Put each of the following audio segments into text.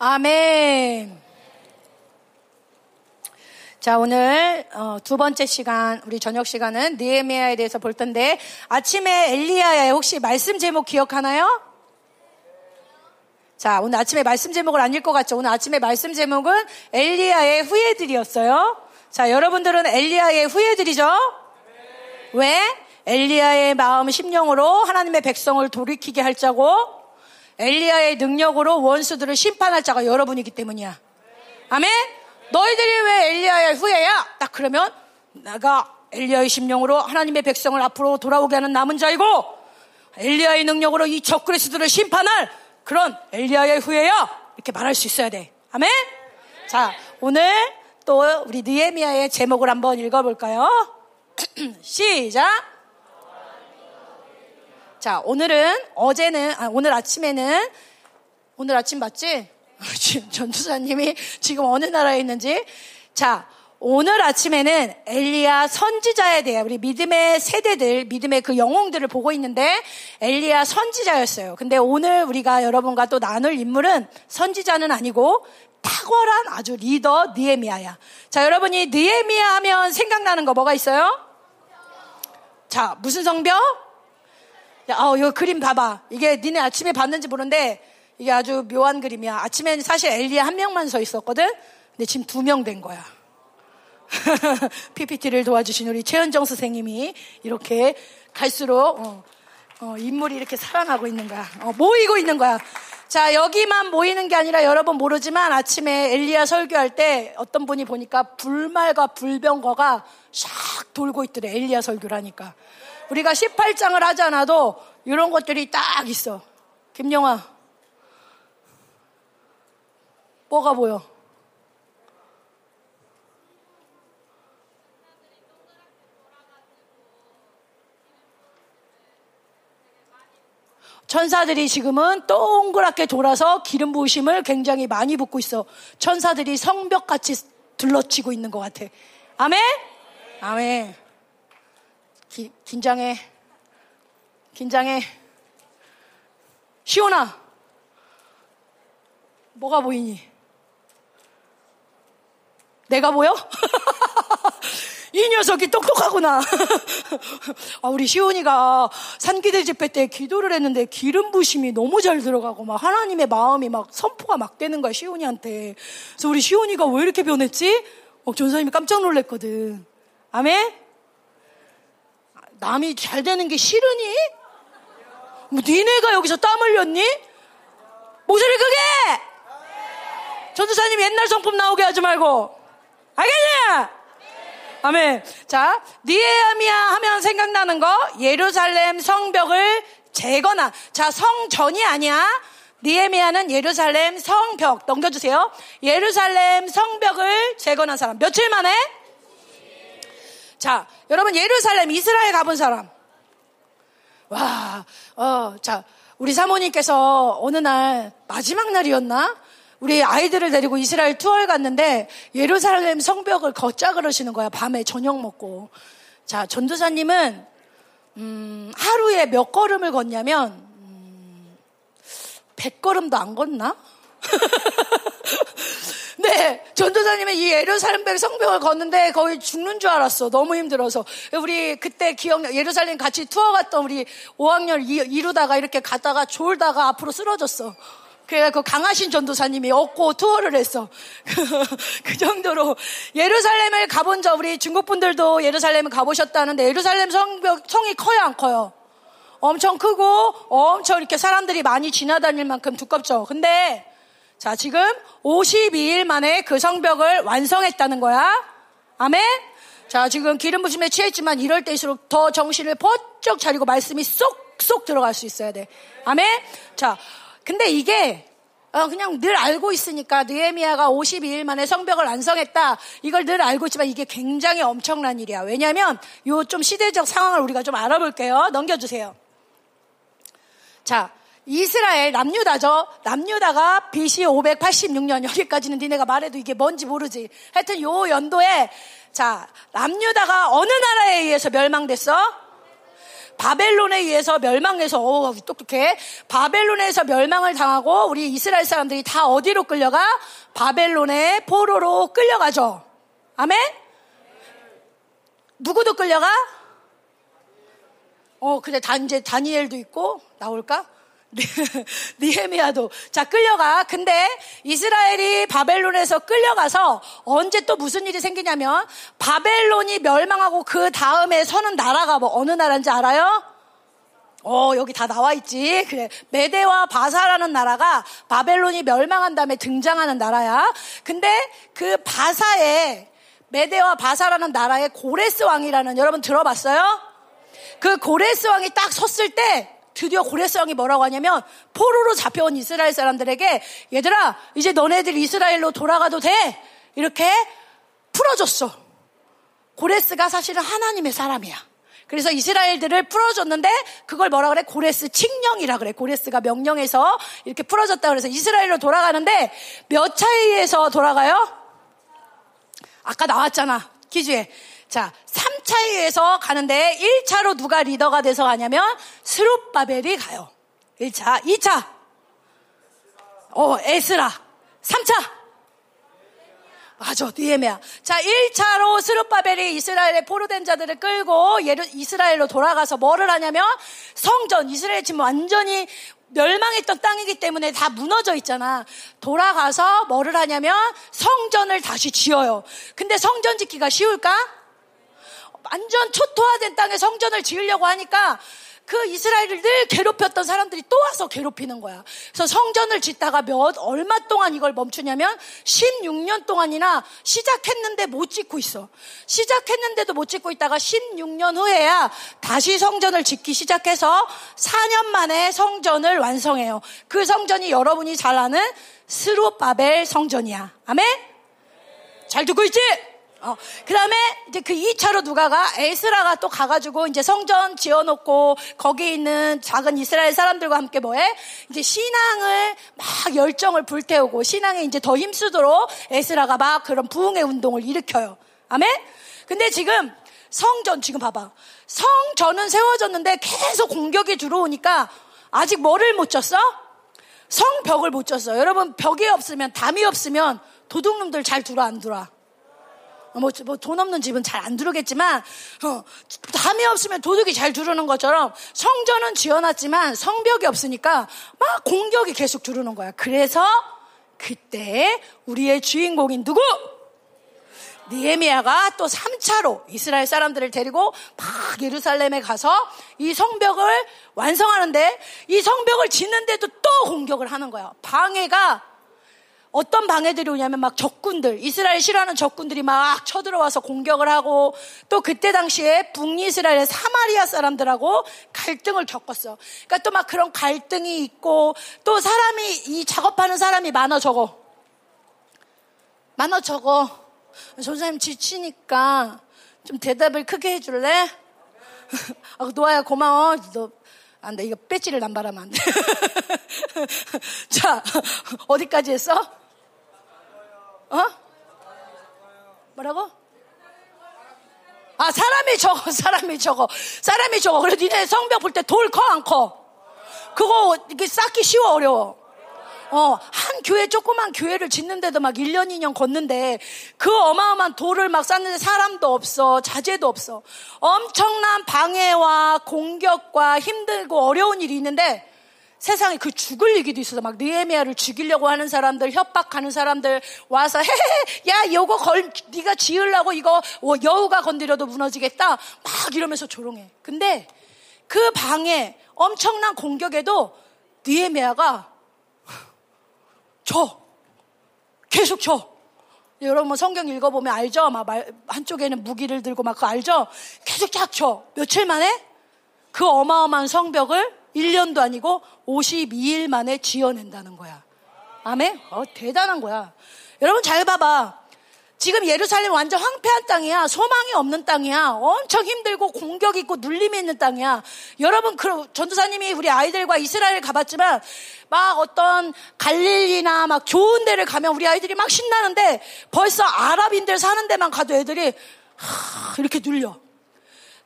아멘. 자, 오늘 어, 두 번째 시간, 우리 저녁 시간은 느헤미야에 대해서 볼 텐데 아침에 엘리야의 혹시 말씀 제목 기억하나요? 자, 오늘 아침에 말씀 제목을 안 읽을 것 같죠? 오늘 아침에 말씀 제목은 엘리야의 후예들이었어요. 자, 여러분들은 엘리야의 후예들이죠? 왜? 엘리야의 마음 심령으로 하나님의 백성을 돌이키게 할 자고 엘리야의 능력으로 원수들을 심판할 자가 여러분이기 때문이야. 아멘? 너희들이 왜 엘리야의 후예야? 딱 그러면 내가 엘리야의 심령으로 하나님의 백성을 앞으로 돌아오게 하는 남은 자이고 엘리야의 능력으로 이 적그리스도를 심판할 그런 엘리야의 후예야. 이렇게 말할 수 있어야 돼. 아멘? 자, 오늘 또 우리 느에미아의 제목을 한번 읽어볼까요? 시작. 자, 오늘은 어제는 아, 오늘 아침에는 오늘 아침 맞지? 지금 전투사님이 지금 어느 나라에 있는지 자, 오늘 아침에는 엘리야 선지자에 대해 우리 믿음의 세대들, 믿음의 그 영웅들을 보고 있는데 엘리야 선지자였어요. 근데 오늘 우리가 여러분과 또 나눌 인물은 선지자는 아니고 탁월한 아주 리더 니에미아야. 자, 여러분이 니에미아 하면 생각나는 거 뭐가 있어요? 자, 무슨 성벽? 야, 어, 이거 그림 봐봐. 이게 니네 아침에 봤는지 모르는데 이게 아주 묘한 그림이야. 아침에는 사실 엘리야 한 명만 서 있었거든? 근데 지금 두 명 된 거야. PPT를 도와주신 우리 최은정 선생님이 이렇게 갈수록 어, 어, 인물이 이렇게 살아나고 있는 거야. 어, 모이고 있는 거야. 자, 여기만 모이는 게 아니라 여러분 모르지만 아침에 엘리야 설교할 때 어떤 분이 보니까 불말과 불병거가 샥 돌고 있더래. 엘리야 설교라니까. 우리가 18장을 하지 않아도 이런 것들이 딱 있어. 김영아. 뭐가 보여? 천사들이 지금은 동그랗게 돌아서 기름 부으심을 굉장히 많이 붓고 있어. 천사들이 성벽같이 둘러치고 있는 것 같아. 아멘? 아멘. 기, 긴장해. 긴장해. 시온아. 뭐가 보이니? 내가 보여? 이 녀석이 똑똑하구나. 아, 우리 시온이가 산기대 집회 때 기도를 했는데 기름 부심이 너무 잘 들어가고 막 하나님의 마음이 막 선포가 막 되는 거야, 시온이한테. 그래서 우리 시온이가 왜 이렇게 변했지? 어, 전사님이 깜짝 놀랐거든. 아멘? 남이 잘 되는 게 싫으니? 뭐 니네가 여기서 땀 흘렸니? 목소리 크게! 전도사님 옛날 성품 나오게 하지 말고. 알겠냐? 아멘. 자, 니에미아 하면 생각나는 거 예루살렘 성벽을 재거나 자, 성전이 아니야. 니에미아는 예루살렘 성벽 넘겨주세요. 예루살렘 성벽을 재건한 사람 며칠 만에? 자, 여러분 예루살렘 이스라엘 가본 사람. 와, 어, 자, 우리 사모님께서 어느 날 마지막 날이었나? 우리 아이들을 데리고 이스라엘 투어를 갔는데 예루살렘 성벽을 걷자 그러시는 거야. 밤에 저녁 먹고. 자, 전도사님은 음, 하루에 몇 걸음을 걷냐면 음, 100걸음도 안 걷나? 네, 전도사님은 이 예루살렘 성벽을 걷는데 거의 죽는 줄 알았어. 너무 힘들어서. 우리 그때 기억나, 예루살렘 같이 투어 갔던 우리 5학년 이루다가 이렇게 갔다가 졸다가 앞으로 쓰러졌어. 그래서 강하신 전도사님이 얻고 투어를 했어. 그 정도로 예루살렘을 가본 적 우리 중국 분들도 예루살렘을 가보셨다는데 예루살렘 성벽 성이 커요 안 커요? 엄청 크고 엄청 이렇게 사람들이 많이 지나다닐 만큼 두껍죠. 근데 자 지금 52일 만에 그 성벽을 완성했다는 거야. 아멘. 자 지금 기름 부심에 취했지만 이럴 때일수록 더 정신을 번쩍 차리고 말씀이 쏙쏙 들어갈 수 있어야 돼. 아멘. 자 근데 이게 어, 그냥 늘 알고 있으니까 느에미아가 52일 만에 성벽을 완성했다. 이걸 늘 알고 있지만 이게 굉장히 엄청난 일이야. 왜냐하면 요 좀 시대적 상황을 우리가 좀 알아볼게요. 넘겨주세요. 자, 이스라엘 남유다죠. 남유다가 BC 586년 여기까지는 니네가 말해도 이게 뭔지 모르지. 하여튼 요 연도에 자 남유다가 어느 나라에 의해서 멸망됐어? 바벨론에 의해서 멸망해서 오 똑똑해 바벨론에서 멸망을 당하고 우리 이스라엘 사람들이 다 어디로 끌려가 바벨론의 포로로 끌려가죠. 아멘. 누구도 끌려가? 어, 그래, 단, 이제 다니엘도 있고, 나올까? 니헤미야도. 자, 끌려가. 근데 이스라엘이 바벨론에서 끌려가서 언제 또 무슨 일이 생기냐면 바벨론이 멸망하고 그 다음에 서는 나라가 뭐 어느 나라인지 알아요? 어, 여기 다 나와 있지. 그래. 메데와 바사라는 나라가 바벨론이 멸망한 다음에 등장하는 나라야. 근데 그 바사에 메데와 바사라는 나라의 고레스 왕이라는 여러분 들어봤어요? 그 고레스 왕이 딱 섰을 때 드디어 고레스 왕이 뭐라고 하냐면 포로로 잡혀온 이스라엘 사람들에게 얘들아 이제 너네들 이스라엘로 돌아가도 돼 이렇게 풀어줬어. 고레스가 사실은 하나님의 사람이야. 그래서 이스라엘들을 풀어줬는데 그걸 뭐라 그래? 고레스 칙령이라 그래. 고레스가 명령해서 이렇게 풀어줬다 그래서 이스라엘로 돌아가는데 몇 차이에서 돌아가요? 아까 나왔잖아. 기주에. 자, 3차에서 가는데 1차로 누가 리더가 돼서 가냐면 스룹바벨이 가요. 1차, 2차. 어, 에스라. 3차. 맞아, 니에메야. 자, 1차로 스룹바벨이 이스라엘의 포로된 자들을 끌고 예루, 이스라엘로 돌아가서 뭐를 하냐면 성전, 이스라엘 지금 완전히 멸망했던 땅이기 때문에 다 무너져 있잖아. 돌아가서 뭐를 하냐면 성전을 다시 지어요. 근데 성전 짓기가 쉬울까? 완전 초토화된 땅에 성전을 지으려고 하니까 그 이스라엘을 늘 괴롭혔던 사람들이 또 와서 괴롭히는 거야. 그래서 성전을 짓다가 몇, 얼마 동안 이걸 멈추냐면 16년 동안이나 시작했는데 못 짓고 있어. 시작했는데도 못 짓고 있다가 16년 후에야 다시 성전을 짓기 시작해서 4년 만에 성전을 완성해요. 그 성전이 여러분이 잘 아는 스루바벨 성전이야. 아멘? 잘 듣고 있지? 어, 그 다음에 이제 그 2차로 누가 가? 에스라가 또 가가지고 이제 성전 지어놓고 거기 있는 작은 이스라엘 사람들과 함께 뭐해? 이제 신앙을 막 열정을 불태우고 신앙에 이제 더 힘쓰도록 에스라가 막 그런 부흥의 운동을 일으켜요. 아멘? 근데 지금 성전 지금 봐봐. 성전은 세워졌는데 계속 공격이 들어오니까 아직 뭐를 못 쳤어? 성벽을 못 쳤어. 여러분 벽이 없으면 담이 없으면 도둑놈들 잘 들어 안 들어? 뭐, 뭐, 돈 없는 집은 잘 안 들어오겠지만, 어, 담이 없으면 도둑이 잘 들어오는 것처럼 성전은 지어놨지만 성벽이 없으니까 막 공격이 계속 들어오는 거야. 그래서 그때 우리의 주인공인 누구? 니에미아가 또 3차로 이스라엘 사람들을 데리고 막 예루살렘에 가서 이 성벽을 완성하는데 이 성벽을 짓는데도 또 공격을 하는 거야. 방해가 어떤 방해들이 오냐면 막 적군들, 이스라엘 싫어하는 적군들이 막 쳐들어와서 공격을 하고 또 그때 당시에 북이스라엘의 사마리아 사람들하고 갈등을 겪었어. 그러니까 또 막 그런 갈등이 있고 또 사람이 이 작업하는 사람이 많아 적어. 많아 적어. 선생님 지치니까 좀 대답을 크게 해줄래? 아, 노아야 고마워. 너 안 돼. 이거 배지를 남발하면 안 돼. 자, 어디까지 했어? 어? 뭐라고? 아, 사람이 적어, 사람이 적어. 사람이 적어. 그래, 니네 성벽 볼 때 돌 커, 안 커? 그거, 이게 쌓기 쉬워, 어려워? 어, 한 교회, 조그만 교회를 짓는데도 막 1년, 2년 걷는데 그 어마어마한 돌을 막 쌓는데 사람도 없어, 자재도 없어. 엄청난 방해와 공격과 힘들고 어려운 일이 있는데 세상에 그 죽을 얘기도 있어서 막 느헤미야를 죽이려고 하는 사람들, 협박하는 사람들 와서 헤헤, 야, 요거 걸, 네가 지으려고 이거 여우가 건드려도 무너지겠다. 막 이러면서 조롱해. 근데 그 방에 엄청난 공격에도 느헤미야가 쳐. 계속 쳐. 여러분 뭐 성경 읽어보면 알죠? 막 말, 한쪽에는 무기를 들고 막 그거 알죠? 계속 쫙 쳐. 며칠 만에 그 어마어마한 성벽을 1년도 아니고 52일 만에 지어낸다는 거야. 아멘? 어, 대단한 거야. 여러분 잘 봐봐. 지금 예루살렘 완전 황폐한 땅이야. 소망이 없는 땅이야. 엄청 힘들고 공격 있고 눌림이 있는 땅이야. 여러분, 그 전도사님이 우리 아이들과 이스라엘 가봤지만 막 어떤 갈릴리나 막 좋은 데를 가면 우리 아이들이 막 신나는데 벌써 아랍인들 사는 데만 가도 애들이 하, 이렇게 눌려.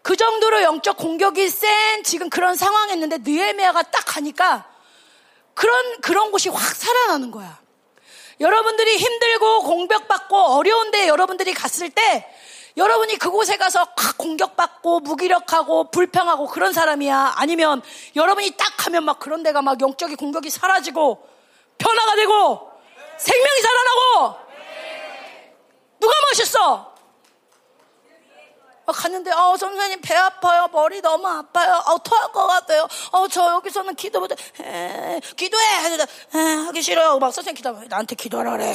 그 정도로 영적 공격이 센 지금 그런 상황이었는데 느헤미야가 딱 가니까 그런 그런 곳이 확 살아나는 거야. 여러분들이 힘들고 공격받고 어려운데 여러분들이 갔을 때 여러분이 그곳에 가서 공격받고 무기력하고 불평하고 그런 사람이야? 아니면 여러분이 딱 하면 막 그런 데가 막 영적인 공격이 사라지고 변화가 되고 생명이 살아나고 누가 멋있어? 어, 갔는데 어 선생님 배 아파요. 머리 너무 아파요. 어 토할 것 같아요. 어 저 여기서는 기도 못해. 에, 기도해. 에, 하기 싫어요. 막 선생님 기도 나한테 기도하라 그래?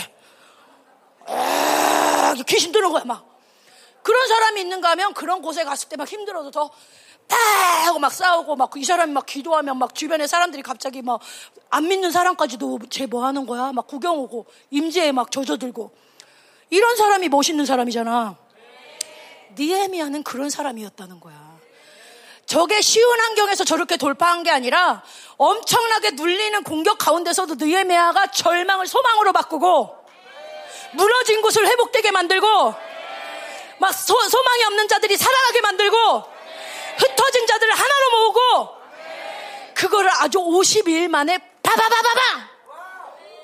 에, 귀신 드는 거야 막. 그런 사람이 있는가 하면 그런 곳에 갔을 때 막 힘들어서 더 팍! 하고 막 싸우고 막 이 사람이 막 기도하면 막 주변에 사람들이 갑자기 막 안 믿는 사람까지도 쟤 뭐 하는 거야? 막 구경 오고 임재에 막 젖어들고. 이런 사람이 멋있는 사람이잖아. 니에미아는 그런 사람이었다는 거야. 저게 쉬운 환경에서 저렇게 돌파한 게 아니라 엄청나게 눌리는 공격 가운데서도 느에미아가 절망을 소망으로 바꾸고 무너진 곳을 회복되게 만들고 막 소, 소망이 없는 자들이 살아나게 만들고 흩어진 자들을 하나로 모으고 그거를 아주 52일 만에 바바바바방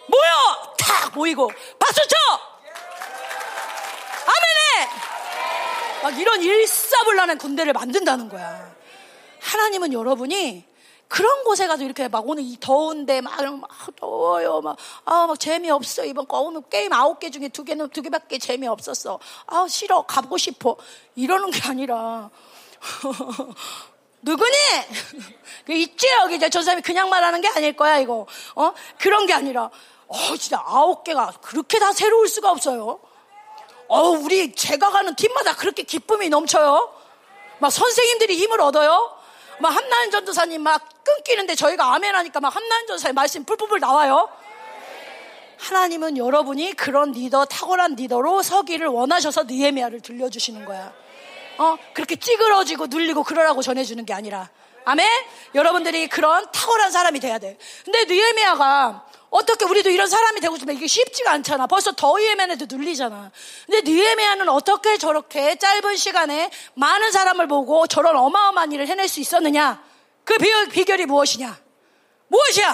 모여! 탁 모이고 박수 쳐! 아멘에 막 이런 일사불란한 군대를 만든다는 거야 하나님은 여러분이 그런 곳에 가서 이렇게 막 오늘 이 더운데 막, 막 더워요. 막, 아, 막 재미없어. 이번 거 오늘 게임 아홉 개 중에 두 개는 두 개밖에 재미없었어. 아, 싫어. 가고 싶어. 이러는 게 아니라. 누구니? 그 있지, 여기 저 사람이 그냥 말하는 게 아닐 거야, 이거. 어? 그런 게 아니라, 어, 진짜 아홉 개가 그렇게 다 새로울 수가 없어요. 어, 우리 제가 가는 팀마다 그렇게 기쁨이 넘쳐요. 막 선생님들이 힘을 얻어요. 막 한나연 전도사님 막 끊기는데 저희가 아멘 하니까 막 한나연 전도사님 말씀 뿔뿔뿔 나와요. 하나님은 여러분이 그런 리더, 탁월한 리더로 서기를 원하셔서 니에미아를 들려주시는 거야. 어, 그렇게 찌그러지고 눌리고 그러라고 전해주는 게 아니라. 아멘? 여러분들이 그런 탁월한 사람이 돼야 돼. 근데 니에미아가 어떻게 우리도 이런 사람이 되고 싶으면 이게 쉽지가 않잖아. 벌써 더이에면에도 눌리잖아. 근데 느에미아는 어떻게 저렇게 짧은 시간에 많은 사람을 보고 저런 어마어마한 일을 해낼 수 있었느냐? 그 비결, 이 무엇이냐? 무엇이야?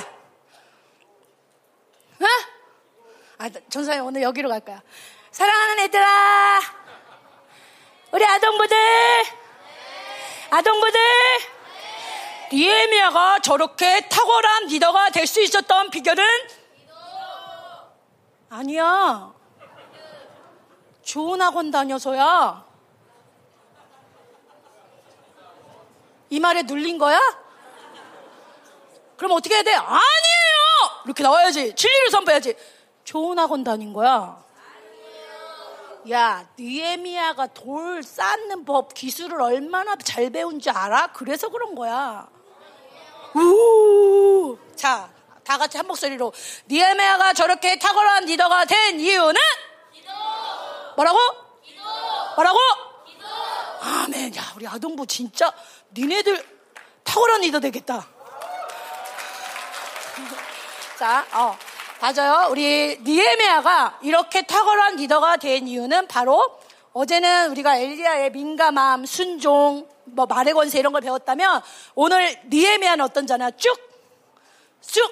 어? 아, 전사님 오늘 여기로 갈 거야. 사랑하는 애들아, 우리 아동부들, 아동부들, 니에미아가 저렇게 탁월한 리더가 될 수 있었던 비결은 아니야. 좋은 학원 다녀서야. 이 말에 눌린 거야? 그럼 어떻게 해야 돼? 아니에요! 이렇게 나와야지. 진리를 선포해야지. 좋은 학원 다닌 거야. 야, 니에미아가 돌 쌓는 법, 기술을 얼마나 잘 배운지 알아? 그래서 그런 거야. 우! 자, 다 같이 한 목소리로. 니에메아가 저렇게 탁월한 리더가 된 이유는? 기도. 뭐라고? 기도. 뭐라고? 기도. 아멘. 야, 우리 아동부 진짜 니네들 탁월한 리더 되겠다. 자, 어. 맞아요. 우리 니에메아가 이렇게 탁월한 리더가 된 이유는 바로 어제는 우리가 엘리야의 민감함, 순종, 뭐 말의 권세 이런 걸 배웠다면 오늘 니에미아는 어떤 자나 쭉, 쭉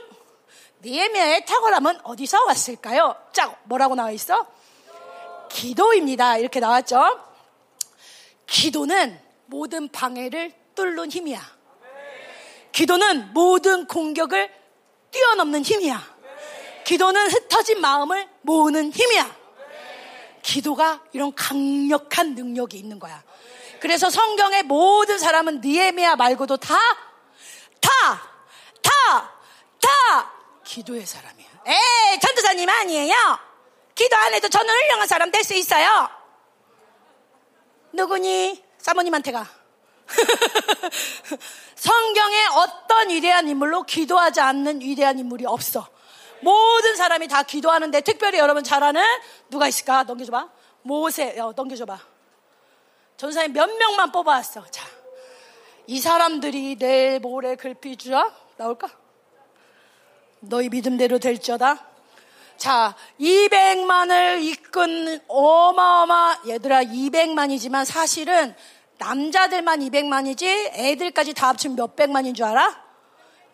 니에미아의 탁월함은 어디서 왔을까요? 짝 뭐라고 나와 있어? 기도입니다. 이렇게 나왔죠. 기도는 모든 방해를 뚫는 힘이야. 기도는 모든 공격을 뛰어넘는 힘이야. 기도는 흩어진 마음을 모으는 힘이야. 기도가 이런 강력한 능력이 있는 거야. 그래서 성경의 모든 사람은 니에미아 말고도 다, 다, 다, 다 기도의 사람이야. 에이, 전도사님 아니에요. 기도 안 해도 저는 훌륭한 사람 될 수 있어요. 누구니? 사모님한테 가. 성경에 어떤 위대한 인물로 기도하지 않는 위대한 인물이 없어. 모든 사람이 다 기도하는데 특별히 여러분 잘 아는 누가 있을까? 넘겨줘봐. 모세, 어, 넘겨줘봐. 전사님 몇 명만 뽑아왔어. 자, 이 사람들이 내일 모레 글피주야 나올까? 너희 믿음대로 될지어다. 자, 200만을 이끈 어마어마 얘들아 200만이지만 사실은 남자들만 200만이지 애들까지 다 합치면 몇 백만인 줄 알아?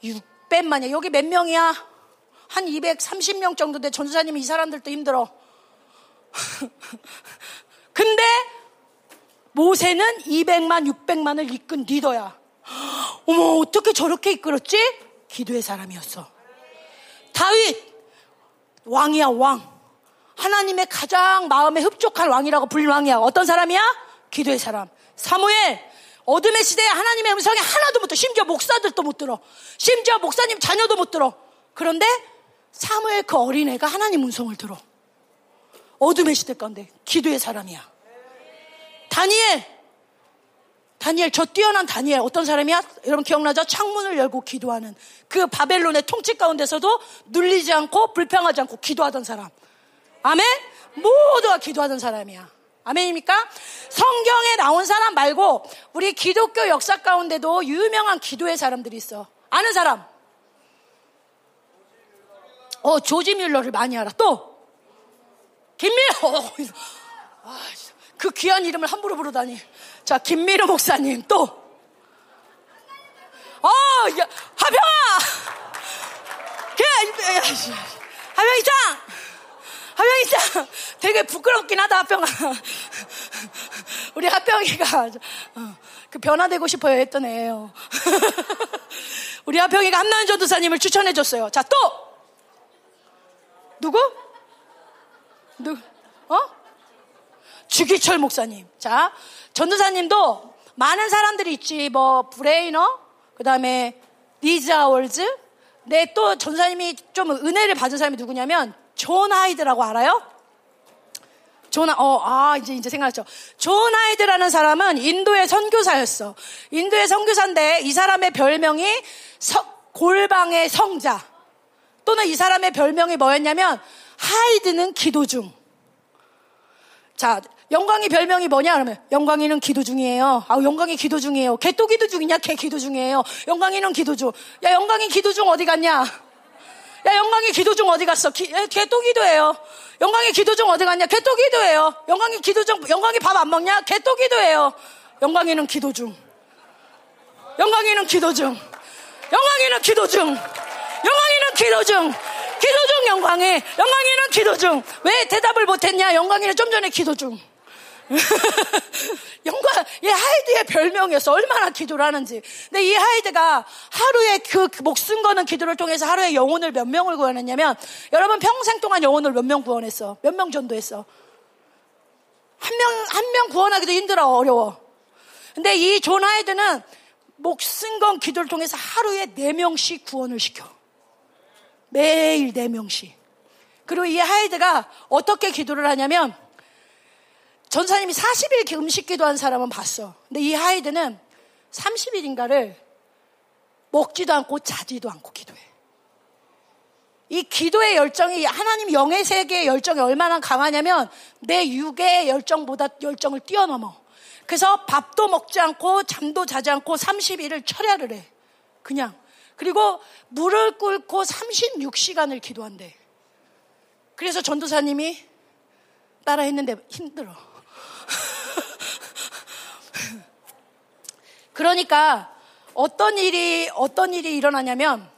600만이야. 여기 몇 명이야? 한 230명 정도 돼. 전수사님 이 사람들도 힘들어. 근데 모세는 200만, 600만을 이끈 리더야. 어머, 어떻게 저렇게 이끌었지? 기도의 사람이었어. 다윗, 왕이야, 왕. 하나님의 가장 마음에 흡족한 왕이라고 불린 왕이야. 어떤 사람이야? 기도의 사람. 사무엘, 어둠의 시대에 하나님의 음성이 하나도 못 들어. 심지어 목사들도 못 들어. 심지어 목사님 자녀도 못 들어. 그런데 사무엘 그 어린애가 하나님 음성을 들어. 어둠의 시대 가운데 기도의 사람이야. 다니엘, 다니엘, 저 뛰어난 다니엘, 어떤 사람이야? 여러분 기억나죠? 창문을 열고 기도하는 그 바벨론의 통치 가운데서도 눌리지 않고 불평하지 않고 기도하던 사람. 아멘? 모두가 기도하던 사람이야. 아멘입니까? 성경에 나온 사람 말고 우리 기독교 역사 가운데도 유명한 기도의 사람들이 있어. 아는 사람? 어, 조지 뮬러를 많이 알아. 또? 김밀러. 어, 아, 그 귀한 이름을 함부로 부르다니. 자, 김미르 목사님. 또? 어, 야, 하평아! 그래, 하평이짱! 하평이짱! 되게 부끄럽긴 하다, 하평아. 우리 하평이가, 어, 그 변화되고 싶어요 했던 애예요. 우리 하평이가 한나은 전도사님을 추천해줬어요. 자, 또! 누구? 누구? 어? 주기철 목사님. 자, 전도사님도 많은 사람들이 있지. 뭐, 브레이너, 그 다음에 리즈 하월즈. 네, 또 전도사님이 좀 은혜를 받은 사람이 누구냐면, 존 하이드라고 알아요? 존, 어, 아, 이제, 이제 생각났죠. 존 하이드라는 사람은 인도의 선교사였어. 인도의 선교사인데 이 사람의 별명이 서, 골방의 성자. 또는 이 사람의 별명이 뭐였냐면 하이드는 기도 중. 자, 영광이 별명이 뭐냐 그러면 영광이는 기도 중이에요. 아, 영광이 기도 중이에요. 걔 또 기도 중이냐? 걔 기도 중이에요. 영광이는 기도 중. 야, 영광이 기도 중 어디 갔냐? 야, 영광이 기도 중 어디 갔어? 걔또 기도해요. 영광이 기도 중 어디 갔냐? 걔또 기도해요. 영광이 기도 중, 영광이 밥 안 먹냐? 걔또 기도해요. 영광이는 기도 중. 영광이는 기도 중. 영광이는 기도 중. 영광이는 기도 중. 기도 중 영광이. 영광이는 기도 중. 왜 대답을 못했냐? 영광이는 좀 전에 기도 중. 영광, 이 하이드의 별명이었어. 얼마나 기도를 하는지. 근데 이 하이드가 하루에 그 목숨 거는 기도를 통해서 하루에 영혼을 몇 명을 구원했냐면, 여러분 평생 동안 영혼을 몇 명 구원했어? 몇 명 전도했어? 한 명, 한 명 구원하기도 힘들어, 어려워. 근데 이 존 하이드는 목숨 건 기도를 통해서 하루에 네 명씩 구원을 시켜. 매일 네 명씩. 그리고 이 하이드가 어떻게 기도를 하냐면, 전사님이 40일 음식 기도한 사람은 봤어. 근데 이 하이드는 30일인가를 먹지도 않고 자지도 않고 기도해. 이 기도의 열정이 하나님 영의 세계의 열정이 얼마나 강하냐면 내 육의 열정보다 열정을 뛰어넘어. 그래서 밥도 먹지 않고 잠도 자지 않고 30일을 철야를 해. 그냥. 그리고 물을 끓고 36시간을 기도한대. 그래서 전도사님이 따라 했는데 힘들어. 그러니까 어떤 일이 어떤 일이 일어나냐면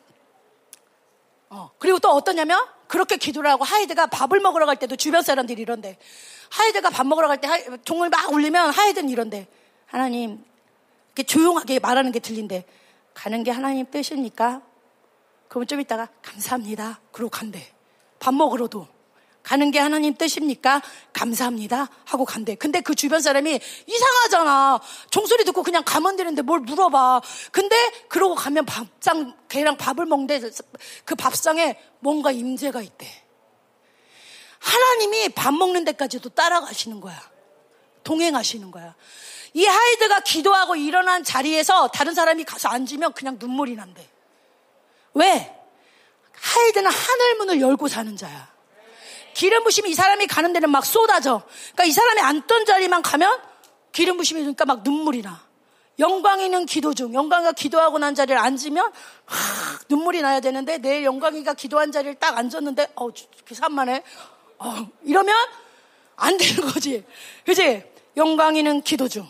어, 그리고 또 어떠냐면 그렇게 기도를 하고 하이드가 밥을 먹으러 갈 때도 주변 사람들이 이런데 하이드가 밥 먹으러 갈 때 종을 막 울리면 하이드는 이런데 하나님 이렇게 조용하게 말하는 게 들린대 가는 게 하나님 뜻입니까? 그러면 좀 있다가 감사합니다. 그러고 간대. 밥 먹으러도. 가는 게 하나님 뜻입니까? 감사합니다. 하고 간대. 근데 그 주변 사람이 이상하잖아. 종소리 듣고 그냥 가면 되는데 뭘 물어봐. 근데 그러고 가면 밥상, 걔랑 밥을 먹는데 그 밥상에 뭔가 임재가 있대. 하나님이 밥 먹는 데까지도 따라가시는 거야. 동행하시는 거야. 이 하이드가 기도하고 일어난 자리에서 다른 사람이 가서 앉으면 그냥 눈물이 난대. 왜? 하이드는 하늘 문을 열고 사는 자야. 기름 부심이 이 사람이 가는 데는 막 쏟아져. 그러니까 이 사람이 앉던 자리만 가면 기름 부심이 그러니까 막 눈물이 나. 영광이는 기도 중, 영광이가 기도하고 난 자리를 앉으면 하, 눈물이 나야 되는데 내일 영광이가 기도한 자리를 딱 앉았는데 어, 산만해. 어, 이러면 안 되는 거지. 그지? 영광이는 기도 중.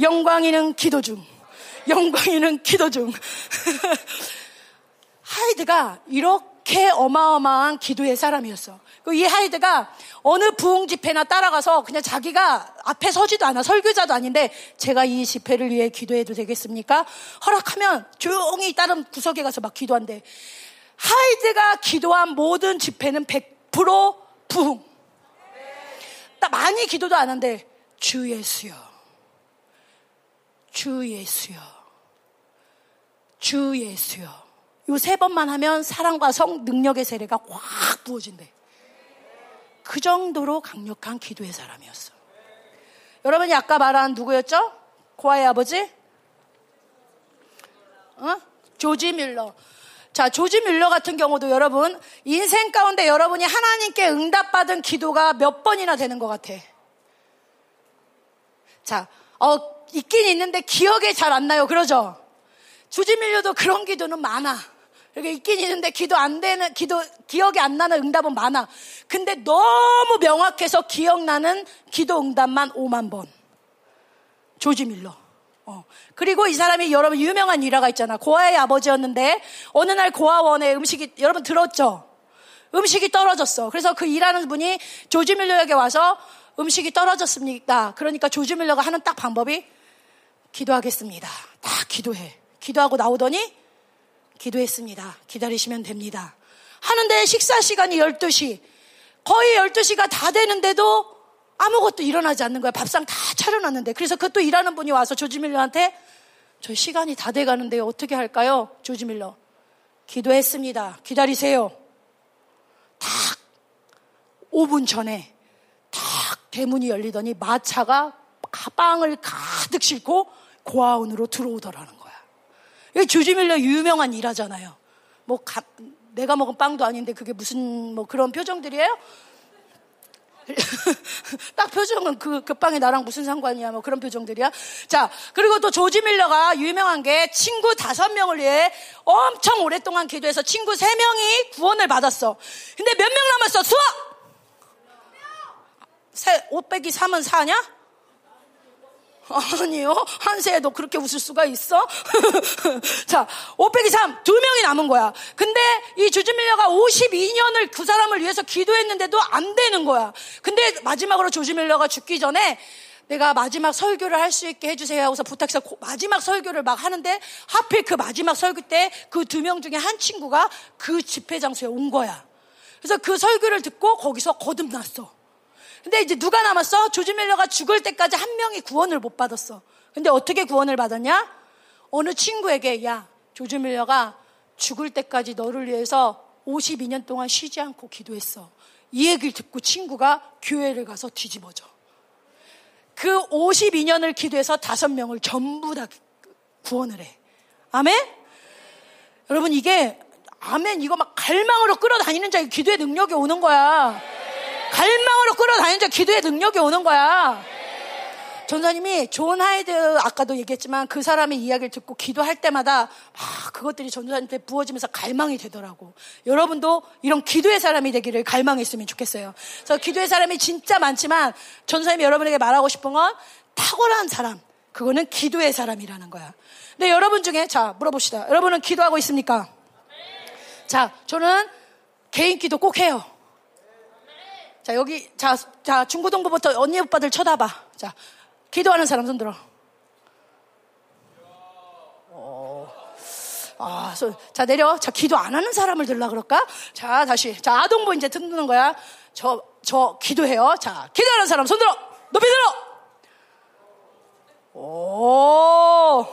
영광이는 기도 중. 영광이는 기도 중. 하이드가 이렇게 어마어마한 기도의 사람이었어. 그이 하이드가 어느 부흥 집회나 따라가서 그냥 자기가 앞에 서지도 않아. 설교자도 아닌데 제가 이 집회를 위해 기도해도 되겠습니까? 허락하면 조용히 다른 구석에 가서 막 기도한대. 하이드가 기도한 모든 집회는 100% 부흥. 딱 많이 기도도 안 한데 주 예수여. 주 예수여. 주 예수여. 요 세 번만 하면 사랑과 성 능력의 세례가 확 부어진대. 그 정도로 강력한 기도의 사람이었어. 여러분이 아까 말한 누구였죠? 고아의 아버지? 어? 조지 밀러. 자, 조지 밀러 같은 경우도 여러분, 인생 가운데 여러분이 하나님께 응답받은 기도가 몇 번이나 되는 것 같아. 자, 어, 있긴 있는데 기억에 잘 안 나요. 그러죠? 조지 밀러도 그런 기도는 많아. 이렇게 있긴 있는데 기도 안 되는, 기도, 기억이 안 나는 응답은 많아. 근데 너무 명확해서 기억나는 기도 응답만 5만 번. 조지 밀러. 어. 그리고 이 사람이 여러분 유명한 일화가 있잖아. 고아의 아버지였는데 어느 날 고아원에 음식이 여러분 들었죠? 음식이 떨어졌어. 그래서 그 일하는 분이 조지 밀러에게 와서 음식이 떨어졌습니다. 그러니까 조지 밀러가 하는 딱 방법이 기도하겠습니다. 딱 기도해. 기도하고 나오더니 기도했습니다. 기다리시면 됩니다. 하는데 식사 시간이 12시. 거의 12시가 다 되는데도 아무것도 일어나지 않는 거야. 밥상 다 차려놨는데. 그래서 그것도 일하는 분이 와서 조지밀러한테 저 시간이 다 돼가는데 어떻게 할까요? 조지밀러. 기도했습니다. 기다리세요. 딱 5분 전에 딱 대문이 열리더니 마차가 가방을 가득 싣고 고아원으로 들어오더라는 거 야. 이게 조지밀러 유명한 일하잖아요. 뭐 가, 내가 먹은 빵도 아닌데 그게 무슨 뭐 그런 표정들이에요? 딱 표정은 그, 그 빵이 나랑 무슨 상관이야, 뭐 그런 표정들이야. 자, 그리고 또 조지 밀러가 유명한 게 친구 다섯 명을 위해 엄청 오랫동안 기도해서 친구 세 명이 구원을 받았어. 근데 몇 명 남았어? 수학! 5 빼기 3은 4냐? 아니요. 한세에도 그렇게 웃을 수가 있어? 자, 5 빼기 3, 두 명이 남은 거야. 근데 이 조지밀러가 52년을 그 사람을 위해서 기도했는데도 안 되는 거야. 근데 마지막으로 조지밀러가 죽기 전에 내가 마지막 설교를 할 수 있게 해주세요 하고서 부탁해서 마지막 설교를 막 하는데 하필 그 마지막 설교 때 그 두 명 중에 한 친구가 그 집회 장소에 온 거야. 그래서 그 설교를 듣고 거기서 거듭났어. 근데 이제 누가 남았어? 조지 밀러가 죽을 때까지 한 명이 구원을 못 받았어. 근데 어떻게 구원을 받았냐? 어느 친구에게 야 조지 밀러가 죽을 때까지 너를 위해서 52년 동안 쉬지 않고 기도했어. 이 얘기를 듣고 친구가 교회를 가서 뒤집어져. 그 52년을 기도해서 다섯 명을 전부 다 구원을 해. 아멘? 여러분 이게 아멘 이거 막 갈망으로 끌어다니는 자의 기도의 능력이 오는 거야. 갈망으로 끌어다니는 자 기도의 능력이 오는 거야. 전사님이 존 하이드 아까도 얘기했지만 그 사람의 이야기를 듣고 기도할 때마다 막 그것들이 전사님한테 부어지면서 갈망이 되더라고. 여러분도 이런 기도의 사람이 되기를 갈망했으면 좋겠어요. 그래서 기도의 사람이 진짜 많지만 전사님이 여러분에게 말하고 싶은 건 탁월한 사람. 그거는 기도의 사람이라는 거야. 근데 여러분 중에 자 물어봅시다. 여러분은 기도하고 있습니까? 자 저는 개인 기도 꼭 해요. 자, 여기, 자, 자, 중고등부부터 언니 오빠들 쳐다봐. 자, 기도하는 사람 손 들어. 어, 아, 손, 자, 내려. 자, 기도 안 하는 사람을 들라 그럴까? 자, 다시. 자, 아동부 이제 듣는 거야. 저, 저, 기도해요. 자, 기도하는 사람 손 들어. 높이 들어. 오.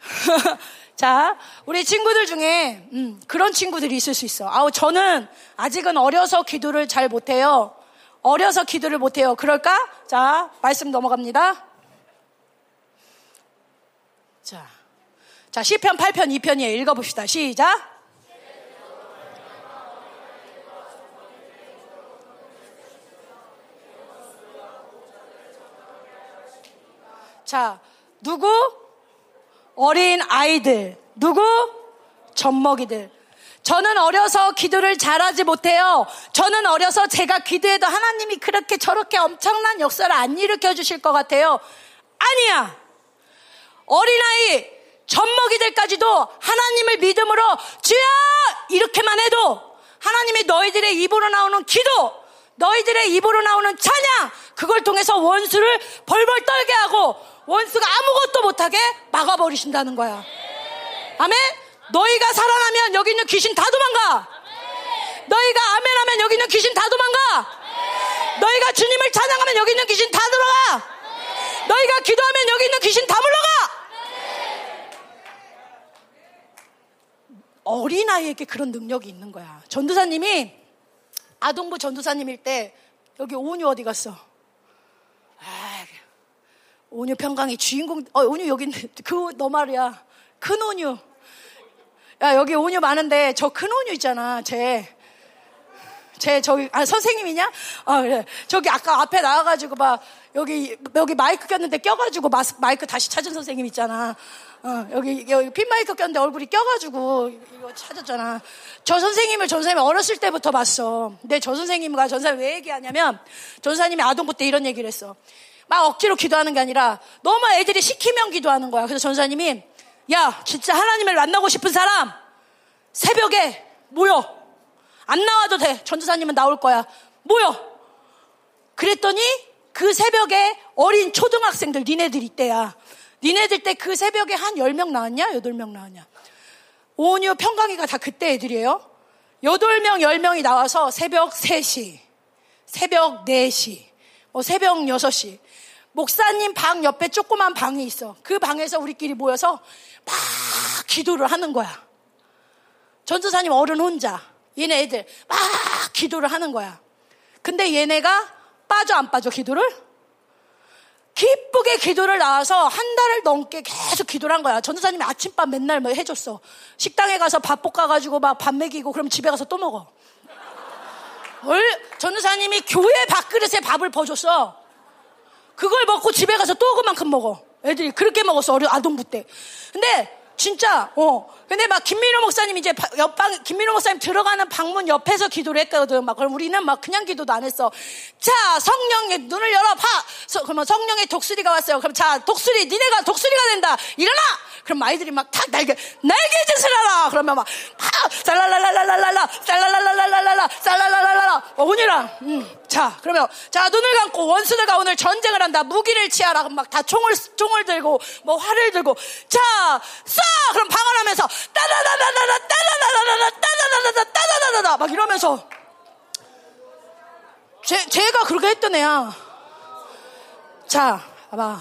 자, 우리 친구들 중에 음, 그런 친구들이 있을 수 있어. 아우 저는 아직은 어려서 기도를 잘 못해요. 어려서 기도를 못해요. 그럴까? 자, 말씀 넘어갑니다. 자, 자 시편 8편 2편이에요. 읽어봅시다. 시작. 자, 누구? 어린 아이들. 누구? 젖먹이들. 저는 어려서 기도를 잘하지 못해요. 저는 어려서 제가 기도해도 하나님이 그렇게 저렇게 엄청난 역사를 안 일으켜 주실 것 같아요. 아니야. 어린아이, 젖먹이들까지도 하나님을 믿음으로 주야! 이렇게만 해도 하나님이 너희들의 입으로 나오는 기도, 너희들의 입으로 나오는 찬양, 그걸 통해서 원수를 벌벌 떨게 하고 원수가 아무것도 못하게 막아버리신다는 거야. 아멘? 너희가 살아나면 여기 있는 귀신 다 도망가. 너희가 아멘하면 여기 있는 귀신 다 도망가. 너희가 주님을 찬양하면 여기 있는 귀신 다 들어가. 너희가 기도하면 여기 있는 귀신 다 물러가. 어린아이에게 그런 능력이 있는 거야. 전도사님이 아동부 전도사님일 때 여기 오은유 어디 갔어? 아, 오은유 평강이 주인공, 어, 오은유 여기 있네. 그, 너 말이야. 큰 오은유. 야, 여기 오은유 많은데 저 큰 오은유 있잖아. 쟤. 제 저기 아 선생님이냐? 어 그래. 저기 아까 앞에 나와가지고 막 여기 여기 마이크 꼈는데 껴가지고 마스, 마이크 다시 찾은 선생님 있잖아. 어 여기 여기 핀 마이크 꼈는데 얼굴이 껴가지고 이거 찾았잖아. 저 선생님을 전 선생님 어렸을 때부터 봤어. 근데 저 선생님과 전 선생님 왜 얘기하냐면 전사님이 아동부 때 이런 얘기를 했어. 막 억지로 기도하는 게 아니라 너무 애들이 시키면 기도하는 거야. 그래서 전사님이 야 진짜 하나님을 만나고 싶은 사람 새벽에 모여. 안 나와도 돼. 전도사님은 나올 거야. 모여. 그랬더니 그 새벽에 어린 초등학생들 니네들 이때야. 니네들 때 그 새벽에 한 10명 나왔냐? 8명 나왔냐? 오은유 평강이가 다 그때 애들이에요. 8명, 10명이 나와서 새벽 3시, 새벽 4시, 뭐 새벽 6시. 목사님 방 옆에 조그만 방이 있어. 그 방에서 우리끼리 모여서 막 기도를 하는 거야. 전도사님 어른 혼자. 얘네 애들 막 기도를 하는 거야. 근데 얘네가 빠져 안 빠져 기도를? 기쁘게 기도를 나와서 한 달을 넘게 계속 기도를 한 거야. 전도사님이 아침밥 맨날 뭐 해줬어. 식당에 가서 밥 볶아가지고 막 밥 먹이고 그럼 집에 가서 또 먹어. 월 전도사님이 교회 밥그릇에 밥을 버줬어. 그걸 먹고 집에 가서 또 그만큼 먹어. 애들이 그렇게 먹었어. 어려 아동부 때. 근데 진짜, 어. 근데 막 김민호 목사님 이제 옆방, 김민호 목사님 들어가는 방문 옆에서 기도를 했거든. 막 그럼 우리는 막 그냥 기도도 안 했어. 자, 성령의 눈을 열어 봐. 서, 그러면 성령의 독수리가 왔어요. 그럼 자, 독수리, 니네가 독수리가 된다. 일어나! 그럼 아이들이 막 탁 날개, 날개 짓을 하라! 그러면 막, 파! 쌀랄랄랄랄랄라! 쌀랄랄랄랄랄라! 쌀랄랄랄라! 어! 음. 자, 그러면, 자, 눈을 감고 원수들과 오늘 전쟁을 한다. 무기를 취하라. 그럼 막 다 총을, 총을 들고, 뭐 활을 들고, 자, 쏴! 그럼 방언하면서, 따다다다다다, 따다다다다다, 따다다다다, 따다다다다, 막 이러면서, 제, 제가 그렇게 했던 애야. 자, 봐봐.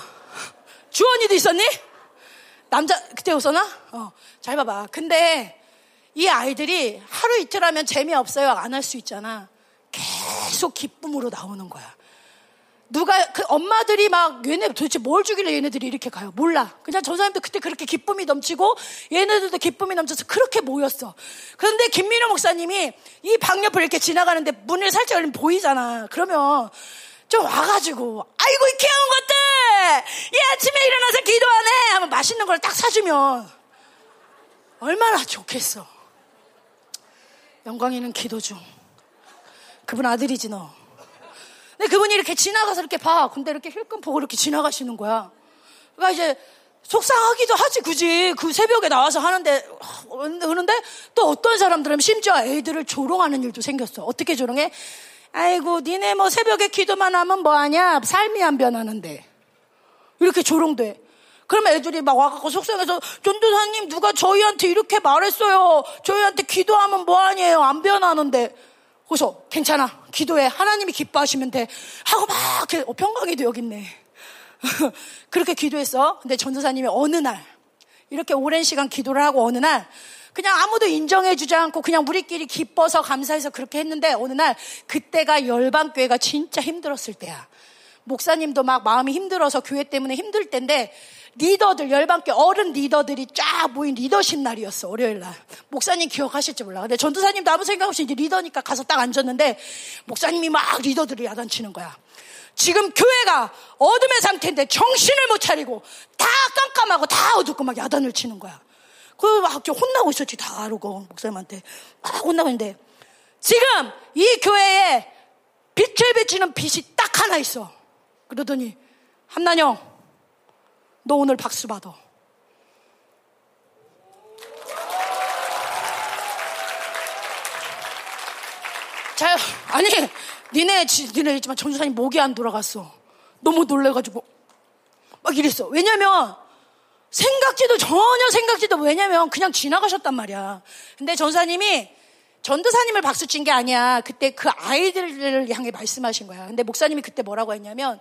주원이도 있었니? 남자, 그때 웃었나? 어, 잘 봐봐. 근데 이 아이들이 하루 이틀 하면 재미없어요. 안 할 수 있잖아. 계속 기쁨으로 나오는 거야. 누가 그 엄마들이 막 얘네 도대체 뭘 주길래 얘네들이 이렇게 가요? 몰라. 그냥 전사님도 그때 그렇게 기쁨이 넘치고 얘네들도 기쁨이 넘쳐서 그렇게 모였어. 그런데 김민호 목사님이 이 방옆을 이렇게 지나가는데 문을 살짝 열리면 보이잖아. 그러면 좀 와가지고 아이고 이 귀여운 것들 이 아침에 일어나서 기도하네 하면 맛있는 걸 딱 사주면 얼마나 좋겠어. 영광이는 기도 중. 그분 아들이지 너. 근데 그분이 이렇게 지나가서 이렇게 봐. 근데 이렇게 힐끔 보고 이렇게 지나가시는 거야. 그러니까 이제 속상하기도 하지, 그지? 그 새벽에 나와서 하는데, 그런데 또 어떤 사람들은 심지어 애들을 조롱하는 일도 생겼어. 어떻게 조롱해? 아이고, 니네 뭐 새벽에 기도만 하면 뭐하냐? 삶이 안 변하는데. 이렇게 조롱돼. 그러면 애들이 막 와갖고 속상해서, 전도사님 누가 저희한테 이렇게 말했어요. 저희한테 기도하면 뭐하냐요? 안 변하는데. 그래서 괜찮아. 기도해. 하나님이 기뻐하시면 돼. 하고 막, 어, 평강이도 여기 있네. 그렇게 기도했어. 근데 전도사님이 어느 날, 이렇게 오랜 시간 기도를 하고 어느 날, 그냥 아무도 인정해 주지 않고 그냥 우리끼리 기뻐서 감사해서 그렇게 했는데 어느 날, 그때가 열방 교회가 진짜 힘들었을 때야. 목사님도 막 마음이 힘들어서 교회 때문에 힘들 때인데, 리더들, 열방교 어른 리더들이 쫙 모인 리더십 날이었어, 월요일 날. 목사님 기억하실지 몰라. 근데 전도사님도 아무 생각 없이 이제 리더니까 가서 딱 앉았는데, 목사님이 막 리더들이 야단치는 거야. 지금 교회가 어둠의 상태인데 정신을 못 차리고 다 깜깜하고 다 어둡고 막 야단을 치는 거야. 그막 이렇게 혼나고 있었지, 다 그러고, 목사님한테. 막 혼나고 있는데, 지금 이 교회에 빛을 비치는 빛이 딱 하나 있어. 그러더니, 한난영, 너 오늘 박수 받아. 자, 아니, 니네, 니네 있지만 전주사님 목이 안 돌아갔어. 너무 놀래가지고. 막 이랬어. 왜냐면, 생각지도 전혀 생각지도 왜냐면 그냥 지나가셨단 말이야. 근데 전사님이 전도사님을 박수 친 게 아니야. 그때 그 아이들을 향해 말씀하신 거야. 근데 목사님이 그때 뭐라고 했냐면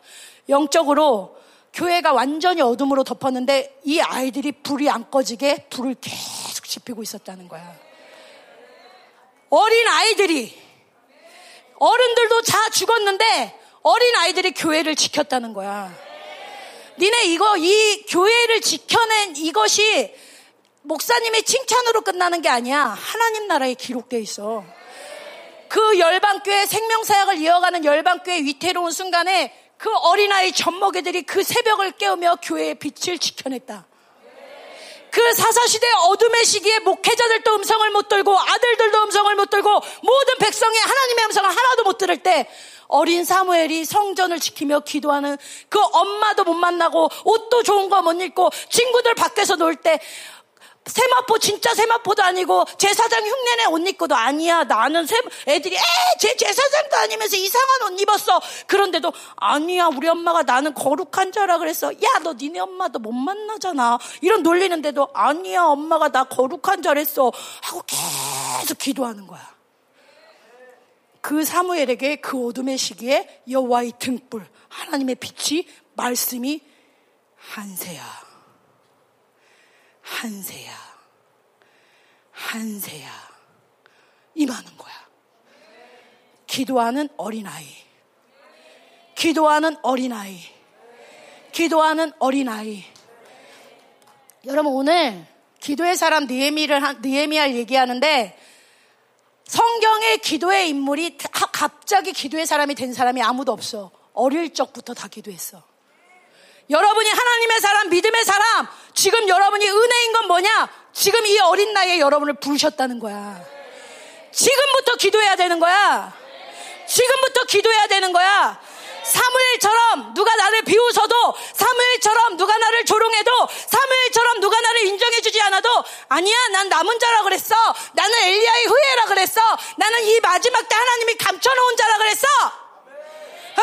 영적으로 교회가 완전히 어둠으로 덮었는데 이 아이들이 불이 안 꺼지게 불을 계속 지피고 있었다는 거야. 어린 아이들이 어른들도 다 죽었는데 어린 아이들이 교회를 지켰다는 거야. 니네 이거 이 교회를 지켜낸 이것이 목사님의 칭찬으로 끝나는 게 아니야. 하나님 나라에 기록되어 있어. 그 열방교회 생명사역을 이어가는 열방교회 위태로운 순간에 그 어린아이 젖먹이들이 그 새벽을 깨우며 교회의 빛을 지켜냈다. 그 사사시대 어둠의 시기에 목회자들도 음성을 못 들고 아들들도 음성을 못 들고 모든 백성이 하나님의 음성을 하나도 못 들을 때 어린 사무엘이 성전을 지키며 기도하는 그 엄마도 못 만나고 옷도 좋은 거 못 입고 친구들 밖에서 놀 때 세마포 진짜 세마포도 아니고 제사장 흉내내 옷 입고도 아니야. 나는 세, 애들이 에제 제사장도 아니면서 이상한 옷 입었어. 그런데도 아니야 우리 엄마가 나는 거룩한 자라 그랬어. 야너 니네 엄마도 못 만나잖아. 이런 놀리는데도 아니야 엄마가 나 거룩한 자랬어. 하고 계속 기도하는 거야. 그 사무엘에게 그 어둠의 시기에 여호와의 등불 하나님의 빛이 말씀이 한세야 한세야. 한세야. 임하는 거야. 기도하는 어린아이. 기도하는 어린아이. 기도하는 어린아이. 여러분 오늘 기도의 사람 느헤미를 느헤미야를 얘기하는데 성경의 기도의 인물이 갑자기 기도의 사람이 된 사람이 아무도 없어. 어릴 적부터 다 기도했어. 여러분이 하나님의 사람, 믿음의 사람, 지금 여러분이 은혜인 건 뭐냐? 지금 이 어린 나이에 여러분을 부르셨다는 거야. 지금부터 기도해야 되는 거야. 지금부터 기도해야 되는 거야. 사무엘처럼 누가 나를 비웃어도 사무엘처럼 누가 나를 조롱해도 사무엘처럼 누가 나를 인정해주지 않아도 아니야 난 남은 자라 그랬어 나는 엘리야의 후예라 그랬어 나는 이 마지막 때 하나님이 감춰놓은 자라 그랬어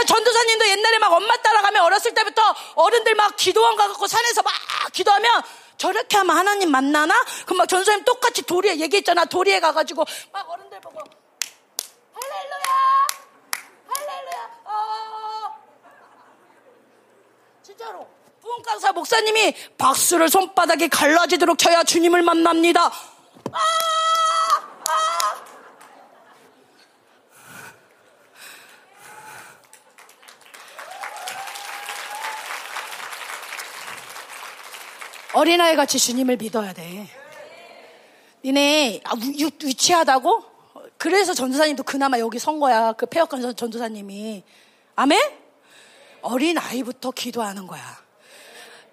전도사님도 옛날에 막 엄마 따라가면 어렸을 때부터 어른들 막 기도원 가갖고 산에서 막 기도하면 저렇게 하면 하나님 만나나? 그럼 막 전도사님 똑같이 도리에 얘기했잖아 도리에 가가지고 막 어른들 보고 할렐루야 할렐루야 어. 진짜로 부흥 강사 목사님이 박수를 손바닥에 갈라지도록 쳐야 주님을 만납니다 아! 아! 어린아이 같이 주님을 믿어야 돼. 니네 아, 유, 유치하다고? 그래서 전도사님도 그나마 여기 선 거야. 그 폐역한 전도사님이. 아멘? 어린 아이부터 기도하는 거야.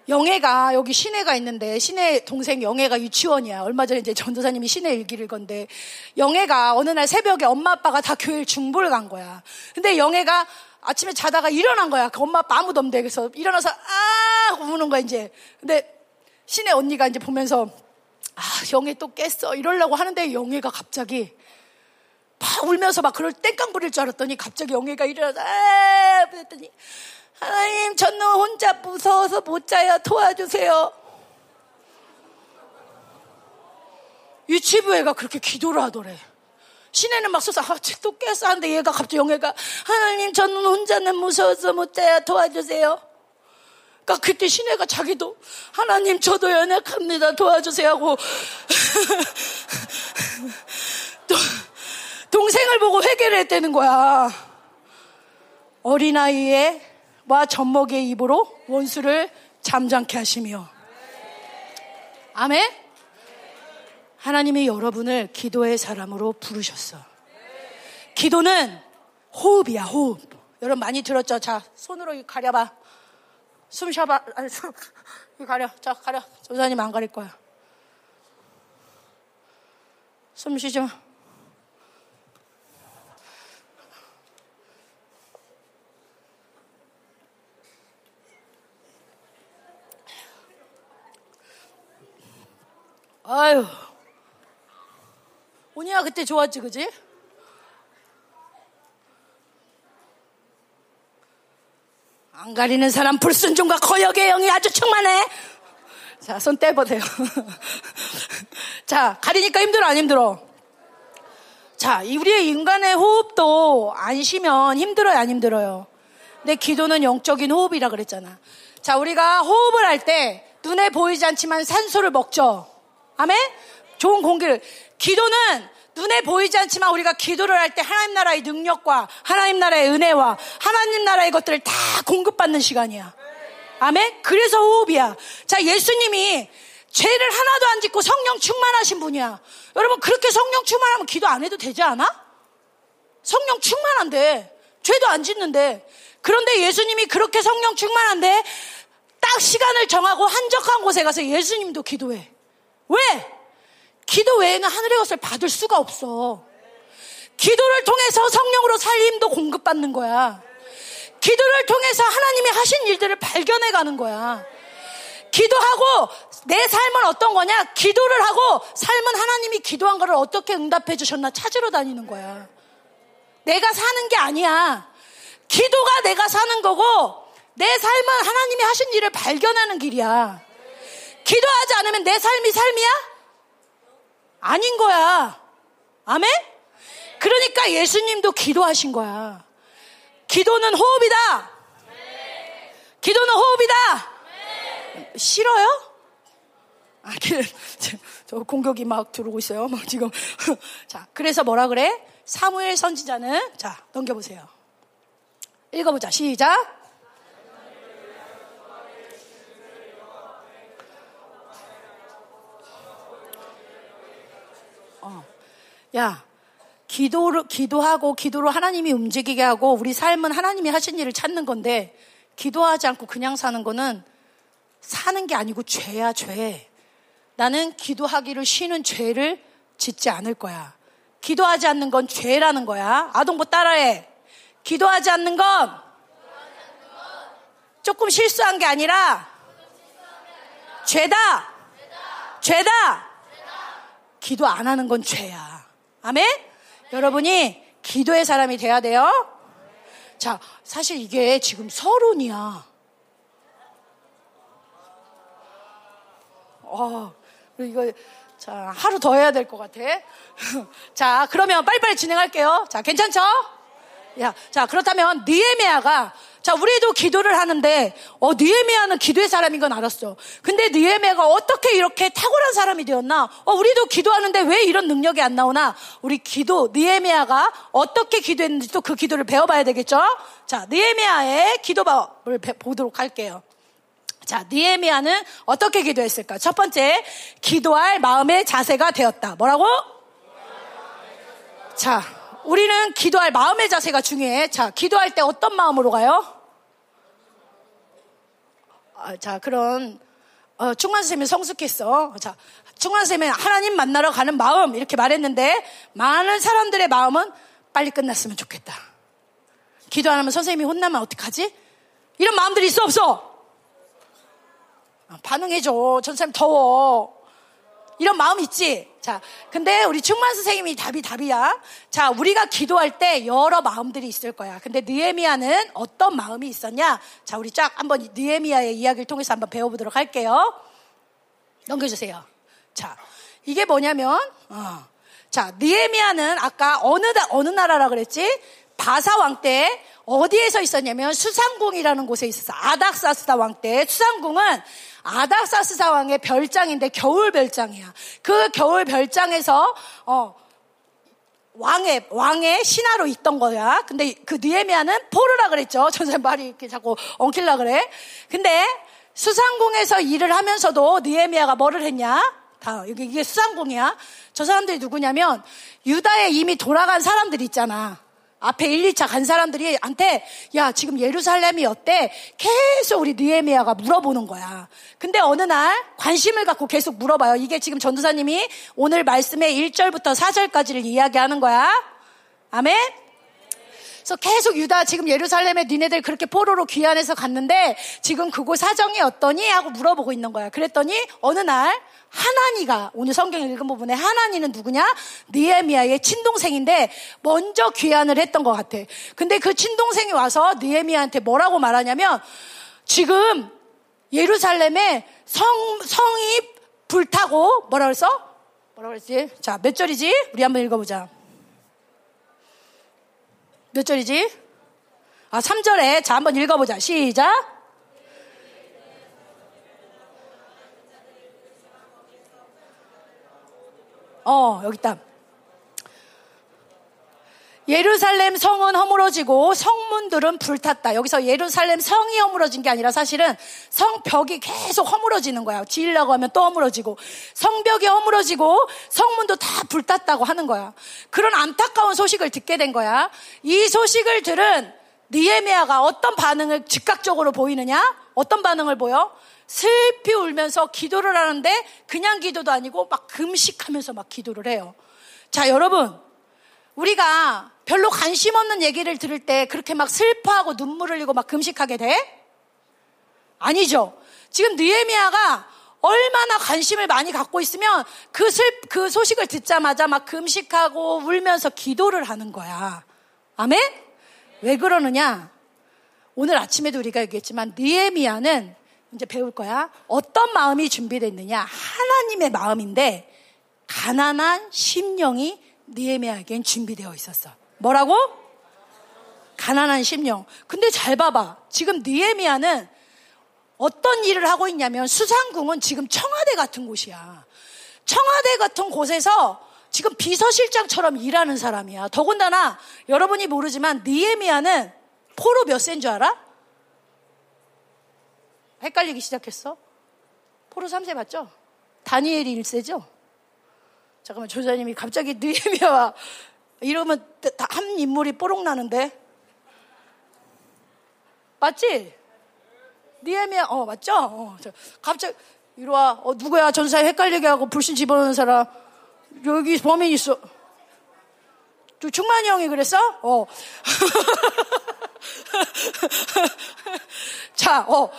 영애가 여기 신혜가 있는데 신혜 동생 영애가 유치원이야. 얼마 전에 이제 전도사님이 신혜 일기를 건데 영애가 어느 날 새벽에 엄마 아빠가 다 교회 중보를 간 거야. 근데 영애가 아침에 자다가 일어난 거야. 그 엄마 아빠 아무도 없는데 그래서 일어나서 아 우는 거야 이제. 근데 신혜 언니가 이제 보면서 아 영애 또 깼어. 이러려고 하는데 영애가 갑자기 막 울면서 막 그럴 땡깡 부릴 줄 알았더니 갑자기 영애가 일어나서 아 그랬더니 하나님 저는 혼자 무서워서 못 자요. 도와주세요. 유치부 애가 그렇게 기도를 하더래. 신혜는 막 서서 아, 또 깼어 하는데 얘가 갑자기 영애가 하나님 저는 혼자는 무서워서 못 자요. 도와주세요 그러니까 그때 신혜가 자기도 하나님 저도 연약합니다. 도와주세요 하고 또 동생을 보고 회개를 했다는 거야. 어린아이의 와 젖먹이의 입으로 원수를 잠잠케 하시며. 아멘. 하나님이 여러분을 기도의 사람으로 부르셨어. 기도는 호흡이야 호흡. 여러분 많이 들었죠? 자 손으로 가려봐 숨 쉬어봐. 아니, 숨, 가려. 자, 가려. 조사님 안 가릴 거야. 숨 쉬지 마. 아유. 오니야 그때 좋았지, 그지? 안 가리는 사람 불순종과 거역의 영이 아주 충만해. 자, 손 떼보세요. 자, 가리니까 힘들어, 안 힘들어? 자, 우리의 인간의 호흡도 안 쉬면 힘들어요, 안 힘들어요? 내 기도는 영적인 호흡이라 그랬잖아. 자, 우리가 호흡을 할 때 눈에 보이지 않지만 산소를 먹죠. 아멘? 좋은 공기를. 기도는 눈에 보이지 않지만 우리가 기도를 할 때 하나님 나라의 능력과 하나님 나라의 은혜와 하나님 나라의 것들을 다 공급받는 시간이야. 아멘? 그래서 호흡이야. 자, 예수님이 죄를 하나도 안 짓고 성령 충만하신 분이야. 여러분, 그렇게 성령 충만하면 기도 안 해도 되지 않아? 성령 충만한데, 죄도 안 짓는데. 그런데 예수님이 그렇게 성령 충만한데, 딱 시간을 정하고 한적한 곳에 가서 예수님도 기도해. 왜? 기도 외에는 하늘의 것을 받을 수가 없어. 기도를 통해서 성령으로 살림도 공급받는 거야. 기도를 통해서 하나님이 하신 일들을 발견해 가는 거야. 기도하고 내 삶은 어떤 거냐? 기도를 하고 삶은 하나님이 기도한 거를 어떻게 응답해 주셨나 찾으러 다니는 거야. 내가 사는 게 아니야. 기도가 내가 사는 거고 내 삶은 하나님이 하신 일을 발견하는 길이야. 기도하지 않으면 내 삶이 삶이야? 아닌 거야. 아멘? 그러니까 예수님도 기도하신 거야. 기도는 호흡이다. 기도는 호흡이다. 싫어요? 아, 저 공격이 막 들어오고 있어요. 막 지금. 자, 그래서 뭐라 그래? 사무엘 선지자는 자 넘겨 보세요. 읽어 보자. 시작. 야, 기도를, 기도하고 기도로 하나님이 움직이게 하고 우리 삶은 하나님이 하신 일을 찾는 건데 기도하지 않고 그냥 사는 거는 사는 게 아니고 죄야, 죄. 나는 기도하기를 쉬는 죄를 짓지 않을 거야. 기도하지 않는 건 죄라는 거야. 아동부 따라해. 기도하지 않는 건 조금 실수한 게 아니라 죄다. 죄다. 기도 안 하는 건 죄야. 아멘? 여러분이 기도의 사람이 돼야 돼요. 자, 사실 이게 지금 서론이야. 어, 이거, 자, 하루 더 해야 될 것 같아. 자, 그러면 빨리빨리 진행할게요. 자, 괜찮죠? 야, 자, 그렇다면, 니에메아가 자, 우리도 기도를 하는데, 어, 느에미아는 기도의 사람인 건 알았어. 근데 느에미아가 어떻게 이렇게 탁월한 사람이 되었나? 어, 우리도 기도하는데 왜 이런 능력이 안 나오나? 우리 기도, 느에미아가 어떻게 기도했는지 또 그 기도를 배워봐야 되겠죠? 자, 느에미아의 기도법을 보도록 할게요. 자, 니에미아는 어떻게 기도했을까? 첫 번째, 기도할 마음의 자세가 되었다. 뭐라고? 자, 우리는 기도할 마음의 자세가 중요해. 자, 기도할 때 어떤 마음으로 가요? 아, 자, 그런 어, 충만 쌤이 성숙했어. 자, 충만 쌤이 하나님 만나러 가는 마음 이렇게 말했는데 많은 사람들의 마음은 빨리 끝났으면 좋겠다. 기도 안 하면 선생님이 혼나면 어떡하지? 이런 마음들이 있어 없어? 아, 반응해줘. 전사님 더워. 이런 마음 있지? 자, 근데 우리 충만 선생님이 답이 답이야. 자, 우리가 기도할 때 여러 마음들이 있을 거야. 근데 느에미아는 어떤 마음이 있었냐? 자, 우리 쫙 한번 느에미아의 이야기를 통해서 한번 배워보도록 할게요. 넘겨주세요. 자, 이게 뭐냐면, 어. 자, 느에미아는 아까 어느, 어느 나라라 그랬지? 바사 왕 때 어디에서 있었냐면 수상궁이라는 곳에 있었어. 아닥사스다 왕 때. 수상궁은 아닥사스사 왕의 별장인데 겨울 별장이야. 그 겨울 별장에서 어 왕의 왕의 신하로 있던 거야. 근데 그 느에미아는 포르라 그랬죠. 전사 말이 이렇게 자꾸 엉킬라 그래. 근데 수상궁에서 일을 하면서도 느에미아가 뭐를 했냐? 다 이게 수상궁이야. 저 사람들이 누구냐면 유다에 이미 돌아간 사람들 있잖아. 앞에 1, 2차 간 사람들이 한테 야 지금 예루살렘이 어때? 계속 우리 느에미아가 물어보는 거야. 근데 어느 날 관심을 갖고 계속 물어봐요. 이게 지금 전도사님이 오늘 말씀의 1절부터 4절까지를 이야기하는 거야. 아멘? 그래서 계속 유다 지금 예루살렘에 니네들 그렇게 포로로 귀환해서 갔는데 지금 그곳 사정이 어떠니? 하고 물어보고 있는 거야. 그랬더니 어느 날 하나니가 오늘 성경 읽은 부분에 하나니는 누구냐? 느에미아의 친동생인데 먼저 귀환을 했던 것 같아. 근데 그 친동생이 와서 느에미아한테 뭐라고 말하냐면 지금 예루살렘에 성 성이 불타고 뭐라 그랬어? 뭐라 그랬지? 자, 몇 절이지? 우리 한번 읽어보자. 몇 절이지? 아, 3절에. 자, 한번 읽어보자. 시작. 어, 여기 있다. 예루살렘 성은 허물어지고 성문들은 불탔다. 여기서 예루살렘 성이 허물어진 게 아니라 사실은 성벽이 계속 허물어지는 거야. 지으려고 하면 또 허물어지고 성벽이 허물어지고 성문도 다 불탔다고 하는 거야. 그런 안타까운 소식을 듣게 된 거야. 이 소식을 들은 니에미아가 어떤 반응을 즉각적으로 보이느냐? 어떤 반응을 보여? 슬피 울면서 기도를 하는데 그냥 기도도 아니고 막 금식하면서 막 기도를 해요. 자, 여러분. 우리가 별로 관심 없는 얘기를 들을 때 그렇게 막 슬퍼하고 눈물 흘리고 막 금식하게 돼? 아니죠. 지금 느에미아가 얼마나 관심을 많이 갖고 있으면 그 슬, 그 소식을 듣자마자 막 금식하고 울면서 기도를 하는 거야. 아멘? 왜 그러느냐? 오늘 아침에도 우리가 얘기했지만 느에미아는 이제 배울 거야. 어떤 마음이 준비됐느냐? 하나님의 마음인데 가난한 심령이 니에미아에겐 준비되어 있었어. 뭐라고? 가난한 심령. 근데 잘 봐봐. 지금 니에미아는 어떤 일을 하고 있냐면 수상궁은 지금 청와대 같은 곳이야. 청와대 같은 곳에서 지금 비서실장처럼 일하는 사람이야. 더군다나 여러분이 모르지만 니에미아는 포로 몇 세인 줄 알아? 헷갈리기 시작했어? 포로 3세 맞죠? 다니엘이 1세죠? 잠깐만 조사님이 갑자기 느헤미야와 이러면 한 인물이 뽀록 나는데 맞지? 느헤미야 어 맞죠? 어, 갑자기 이리 와 어, 누구야 전사에 헷갈리게 하고 불신 집어넣는 사람 여기 범인 있어 충만이 형이 그랬어? 어. 자, 어.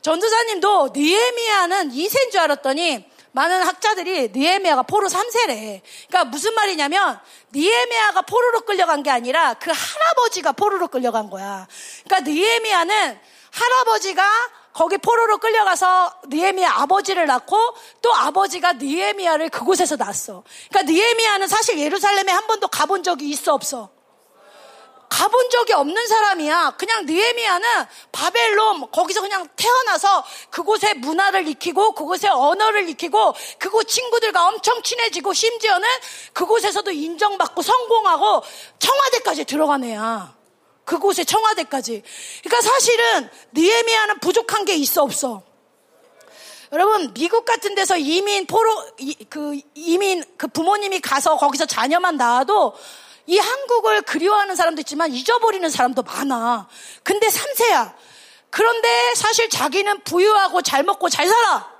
전도사님도 니에미아는 2세인 줄 알았더니 많은 학자들이 니에미아가 포로 3세래. 그러니까 무슨 말이냐면 니에미아가 포로로 끌려간 게 아니라 그 할아버지가 포로로 끌려간 거야. 그러니까 니에미아는 할아버지가 거기 포로로 끌려가서 니에미아 아버지를 낳고 또 아버지가 니에미아를 그곳에서 낳았어. 그러니까 니에미아는 사실 예루살렘에 한 번도 가본 적이 있어 없어. 가본 적이 없는 사람이야. 그냥 느에미아는 바벨론 거기서 그냥 태어나서 그곳의 문화를 익히고 그곳의 언어를 익히고 그곳 친구들과 엄청 친해지고 심지어는 그곳에서도 인정받고 성공하고 청와대까지 들어간 애야. 그곳의 청와대까지. 그러니까 사실은 느에미아는 부족한 게 있어 없어. 여러분 미국 같은 데서 이민 포로 이, 그 이민 그 부모님이 가서 거기서 자녀만 낳아도 이 한국을 그리워하는 사람도 있지만 잊어버리는 사람도 많아. 근데 3세야. 그런데 사실 자기는 부유하고 잘 먹고 잘 살아.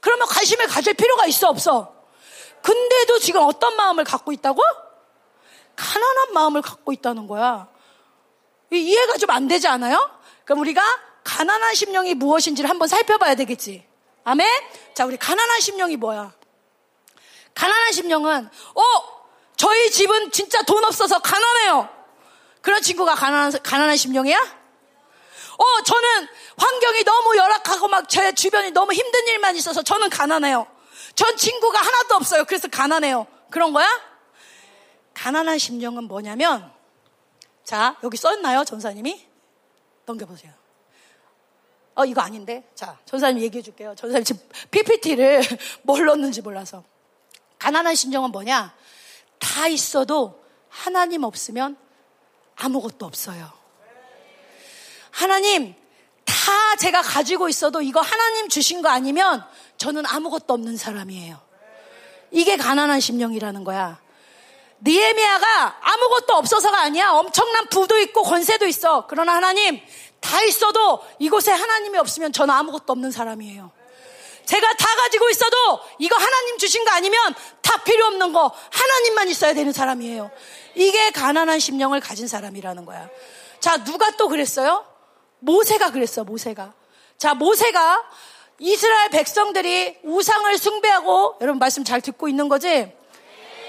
그러면 관심을 가질 필요가 있어 없어. 근데도 지금 어떤 마음을 갖고 있다고? 가난한 마음을 갖고 있다는 거야. 이해가 좀 안 되지 않아요? 그럼 우리가 가난한 심령이 무엇인지를 한번 살펴봐야 되겠지. 아멘? 자, 우리 가난한 심령이 뭐야? 가난한 심령은, 어, 저희 집은 진짜 돈 없어서 가난해요. 그런 친구가 가난한, 가난한 심령이야? 어, 저는 환경이 너무 열악하고 막 제 주변이 너무 힘든 일만 있어서 저는 가난해요. 전 친구가 하나도 없어요. 그래서 가난해요. 그런 거야? 가난한 심령은 뭐냐면, 자, 여기 써있나요, 전사님이? 넘겨보세요. 어, 이거 아닌데? 자, 전사님 얘기해 줄게요. 전사님 지금 PPT를 뭘 넣는지 몰라서. 가난한 심정은 뭐냐? 다 있어도 하나님 없으면 아무것도 없어요. 하나님, 다 제가 가지고 있어도 이거 하나님 주신 거 아니면 저는 아무것도 없는 사람이에요. 이게 가난한 심령이라는 거야. 니에미아가 아무것도 없어서가 아니야. 엄청난 부도 있고 권세도 있어. 그러나 하나님 다 있어도 이곳에 하나님이 없으면 저는 아무것도 없는 사람이에요. 제가 다 가지고 있어도 이거 하나님 주신 거 아니면 다 필요 없는 거 하나님만 있어야 되는 사람이에요. 이게 가난한 심령을 가진 사람이라는 거야. 자, 누가 또 그랬어요? 모세가 그랬어, 모세가. 자, 모세가 이스라엘 백성들이 우상을 숭배하고 여러분 말씀 잘 듣고 있는 거지?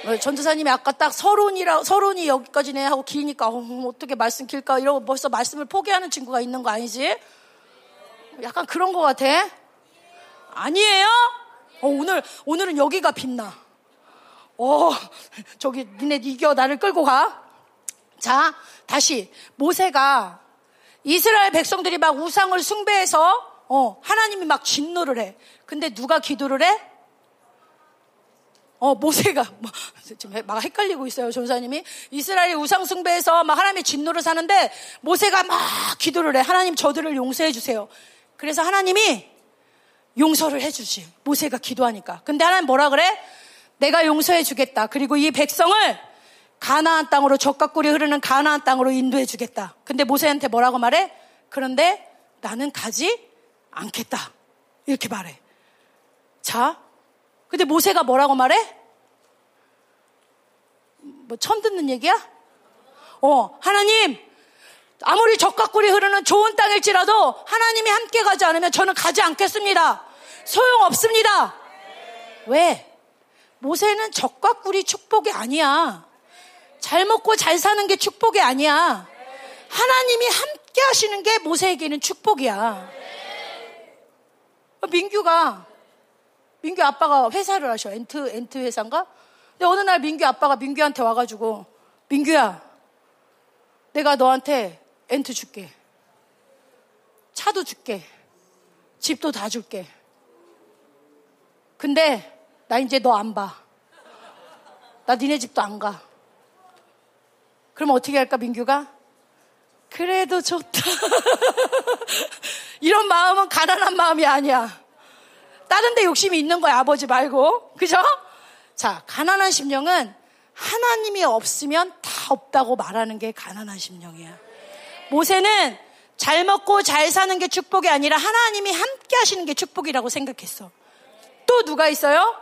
어, 전도사님이 아까 딱 서론이라 서론이 여기까지네 하고 기니까 어, 어떻게 말씀 길까 이러고 벌써 말씀을 포기하는 친구가 있는 거 아니지? 약간 그런 것 같아. 아니에요? 어, 오늘, 오늘은 여기가 빛나. 어, 저기, 니네 이겨 나를 끌고 가. 자, 다시. 모세가 이스라엘 백성들이 막 우상을 숭배해서, 어, 하나님이 막 진노를 해. 근데 누가 기도를 해? 어, 모세가, 뭐, 지금 막 헷갈리고 있어요, 전사님이. 이스라엘 우상 숭배해서 막 하나님의 진노를 사는데, 모세가 막 기도를 해. 하나님 저들을 용서해 주세요. 그래서 하나님이 용서를 해주지. 모세가 기도하니까. 근데 하나님 뭐라 그래? 내가 용서해 주겠다. 그리고 이 백성을 가나안 땅으로 적각꿀이 흐르는 가나안 땅으로 인도해 주겠다. 근데 모세한테 뭐라고 말해? 그런데 나는 가지 않겠다. 이렇게 말해. 자, 근데 모세가 뭐라고 말해? 뭐 처음 듣는 얘기야? 어, 하나님, 아무리 적각꿀이 흐르는 좋은 땅일지라도 하나님이 함께 가지 않으면 저는 가지 않겠습니다. 소용없습니다. 왜? 모세는 적각꿀이 축복이 아니야. 잘 먹고 잘 사는 게 축복이 아니야. 하나님이 함께 하시는 게 모세에게는 축복이야. 민규가, 민규 아빠가 회사를 하셔. 엔트, 엔트 회사인가? 근데 어느 날 민규 아빠가 민규한테 와가지고, 민규야, 내가 너한테 엔트 줄게. 차도 줄게. 집도 다 줄게. 근데 나 이제 너 안 봐. 나 니네 집도 안 가. 그럼 어떻게 할까, 민규가? 그래도 좋다. 이런 마음은 가난한 마음이 아니야. 다른 데 욕심이 있는 거야, 아버지 말고. 그죠? 자, 가난한 심령은 하나님이 없으면 다 없다고 말하는 게 가난한 심령이야. 모세는 잘 먹고 잘 사는 게 축복이 아니라 하나님이 함께 하시는 게 축복이라고 생각했어. 또 누가 있어요?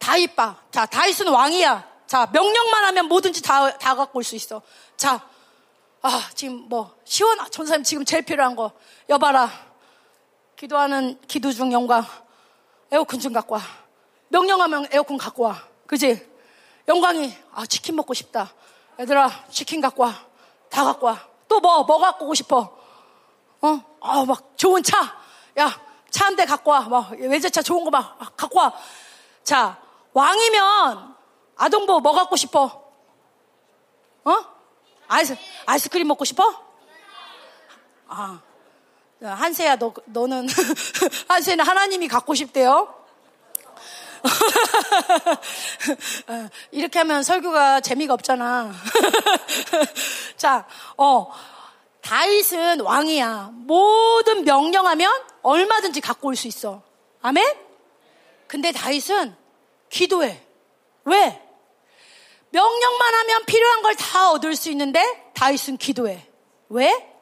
다윗바. 자, 다윗은 왕이야. 자, 명령만 하면 뭐든지 다, 다 갖고 올 수 있어. 자, 아, 지금 뭐, 시원, 전사님 지금 제일 필요한 거. 여봐라. 기도하는 기도 중 영광. 에어컨 좀 갖고 와. 명령하면 에어컨 갖고 와. 그지? 영광이, 아, 치킨 먹고 싶다. 얘들아, 치킨 갖고 와. 다 갖고 와. 또 뭐, 뭐 갖고 오고 싶어? 어? 아, 막 좋은 차. 야, 차 한 대 갖고 와. 막 외제차 좋은 거 막 갖고 와. 자, 왕이면 아동보 뭐 갖고 싶어? 어? 아이스, 아이스크림 먹고 싶어? 아, 한세야, 너, 너는, 한세는 하나님이 갖고 싶대요. 어, 이렇게 하면 설교가 재미가 없잖아. 자, 어, 다윗은 왕이야. 모든 명령하면 얼마든지 갖고 올 수 있어. 아멘? 근데 다윗은 기도해. 왜? 명령만 하면 필요한 걸 다 얻을 수 있는데 다윗은 기도해. 왜?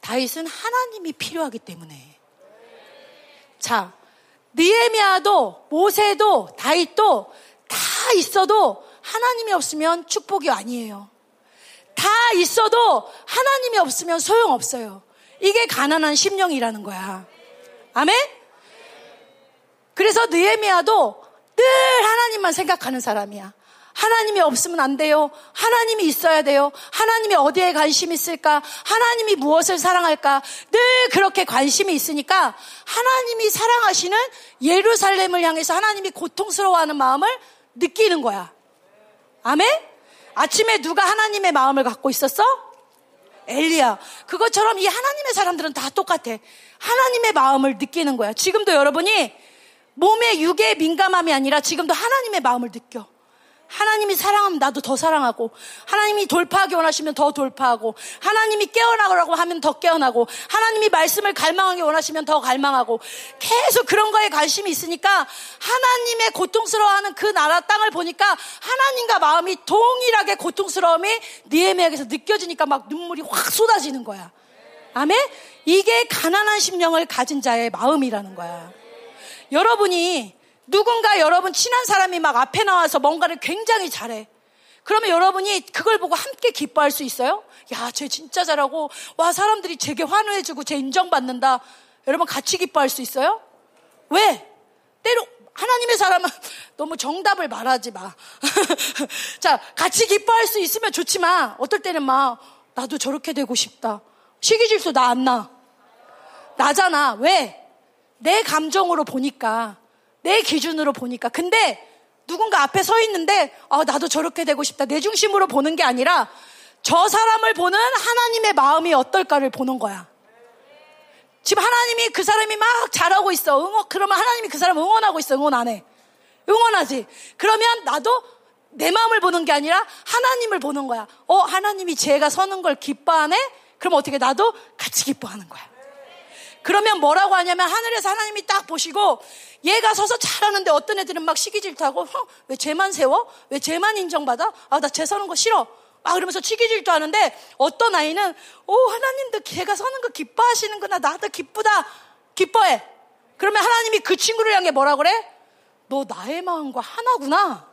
다윗은 하나님이 필요하기 때문에. 자, 느에미아도 모세도 다윗도 다 있어도 하나님이 없으면 축복이 아니에요. 다 있어도 하나님이 없으면 소용없어요. 이게 가난한 심령이라는 거야. 아멘? 그래서 느에미아도 늘 하나님만 생각하는 사람이야. 하나님이 없으면 안 돼요. 하나님이 있어야 돼요. 하나님이 어디에 관심 있을까? 하나님이 무엇을 사랑할까? 늘 그렇게 관심이 있으니까 하나님이 사랑하시는 예루살렘을 향해서 하나님이 고통스러워하는 마음을 느끼는 거야. 아멘? 아침에 누가 하나님의 마음을 갖고 있었어? 엘리야. 그것처럼 이 하나님의 사람들은 다 똑같아. 하나님의 마음을 느끼는 거야. 지금도 여러분이 몸의 육의 민감함이 아니라 지금도 하나님의 마음을 느껴. 하나님이 사랑하면 나도 더 사랑하고 하나님이 돌파하기 원하시면 더 돌파하고 하나님이 깨어나라고 하면 더 깨어나고 하나님이 말씀을 갈망하기 원하시면 더 갈망하고 계속 그런 거에 관심이 있으니까 하나님의 고통스러워하는 그 나라 땅을 보니까 하나님과 마음이 동일하게 고통스러움이 니에메에게서 느껴지니까 막 눈물이 확 쏟아지는 거야. 아멘? 이게 가난한 심령을 가진 자의 마음이라는 거야. 여러분이 누군가 여러분 친한 사람이 막 앞에 나와서 뭔가를 굉장히 잘해. 그러면 여러분이 그걸 보고 함께 기뻐할 수 있어요? 야, 쟤 진짜 잘하고, 와, 사람들이 제게 환호해주고, 쟤 인정받는다. 여러분 같이 기뻐할 수 있어요? 왜? 때로, 하나님의 사람은 너무 정답을 말하지 마. 자, 같이 기뻐할 수 있으면 좋지만, 어떨 때는 막, 나도 저렇게 되고 싶다. 시기질수 나안 나. 나잖아. 왜? 내 감정으로 보니까. 내 기준으로 보니까. 근데 누군가 앞에 서 있는데, 아, 나도 저렇게 되고 싶다. 내 중심으로 보는 게 아니라 저 사람을 보는 하나님의 마음이 어떨까를 보는 거야. 지금 하나님이 그 사람이 막 잘하고 있어. 응원, 그러면 하나님이 그 사람 응원하고 있어. 응원 안 해. 응원하지. 그러면 나도 내 마음을 보는 게 아니라 하나님을 보는 거야. 어, 하나님이 제가 서는 걸 기뻐하네? 그럼 어떻게 나도 같이 기뻐하는 거야. 그러면 뭐라고 하냐면 하늘에서 하나님이 딱 보시고 얘가 서서 잘하는데 어떤 애들은 막 시기 질투하고 어, 왜 쟤만 세워? 왜 쟤만 인정받아? 아 나 쟤 서는 거 싫어. 막 그러면서 시기 질투하는데 어떤 아이는 오 하나님도 걔가 서는 거 기뻐하시는구나 나도 기쁘다 기뻐해. 그러면 하나님이 그 친구를 향해 뭐라 그래? 너 나의 마음과 하나구나.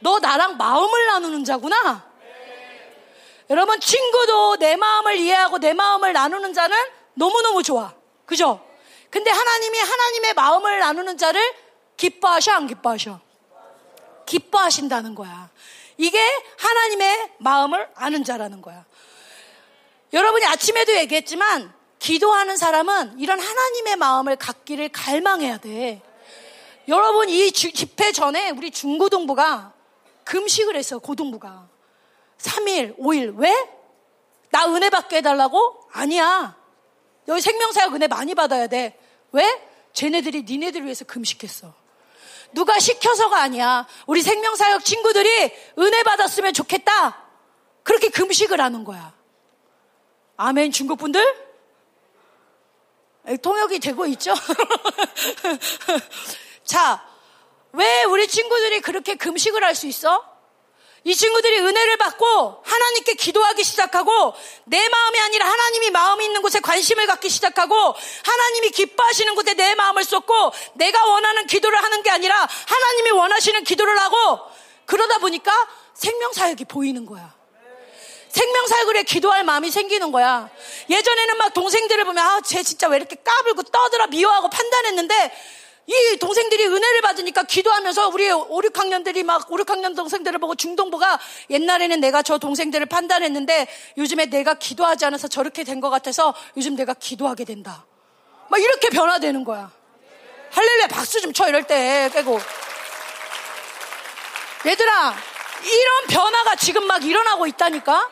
너 나랑 마음을 나누는 자구나. 여러분 친구도 내 마음을 이해하고 내 마음을 나누는 자는 너무너무 좋아. 그죠? 근데 하나님이 하나님의 마음을 나누는 자를 기뻐하셔, 안 기뻐하셔? 기뻐하신다는 거야. 이게 하나님의 마음을 아는 자라는 거야. 여러분이 아침에도 얘기했지만, 기도하는 사람은 이런 하나님의 마음을 갖기를 갈망해야 돼. 여러분, 이 집회 전에 우리 중고등부가 금식을 했어, 고등부가. 3일, 5일. 왜? 나 은혜 받게 해달라고? 아니야. 여기 생명사역 은혜 많이 받아야 돼. 왜? 쟤네들이 니네들을 위해서 금식했어. 누가 시켜서가 아니야. 우리 생명사역 친구들이 은혜 받았으면 좋겠다. 그렇게 금식을 하는 거야. 아멘, 중국 분들? 통역이 되고 있죠? 자, 왜 우리 친구들이 그렇게 금식을 할 수 있어? 이 친구들이 은혜를 받고 하나님께 기도하기 시작하고 내 마음이 아니라 하나님이 마음이 있는 곳에 관심을 갖기 시작하고 하나님이 기뻐하시는 곳에 내 마음을 쏟고 내가 원하는 기도를 하는 게 아니라 하나님이 원하시는 기도를 하고 그러다 보니까 생명사역이 보이는 거야. 생명사역을 해 기도할 마음이 생기는 거야. 예전에는 막 동생들을 보면 아, 쟤 진짜 왜 이렇게 까불고 떠들어 미워하고 판단했는데 이 동생들이 은혜를 받으니까 기도하면서 우리 5, 6학년들이 막 5, 6학년 동생들을 보고 중동부가 옛날에는 내가 저 동생들을 판단했는데 요즘에 내가 기도하지 않아서 저렇게 된 것 같아서 요즘 내가 기도하게 된다. 막 이렇게 변화되는 거야. 할렐루야 박수 좀 쳐 이럴 때 빼고. 얘들아 이런 변화가 지금 막 일어나고 있다니까?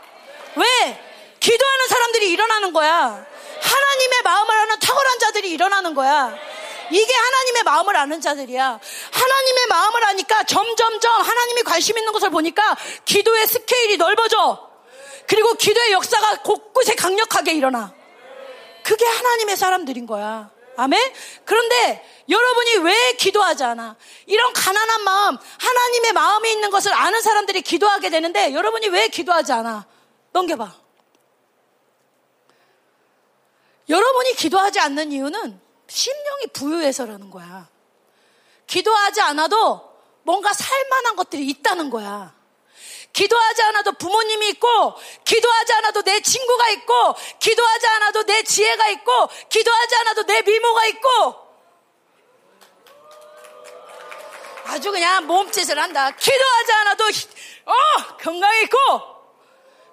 왜? 기도하는 사람들이 일어나는 거야. 하나님의 마음을 하는 탁월한 자들이 일어나는 거야. 이게 하나님의 마음을 아는 자들이야. 하나님의 마음을 아니까 점점점 하나님이 관심 있는 것을 보니까 기도의 스케일이 넓어져. 그리고 기도의 역사가 곳곳에 강력하게 일어나. 그게 하나님의 사람들인 거야. 아멘? 그런데 여러분이 왜 기도하지 않아? 이런 가난한 마음, 하나님의 마음이 있는 것을 아는 사람들이 기도하게 되는데 여러분이 왜 기도하지 않아? 넘겨봐. 여러분이 기도하지 않는 이유는 심령이 부유해서라는 거야. 기도하지 않아도 뭔가 살만한 것들이 있다는 거야. 기도하지 않아도 부모님이 있고, 기도하지 않아도 내 친구가 있고, 기도하지 않아도 내 지혜가 있고, 기도하지 않아도 내 미모가 있고, 아주 그냥 몸짓을 한다. 기도하지 않아도, 어, 건강이 있고,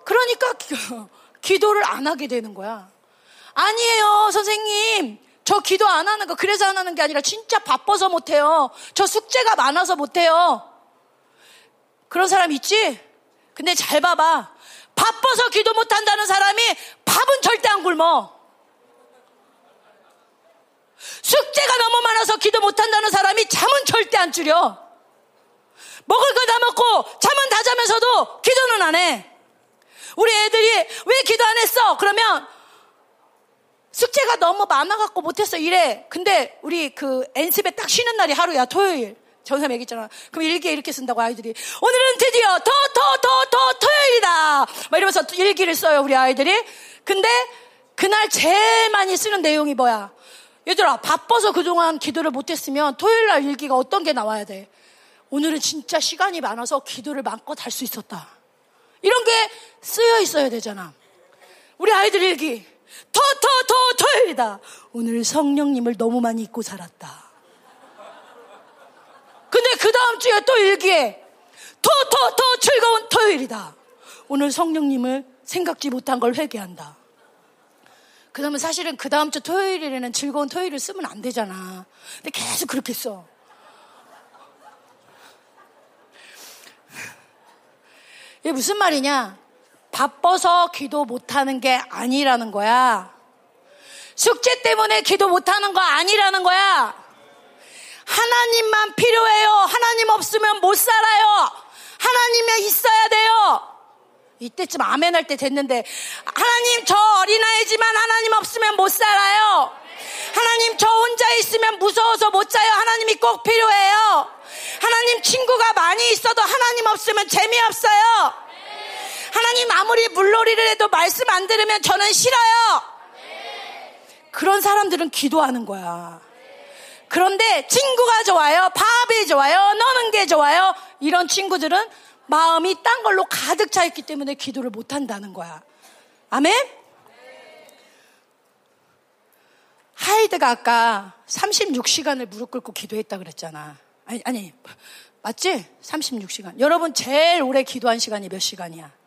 그러니까 기도를 안 하게 되는 거야. 아니에요, 선생님. 저 기도 안 하는 거 그래서 안 하는 게 아니라 진짜 바빠서 못해요. 저 숙제가 많아서 못해요. 그런 사람 있지? 근데 잘 봐봐. 바빠서 기도 못한다는 사람이 밥은 절대 안 굶어. 숙제가 너무 많아서 기도 못한다는 사람이 잠은 절대 안 줄여. 먹을 거 다 먹고 잠은 다 자면서도 기도는 안 해. 우리 애들이 왜 기도 안 했어? 그러면 숙제가 너무 많아갖고 못했어 이래. 근데 우리 그 엔습에 딱 쉬는 날이 하루야 토요일. 전사 얘기했잖아. 그럼 일기에 이렇게 쓴다고 아이들이 오늘은 드디어 더 더 더 더 토요일이다. 막 이러면서 일기를 써요 우리 아이들이. 근데 그날 제일 많이 쓰는 내용이 뭐야? 얘들아 바빠서 그동안 기도를 못했으면 토요일 날 일기가 어떤 게 나와야 돼? 오늘은 진짜 시간이 많아서 기도를 마음껏 할 수 있었다. 이런 게 쓰여 있어야 되잖아. 우리 아이들 일기. 더, 더, 더 토요일이다. 오늘 성령님을 너무 많이 잊고 살았다. 근데 그 다음 주에 또 일기에 더, 더, 더 즐거운 토요일이다. 오늘 성령님을 생각지 못한 걸 회개한다. 그러면 사실은 그 다음 주 토요일에는 즐거운 토요일을 쓰면 안 되잖아. 근데 계속 그렇게 써. 이게 무슨 말이냐? 바빠서 기도 못하는 게 아니라는 거야. 숙제 때문에 기도 못하는 거 아니라는 거야. 하나님만 필요해요. 하나님 없으면 못 살아요. 하나님이 있어야 돼요. 이때쯤 아멘 할 때 됐는데 하나님 저 어린아이지만 하나님 없으면 못 살아요. 하나님 저 혼자 있으면 무서워서 못 자요. 하나님이 꼭 필요해요. 하나님 친구가 많이 있어도 하나님 없으면 재미없어요. 하나님 아무리 물놀이를 해도 말씀 안 들으면 저는 싫어요. 그런 사람들은 기도하는 거야. 그런데 친구가 좋아요. 밥이 좋아요. 노는 게 좋아요. 이런 친구들은 마음이 딴 걸로 가득 차 있기 때문에 기도를 못 한다는 거야. 아멘? 하이드가 아까 36시간을 무릎 꿇고 기도했다 그랬잖아. 아니, 아니, 맞지? 36시간. 여러분 제일 오래 기도한 시간이 몇 시간이야?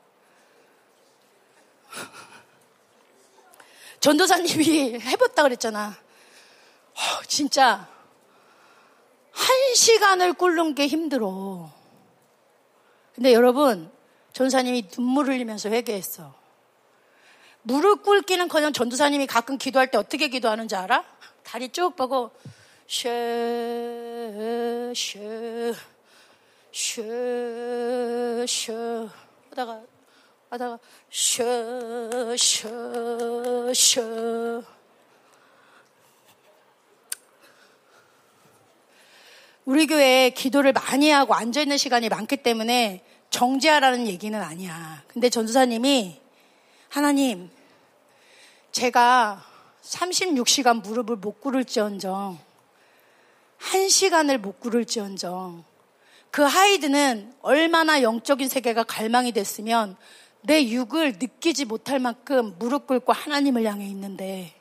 전도사님이 해봤다 그랬잖아. 어, 진짜 한 시간을 꿇는 게 힘들어. 근데 여러분, 전사님이 눈물 흘리면서 회개했어. 무릎 꿇기는 그냥 전도사님이 가끔 기도할 때 어떻게 기도하는지 알아? 다리 쭉 뻗고 쉐, 쉐, 쉐, 쉐 하다가 하다가 쉐 우리 교회에 기도를 많이 하고 앉아 있는 시간이 많기 때문에 정지하라는 얘기는 아니야. 근데 전도사님이 하나님, 제가 36시간 무릎을 못 꿇을지언정, 1시간을 못 꿇을지언정, 그 하이드는 얼마나 영적인 세계가 갈망이 됐으면 내 육을 느끼지 못할 만큼 무릎 꿇고 하나님을 향해 있는데,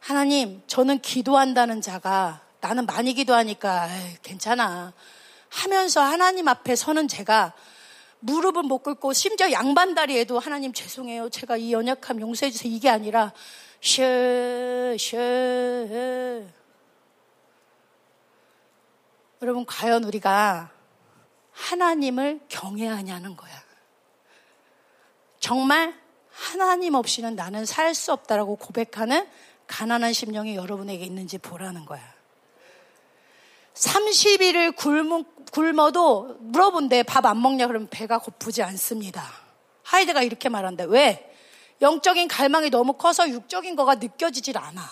하나님, 저는 기도한다는 자가 나는 많이 기도하니까 에이, 괜찮아. 하면서 하나님 앞에 서는 제가 무릎은 못 꿇고 심지어 양반다리에도 하나님 죄송해요. 제가 이 연약함 용서해 주세요. 이게 아니라 쉐, 쉐. 여러분 과연 우리가 하나님을 경외하냐는 거야. 정말 하나님 없이는 나는 살 수 없다라고 고백하는 가난한 심령이 여러분에게 있는지 보라는 거야. 30일을 굶, 굶어도 물어본대 밥안 먹냐 그러면 배가 고프지 않습니다. 하이드가 이렇게 말한다. 왜? 영적인 갈망이 너무 커서 육적인 거가 느껴지질 않아.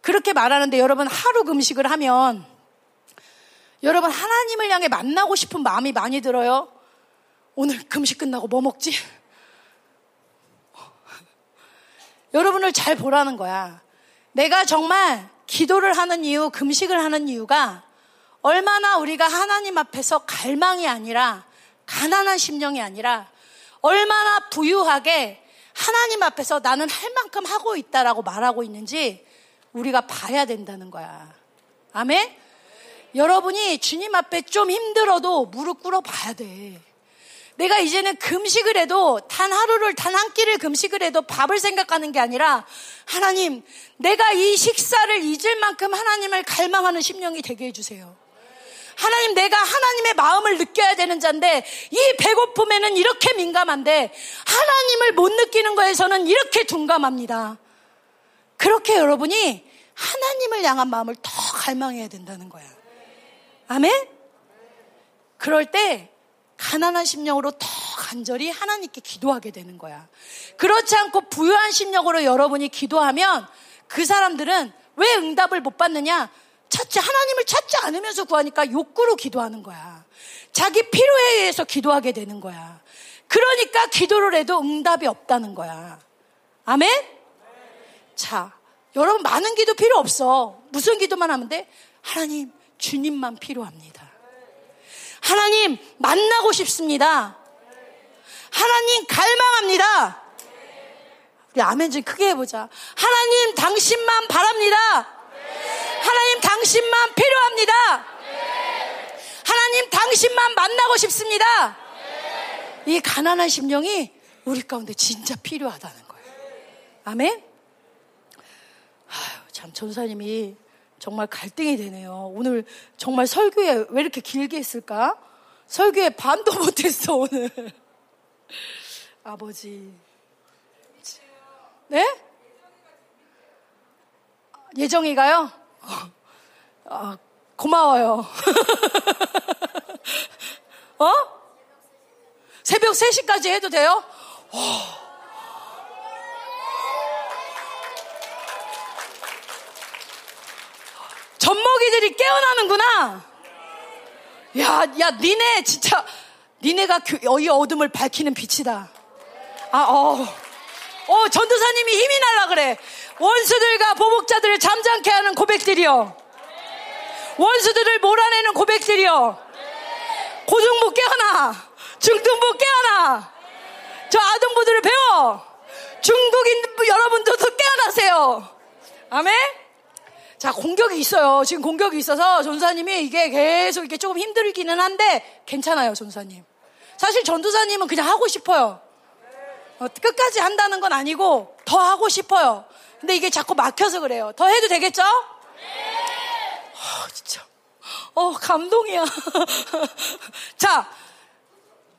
그렇게 말하는데 여러분 하루 금식을 하면 여러분 하나님을 향해 만나고 싶은 마음이 많이 들어요. 오늘 금식 끝나고 뭐 먹지? 여러분을 잘 보라는 거야. 내가 정말 기도를 하는 이유, 금식을 하는 이유가 얼마나 우리가 하나님 앞에서 갈망이 아니라 가난한 심령이 아니라 얼마나 부유하게 하나님 앞에서 나는 할 만큼 하고 있다라고 말하고 있는지 우리가 봐야 된다는 거야. 아멘? 여러분이 주님 앞에 좀 힘들어도 무릎 꿇어 봐야 돼. 내가 이제는 금식을 해도 단 하루를 단 한 끼를 금식을 해도 밥을 생각하는 게 아니라 하나님 내가 이 식사를 잊을 만큼 하나님을 갈망하는 심령이 되게 해주세요. 하나님 내가 하나님의 마음을 느껴야 되는 자인데 이 배고픔에는 이렇게 민감한데 하나님을 못 느끼는 거에서는 이렇게 둔감합니다. 그렇게 여러분이 하나님을 향한 마음을 더 갈망해야 된다는 거야. 아멘? 그럴 때 가난한 심령으로 더 간절히 하나님께 기도하게 되는 거야. 그렇지 않고 부유한 심령으로 여러분이 기도하면 그 사람들은 왜 응답을 못 받느냐? 찾지, 하나님을 찾지 않으면서 구하니까 욕구로 기도하는 거야. 자기 필요에 의해서 기도하게 되는 거야. 그러니까 기도를 해도 응답이 없다는 거야. 아멘? 자, 여러분 많은 기도 필요 없어. 무슨 기도만 하면 돼? 하나님, 주님만 필요합니다. 하나님, 만나고 싶습니다. 하나님, 갈망합니다. 우리 아멘 좀 크게 해보자. 하나님, 당신만 바랍니다. 하나님, 당신만 필요합니다. 하나님, 당신만 만나고 싶습니다. 이 가난한 심령이 우리 가운데 진짜 필요하다는 거예요. 아멘? 아유, 참, 전사님이 정말 갈등이 되네요. 오늘 정말 설교에 왜 이렇게 길게 했을까? 설교에 반도 못했어, 오늘. 아버지. 네? 예정이가요? 아, 고마워요. 어? 새벽 3시까지 해도 돼요? 와. 젖먹이들이 깨어나는구나. 야, 야, 니네 진짜 니네가 이 어둠을 밝히는 빛이다. 아, 어, 어, 전도사님이 힘이 날라 그래. 원수들과 보복자들을 잠잠케 하는 고백들이요. 원수들을 몰아내는 고백들이요. 고등부 깨어나. 중등부 깨어나. 저 아동부들을 배워. 중국인 여러분들도 깨어나세요. 아멘? 자, 공격이 있어요. 지금 공격이 있어서 전사님이 이게 계속 이게 조금 힘들기는 한데 괜찮아요, 전사님. 사실 전도사님은 그냥 하고 싶어요. 어, 끝까지 한다는 건 아니고 더 하고 싶어요. 근데 이게 자꾸 막혀서 그래요. 더 해도 되겠죠? 네. 어, 진짜. 어, 감동이야. 자,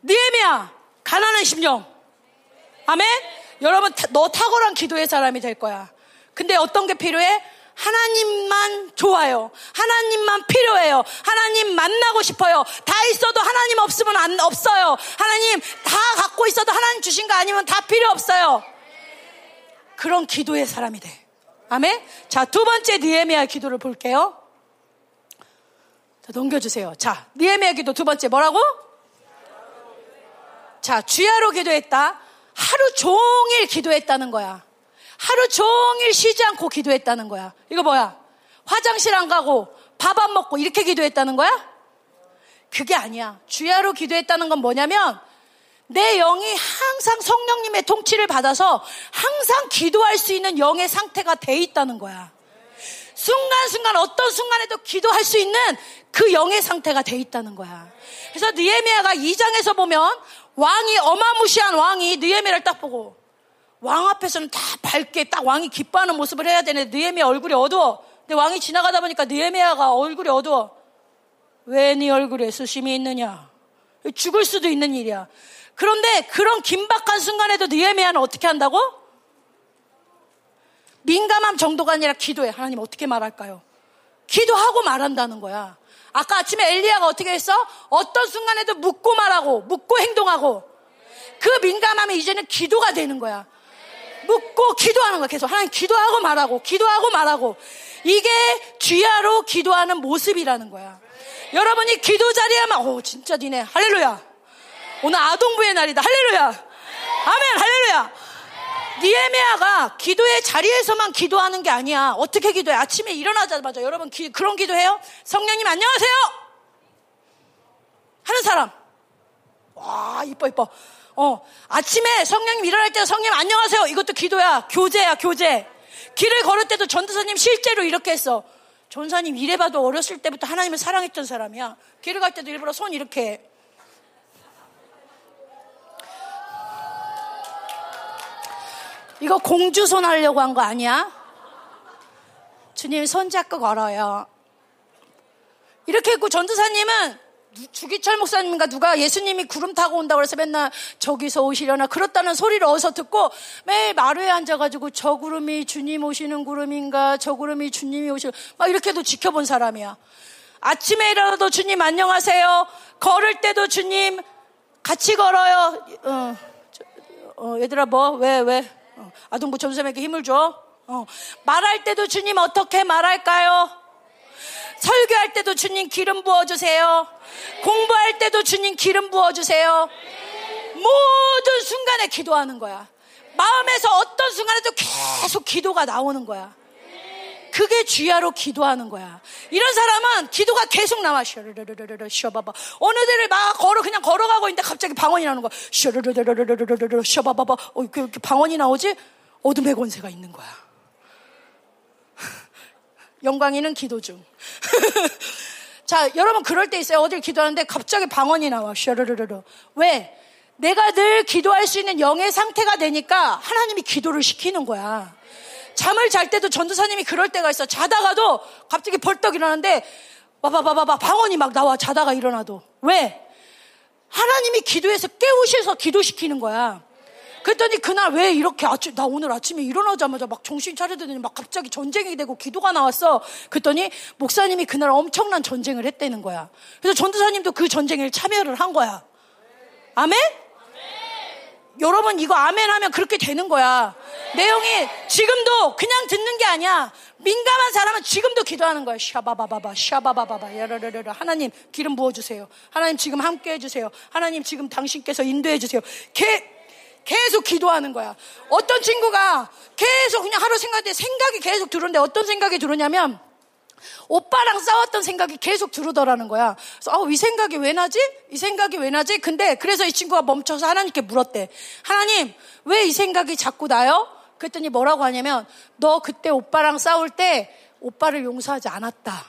니에미야, 가난한 심령. 아멘? 여러분, 너 탁월한 기도의 사람이 될 거야. 근데 어떤 게 필요해? 하나님만 좋아요. 하나님만 필요해요. 하나님 만나고 싶어요. 다 있어도 하나님 없으면 안, 없어요. 하나님 다 갖고 있어도 하나님 주신 거 아니면 다 필요 없어요. 그런 기도의 사람이 돼. 아멘? 자, 두 번째 니에미아 기도를 볼게요. 자, 넘겨주세요. 자, 니에미아 기도 두 번째 뭐라고? 자, 주야로 기도했다. 하루 종일 기도했다는 거야. 하루 종일 쉬지 않고 기도했다는 거야. 이거 뭐야? 화장실 안 가고 밥 안 먹고 이렇게 기도했다는 거야? 그게 아니야. 주야로 기도했다는 건 뭐냐면 내 영이 항상 성령님의 통치를 받아서 항상 기도할 수 있는 영의 상태가 돼 있다는 거야. 순간순간 어떤 순간에도 기도할 수 있는 그 영의 상태가 돼 있다는 거야. 그래서 느에미아가 2장에서 보면 왕이 어마무시한 왕이 느에미아를 딱 보고 왕 앞에서는 다 밝게 딱 왕이 기뻐하는 모습을 해야 되는데 느헤미야 얼굴이 어두워. 근데 왕이 지나가다 보니까 느헤미야가 얼굴이 어두워. 왜 네 얼굴에 수심이 있느냐? 죽을 수도 있는 일이야. 그런데 그런 긴박한 순간에도 느헤미야는 어떻게 한다고? 민감함 정도가 아니라 기도해. 하나님 어떻게 말할까요? 기도하고 말한다는 거야. 아까 아침에 엘리야가 어떻게 했어? 어떤 순간에도 묻고 말하고 묻고 행동하고 그 민감함이 이제는 기도가 되는 거야. 묻고 기도하는 거야. 계속 하나님 기도하고 말하고 기도하고 말하고 이게 주야로 기도하는 모습이라는 거야. 여러분이 기도 자리에만 오 진짜 니네 할렐루야. 오늘 아동부의 날이다. 할렐루야. 아멘 할렐루야. 니에메아가 기도의 자리에서만 기도하는 게 아니야. 어떻게 기도해? 아침에 일어나자마자 여러분 기, 그런 기도해요? 성령님 안녕하세요. 하는 사람. 와 이뻐 이뻐. 어, 아침에 성령님 일어날 때 성령님 안녕하세요. 이것도 기도야. 교제야, 교제. 길을 걸을 때도 전도사님 실제로 이렇게 했어. 전사님 이래봐도 어렸을 때부터 하나님을 사랑했던 사람이야. 길을 갈 때도 일부러 손 이렇게 해. 이거 공주 손 하려고 한 거 아니야? 주님 손 잡고 걸어요. 이렇게 했고 전도사님은 주기철 목사님인가 누가 예수님이 구름 타고 온다고 그래서 맨날 저기서 오시려나 그렇다는 소리를 어디서 듣고 매일 마루에 앉아가지고 저 구름이 주님 오시는 구름인가 저 구름이 주님이 오시는 막 이렇게도 지켜본 사람이야. 아침에 일어나도 주님 안녕하세요. 걸을 때도 주님 같이 걸어요. 어, 어, 얘들아 뭐 왜 왜? 어, 아동부 전사에게 힘을 줘. 어, 말할 때도 주님 어떻게 말할까요? 설교할 때도 주님 기름 부어주세요. 공부할 때도 주님 기름 부어주세요. 모든 순간에 기도하는 거야. 마음에서 어떤 순간에도 계속 기도가 나오는 거야. 그게 주야로 기도하는 거야. 이런 사람은 기도가 계속 나와. 셔르르르르 쉬어봐봐. 어느 데를 막 걸어 그냥 걸어가고 있는데 갑자기 방언이 나오는 거야. 셔르르르르르 쉬어봐봐. 어, 이렇게 방언이 나오지? 어둠의 권세가 있는 거야. 영광이는 기도 중. 자, 여러분 그럴 때 있어요. 어딜 기도하는데 갑자기 방언이 나와. 셔르르르르. 왜? 내가 늘 기도할 수 있는 영의 상태가 되니까 하나님이 기도를 시키는 거야. 잠을 잘 때도 전도사님이 그럴 때가 있어. 자다가도 갑자기 벌떡 일어나는데 봐봐봐봐 방언이 막 나와 자다가 일어나도 왜? 하나님이 기도해서 깨우셔서 기도시키는 거야. 그랬더니 그날 왜 이렇게 아침, 나 오늘 아침에 일어나자마자 막 정신 차려더니 막 갑자기 전쟁이 되고 기도가 나왔어. 그랬더니 목사님이 그날 엄청난 전쟁을 했다는 거야. 그래서 전도사님도 그 전쟁에 참여를 한 거야. 아멘? 여러분 이거 아멘 하면 그렇게 되는 거야. 내용이 지금도 그냥 듣는 게 아니야. 민감한 사람은 지금도 기도하는 거야. 샤바바바바, 샤바바바바, 야라라라. 하나님 기름 부어주세요. 하나님 지금 함께 해주세요. 하나님 지금 당신께서 인도해주세요. 개, 계속 기도하는 거야. 어떤 친구가 계속 그냥 하루 생각할 때 생각이 계속 들었는데 어떤 생각이 들었냐면 오빠랑 싸웠던 생각이 계속 들어더라는 거야. 그래서 아, 이 생각이 왜 나지? 이 생각이 왜 나지? 근데 그래서 이 친구가 멈춰서 하나님께 물었대. 하나님, 왜 이 생각이 자꾸 나요? 그랬더니 뭐라고 하냐면 너 그때 오빠랑 싸울 때 오빠를 용서하지 않았다.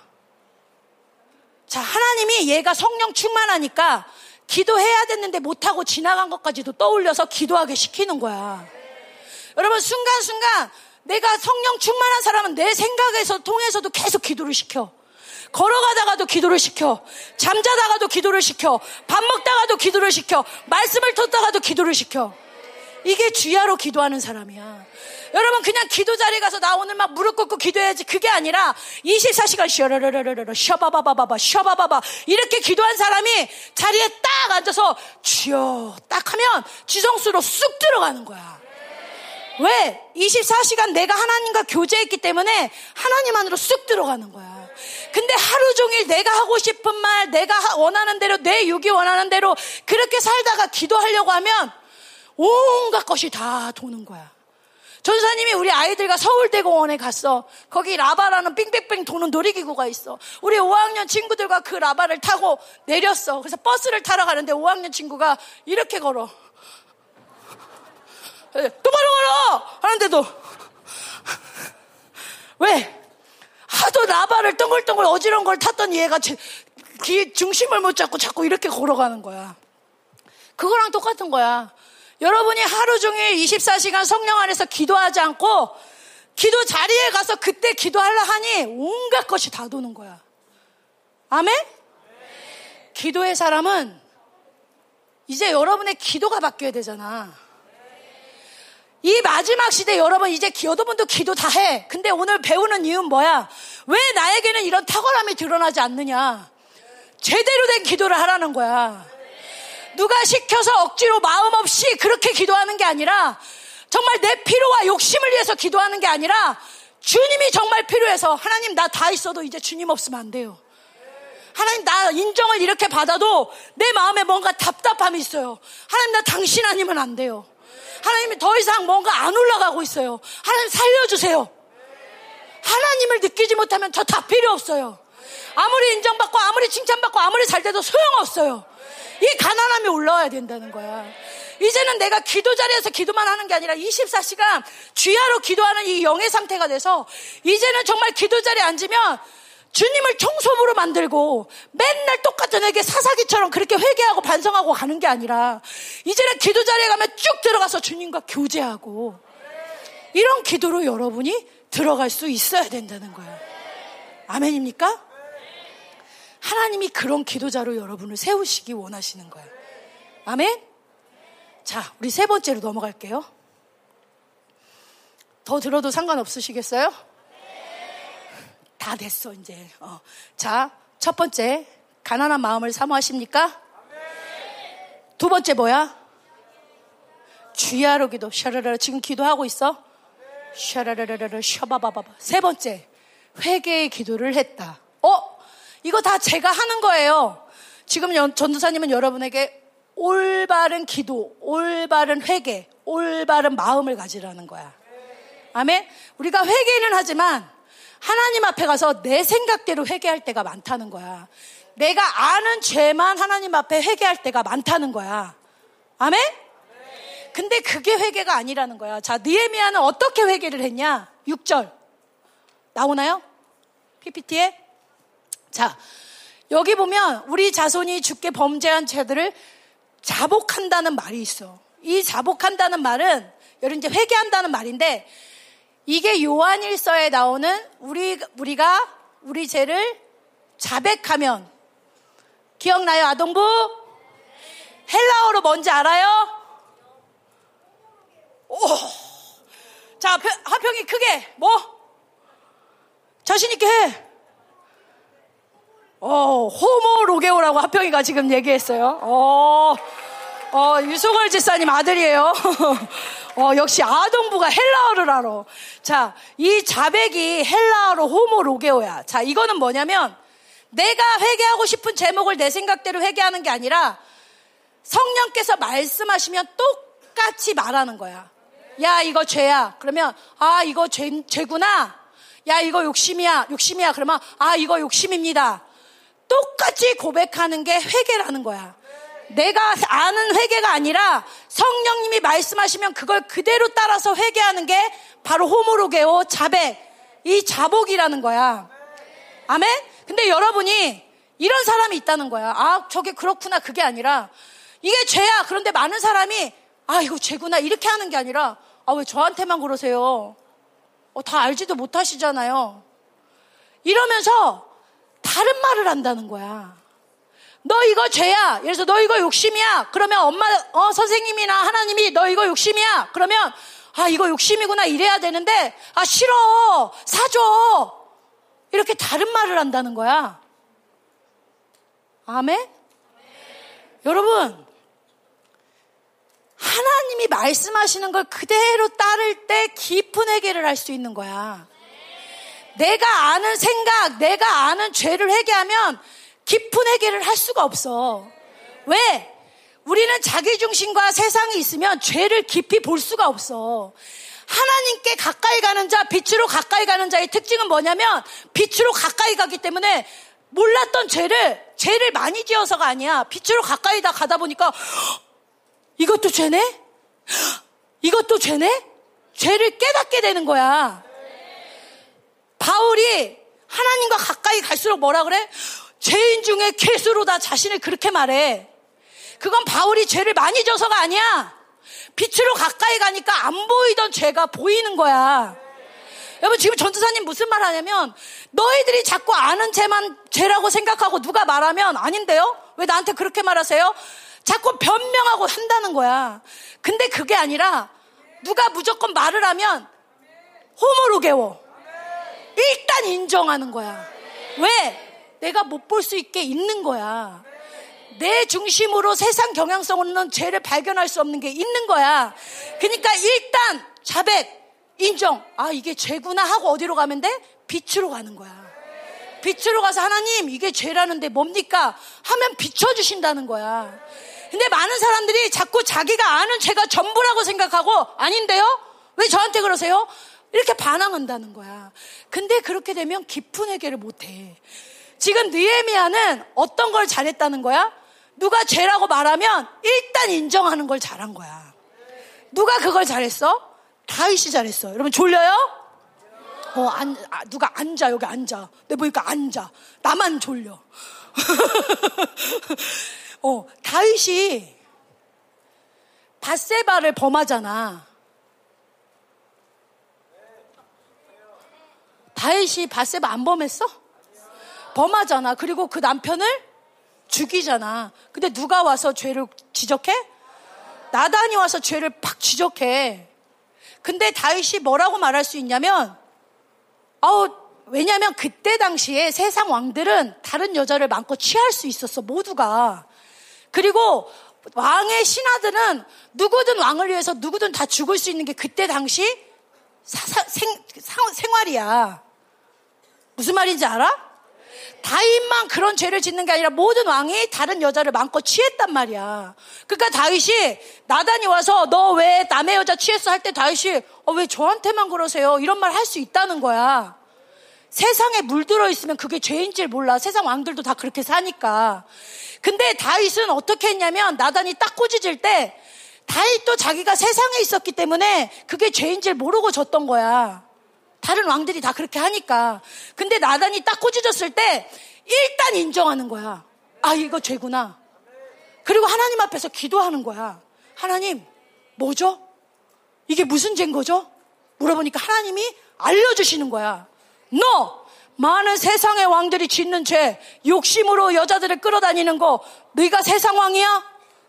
자, 하나님이 얘가 성령 충만하니까 기도해야 됐는데 못하고 지나간 것까지도 떠올려서 기도하게 시키는 거야. 여러분, 순간순간 내가 성령 충만한 사람은 내 생각에서 통해서도 계속 기도를 시켜. 걸어가다가도 기도를 시켜. 잠자다가도 기도를 시켜. 밥 먹다가도 기도를 시켜. 말씀을 듣다가도 기도를 시켜. 이게 주야로 기도하는 사람이야. 여러분 그냥 기도 자리에 가서 나 오늘 막 무릎 꿇고 기도해야지 그게 아니라 24시간 쉬어르르르르 쉬어바바바바바 쉬어바바바 이렇게 기도한 사람이 자리에 딱 앉아서 주여 딱 하면 지성수로 쑥 들어가는 거야. 왜? 24시간 내가 하나님과 교제했기 때문에 하나님 안으로 쑥 들어가는 거야. 근데 하루 종일 내가 하고 싶은 말, 내가 원하는 대로, 내 육이 원하는 대로 그렇게 살다가 기도하려고 하면 온갖 것이 다 도는 거야. 전사님이 우리 아이들과 서울대공원에 갔어. 거기 라바라는 빙빙빙 도는 놀이기구가 있어. 우리 5학년 친구들과 그 라바를 타고 내렸어. 그래서 버스를 타러 가는데 5학년 친구가 이렇게 걸어. 똑바로 걸어! 하는데도. 왜? 하도 라바를 덩글덩글 어지러운 걸 탔더니 얘가 제, 중심을 못 잡고 자꾸 이렇게 걸어가는 거야. 그거랑 똑같은 거야. 여러분이 하루 종일 24시간 성령 안에서 기도하지 않고 기도 자리에 가서 그때 기도하려 하니 온갖 것이 다 도는 거야. 아멘? 기도의 사람은 이제 여러분의 기도가 바뀌어야 되잖아. 이 마지막 시대 여러분 이제 여러분도 기도 다 해. 근데 오늘 배우는 이유는 뭐야? 왜 나에게는 이런 탁월함이 드러나지 않느냐? 제대로 된 기도를 하라는 거야. 누가 시켜서 억지로 마음 없이 그렇게 기도하는 게 아니라 정말 내 필요와 욕심을 위해서 기도하는 게 아니라 주님이 정말 필요해서 하나님 나 다 있어도 이제 주님 없으면 안 돼요. 하나님 나 인정을 이렇게 받아도 내 마음에 뭔가 답답함이 있어요. 하나님 나 당신 아니면 안 돼요. 하나님이 더 이상 뭔가 안 올라가고 있어요. 하나님 살려주세요. 하나님을 느끼지 못하면 저 다 필요 없어요. 아무리 인정받고 아무리 칭찬받고 아무리 잘 돼도 소용없어요. 이 가난함이 올라와야 된다는 거야. 이제는 내가 기도 자리에서 기도만 하는 게 아니라 24시간 주야로 기도하는 이 영의 상태가 돼서 이제는 정말 기도 자리에 앉으면 주님을 청소부로 만들고 맨날 똑같은 에게 사사기처럼 그렇게 회개하고 반성하고 가는 게 아니라 이제는 기도 자리에 가면 쭉 들어가서 주님과 교제하고 이런 기도로 여러분이 들어갈 수 있어야 된다는 거예요. 아멘입니까? 하나님이 그런 기도자로 여러분을 세우시기 원하시는 거예요. 아멘? 자, 우리 세 번째로 넘어갈게요. 더 들어도 상관없으시겠어요? 다 됐어, 이제. 어. 자, 첫 번째, 가난한 마음을 사모하십니까? 두 번째 뭐야? 주야로 기도. 샤라라 지금 기도하고 있어? 샤라라라라 샤바바바바. 세 번째, 회개의 기도를 했다. 어? 이거 다 제가 하는 거예요. 지금 전도사님은 여러분에게 올바른 기도, 올바른 회개, 올바른 마음을 가지라는 거야. 아멘? 우리가 회개는 하지만 하나님 앞에 가서 내 생각대로 회개할 때가 많다는 거야. 내가 아는 죄만 하나님 앞에 회개할 때가 많다는 거야. 아멘? 근데 그게 회개가 아니라는 거야. 자, 느에미아는 어떻게 회개를 했냐? 6절. 나오나요? PPT에? 자, 여기 보면 우리 자손이 죽게 범죄한 죄들을 자복한다는 말이 있어. 이 자복한다는 말은 여러분 이제 회개한다는 말인데 이게 요한일서에 나오는 우리 우리가 우리 죄를 자백하면 기억나요 아동부? 헬라어로 뭔지 알아요? 오. 자, 하평이 크게 뭐? 자신 있게 해. 어, 호모로게오라고 하평이가 지금 얘기했어요. 어, 어, 유소걸 집사님 아들이에요. 어, 역시 아동부가 헬라어를 알아. 자, 이 자백이 헬라어로 호모로게오야. 자, 이거는 뭐냐면 내가 회개하고 싶은 제목을 내 생각대로 회개하는 게 아니라 성령께서 말씀하시면 똑같이 말하는 거야. 야, 이거 죄야. 그러면, 아, 이거 죄, 죄구나. 야, 이거 욕심이야. 욕심이야. 그러면, 아, 이거 욕심입니다. 똑같이 고백하는 게 회개라는 거야. 내가 아는 회개가 아니라 성령님이 말씀하시면 그걸 그대로 따라서 회개하는 게 바로 호모로게오 자백, 이 자복이라는 거야. 아멘? 근데 여러분이 이런 사람이 있다는 거야. 아, 저게 그렇구나. 그게 아니라 이게 죄야. 그런데 많은 사람이 아, 이거 죄구나. 이렇게 하는 게 아니라 아, 왜 저한테만 그러세요? 어, 다 알지도 못하시잖아요. 이러면서 다른 말을 한다는 거야. 너 이거 죄야. 그래서 너 이거 욕심이야. 그러면 엄마, 어, 선생님이나 하나님이 너 이거 욕심이야. 그러면 아, 이거 욕심이구나. 이래야 되는데, 아, 싫어. 사줘. 이렇게 다른 말을 한다는 거야. 아멘? 여러분, 하나님이 말씀하시는 걸 그대로 따를 때 깊은 회개를 할수 있는 거야. 내가 아는 생각, 내가 아는 죄를 회개하면 깊은 회개를 할 수가 없어. 왜? 우리는 자기 중심과 세상이 있으면 죄를 깊이 볼 수가 없어. 하나님께 가까이 가는 자, 빛으로 가까이 가는 자의 특징은 뭐냐면 빛으로 가까이 가기 때문에 몰랐던 죄를 죄를 많이 지어서가 아니야. 빛으로 가까이 다 가다 보니까 이것도 죄네? 이것도 죄네? 죄를 깨닫게 되는 거야. 바울이 하나님과 가까이 갈수록 뭐라 그래? 죄인 중에 괴수로 다 자신을 그렇게 말해. 그건 바울이 죄를 많이 져서가 아니야. 빛으로 가까이 가니까 안 보이던 죄가 보이는 거야. 여러분 지금 전도사님 무슨 말 하냐면 너희들이 자꾸 아는 죄만 죄라고 생각하고 누가 말하면 아닌데요? 왜 나한테 그렇게 말하세요? 자꾸 변명하고 한다는 거야. 근데 그게 아니라 누가 무조건 말을 하면 호모로게워. 일단 인정하는 거야. 왜? 내가 못 볼 수 있게 있는 거야. 내 중심으로 세상 경향성 없는 죄를 발견할 수 없는 게 있는 거야. 그러니까 일단 자백, 인정. 아, 이게 죄구나 하고 어디로 가면 돼? 빛으로 가는 거야. 빛으로 가서 하나님, 이게 죄라는데 뭡니까? 하면 비춰주신다는 거야. 근데 많은 사람들이 자꾸 자기가 아는 죄가 전부라고 생각하고 아닌데요? 왜 저한테 그러세요? 이렇게 반항한다는 거야. 근데 그렇게 되면 깊은 회개를 못 해. 지금 느에미아는 어떤 걸 잘했다는 거야? 누가 죄라고 말하면 일단 인정하는 걸 잘한 거야. 누가 그걸 잘했어? 다윗이 잘했어. 여러분 졸려요? 어, 안, 아, 누가 앉아 여기 앉아. 내 보니까 앉아. 나만 졸려. 어, 다윗이 바세바를 범하잖아. 다윗이 바세바 안 범했어? 범하잖아. 그리고 그 남편을 죽이잖아. 근데 누가 와서 죄를 지적해? 나단이 와서 죄를 팍 지적해. 근데 다윗이 뭐라고 말할 수 있냐면, 아우, 왜냐하면 그때 당시에 세상 왕들은 다른 여자를 마음껏 취할 수 있었어 모두가. 그리고 왕의 신하들은 누구든 왕을 위해서 누구든 다 죽을 수 있는 게 그때 당시 사, 생, 생활이야. 무슨 말인지 알아? 다윗만 그런 죄를 짓는 게 아니라 모든 왕이 다른 여자를 마음껏 취했단 말이야. 그러니까 다윗이 나단이 와서 너 왜 남의 여자 취했어 할 때 다윗이 어, 왜 저한테만 그러세요? 이런 말 할 수 있다는 거야. 세상에 물들어 있으면 그게 죄인 줄 몰라. 세상 왕들도 다 그렇게 사니까. 근데 다윗은 어떻게 했냐면 나단이 딱 꼬지질 때 다윗도 자기가 세상에 있었기 때문에 그게 죄인 줄 모르고 졌던 거야. 다른 왕들이 다 그렇게 하니까. 근데 나단이 딱 꼬지졌을 때 일단 인정하는 거야. 아, 이거 죄구나. 그리고 하나님 앞에서 기도하는 거야. 하나님, 뭐죠? 이게 무슨 죄인 거죠? 물어보니까 하나님이 알려주시는 거야. 너! 많은 세상의 왕들이 짓는 죄, 욕심으로 여자들을 끌어다니는 거, 네가 세상 왕이야?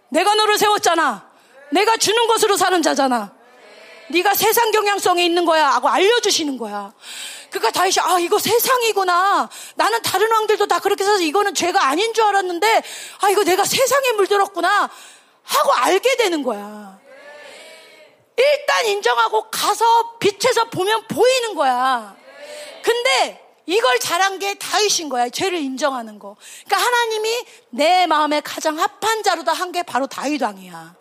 내가 너를 세웠잖아. 내가 주는 것으로 사는 자잖아. 네가 세상 경향성이 있는 거야 하고 알려주시는 거야. 그러니까 다윗이 아 이거 세상이구나. 나는 다른 왕들도 다 그렇게 살아서 이거는 죄가 아닌 줄 알았는데 아 이거 내가 세상에 물들었구나 하고 알게 되는 거야. 일단 인정하고 가서 빛에서 보면 보이는 거야. 근데 이걸 잘한 게 다윗인 거야. 죄를 인정하는 거. 그러니까 하나님이 내 마음에 가장 합한 자로다 한 게 바로 다윗 왕이야.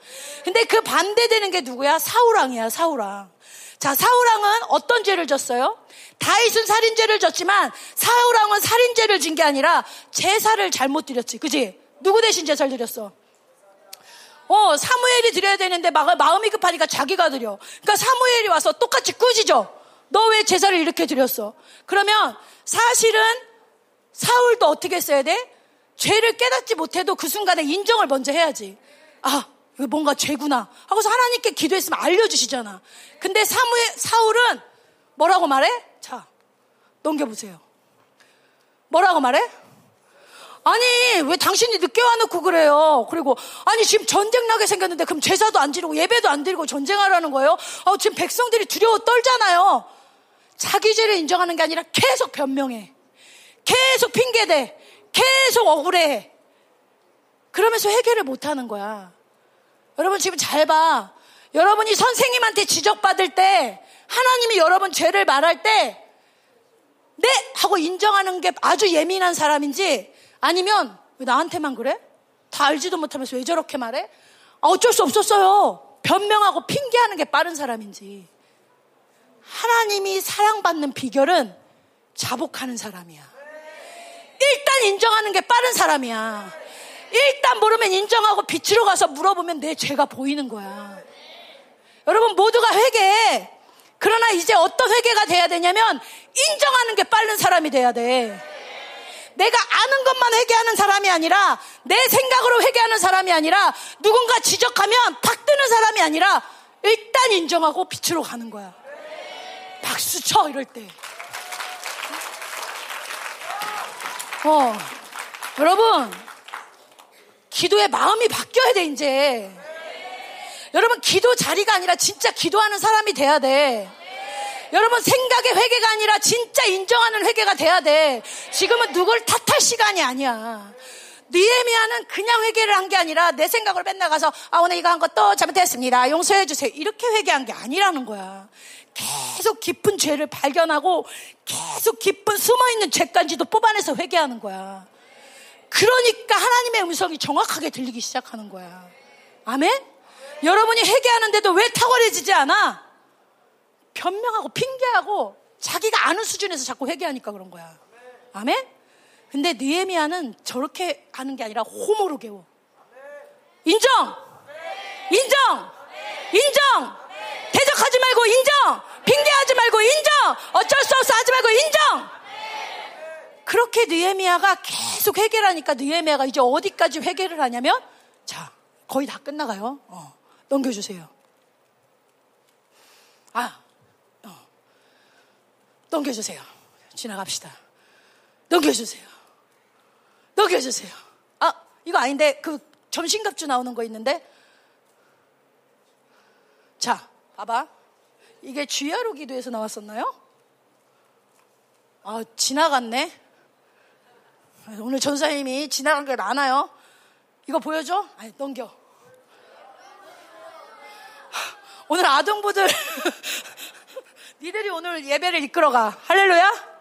근데 그 반대되는 게 누구야? 사울 왕이야. 사울 왕. 자, 사울 왕은 어떤 죄를 졌어요? 다윗은 살인죄를 졌지만 사울 왕은 살인죄를 진 게 아니라 제사를 잘못 드렸지. 그지? 누구 대신 제사를 드렸어? 어, 사무엘이 드려야 되는데 마음이 급하니까 자기가 드려. 그러니까 사무엘이 와서 똑같이 꾸짖어. 너 왜 제사를 이렇게 드렸어? 그러면 사실은 사울도 어떻게 했어야 돼? 죄를 깨닫지 못해도 그 순간에 인정을 먼저 해야지. 아, 이거 뭔가 죄구나. 하고서 하나님께 기도했으면 알려주시잖아. 근데 사무엘, 사울은 뭐라고 말해? 자, 넘겨보세요. 뭐라고 말해? 아니, 왜 당신이 늦게 와놓고 그래요? 그리고, 아니, 지금 전쟁 나게 생겼는데, 그럼 제사도 안 지르고, 예배도 안 드리고 전쟁하라는 거예요? 아, 지금 백성들이 두려워 떨잖아요. 자기 죄를 인정하는 게 아니라 계속 변명해. 계속 핑계대. 계속 억울해. 그러면서 해결을 못 하는 거야. 여러분 지금 잘 봐. 여러분이 선생님한테 지적받을 때 하나님이 여러분 죄를 말할 때 네! 하고 인정하는 게 아주 예민한 사람인지 아니면 왜 나한테만 그래? 다 알지도 못하면서 왜 저렇게 말해? 아, 어쩔 수 없었어요. 변명하고 핑계하는 게 빠른 사람인지. 하나님이 사랑받는 비결은 자복하는 사람이야. 일단 인정하는 게 빠른 사람이야. 일단 모르면 인정하고 빛으로 가서 물어보면 내 죄가 보이는 거야. 여러분 모두가 회개해. 그러나 이제 어떤 회개가 돼야 되냐면 인정하는 게 빠른 사람이 돼야 돼. 내가 아는 것만 회개하는 사람이 아니라 내 생각으로 회개하는 사람이 아니라 누군가 지적하면 탁 뜨는 사람이 아니라 일단 인정하고 빛으로 가는 거야. 박수 쳐 이럴 때. 어, 여러분 기도의 마음이 바뀌어야 돼 이제. 여러분 기도 자리가 아니라 진짜 기도하는 사람이 돼야 돼. 여러분 생각의 회개가 아니라 진짜 인정하는 회개가 돼야 돼. 지금은 누굴 탓할 시간이 아니야. 니에미아는 그냥 회개를 한 게 아니라 내 생각으로 맨날 가서 아 오늘 이거 한거또 잘못했습니다. 용서해 주세요. 이렇게 회개한 게 아니라는 거야. 계속 깊은 죄를 발견하고 계속 깊은 숨어 있는 죄까지도 뽑아내서 회개하는 거야. 그러니까 하나님의 음성이 정확하게 들리기 시작하는 거야. 아멘? 여러분이 회개하는데도 왜 탁월해지지 않아? 변명하고 핑계하고 자기가 아는 수준에서 자꾸 회개하니까 그런 거야. 아멘? 근데 느에미아는 저렇게 하는 게 아니라 호모로 개워. 인정! 인정! 인정! 대적하지 말고 인정! 핑계하지 말고 인정! 어쩔 수 없어 하지 말고 인정! 그렇게 느에미아가 계속 회개를 하니까 느에미아가 이제 어디까지 회개를 하냐면 자 거의 다 끝나가요. 어, 넘겨주세요. 아, 어, 넘겨주세요. 지나갑시다. 넘겨주세요. 넘겨주세요. 아, 이거 아닌데 그 점심값주 나오는 거 있는데 자, 봐봐. 이게 주야로 기도에서 나왔었나요? 아, 지나갔네? 오늘 전사님이 지나간 게 많아요. 이거 보여줘? 아니, 넘겨. 오늘 아동부들, 니들이 오늘 예배를 이끌어가. 할렐루야?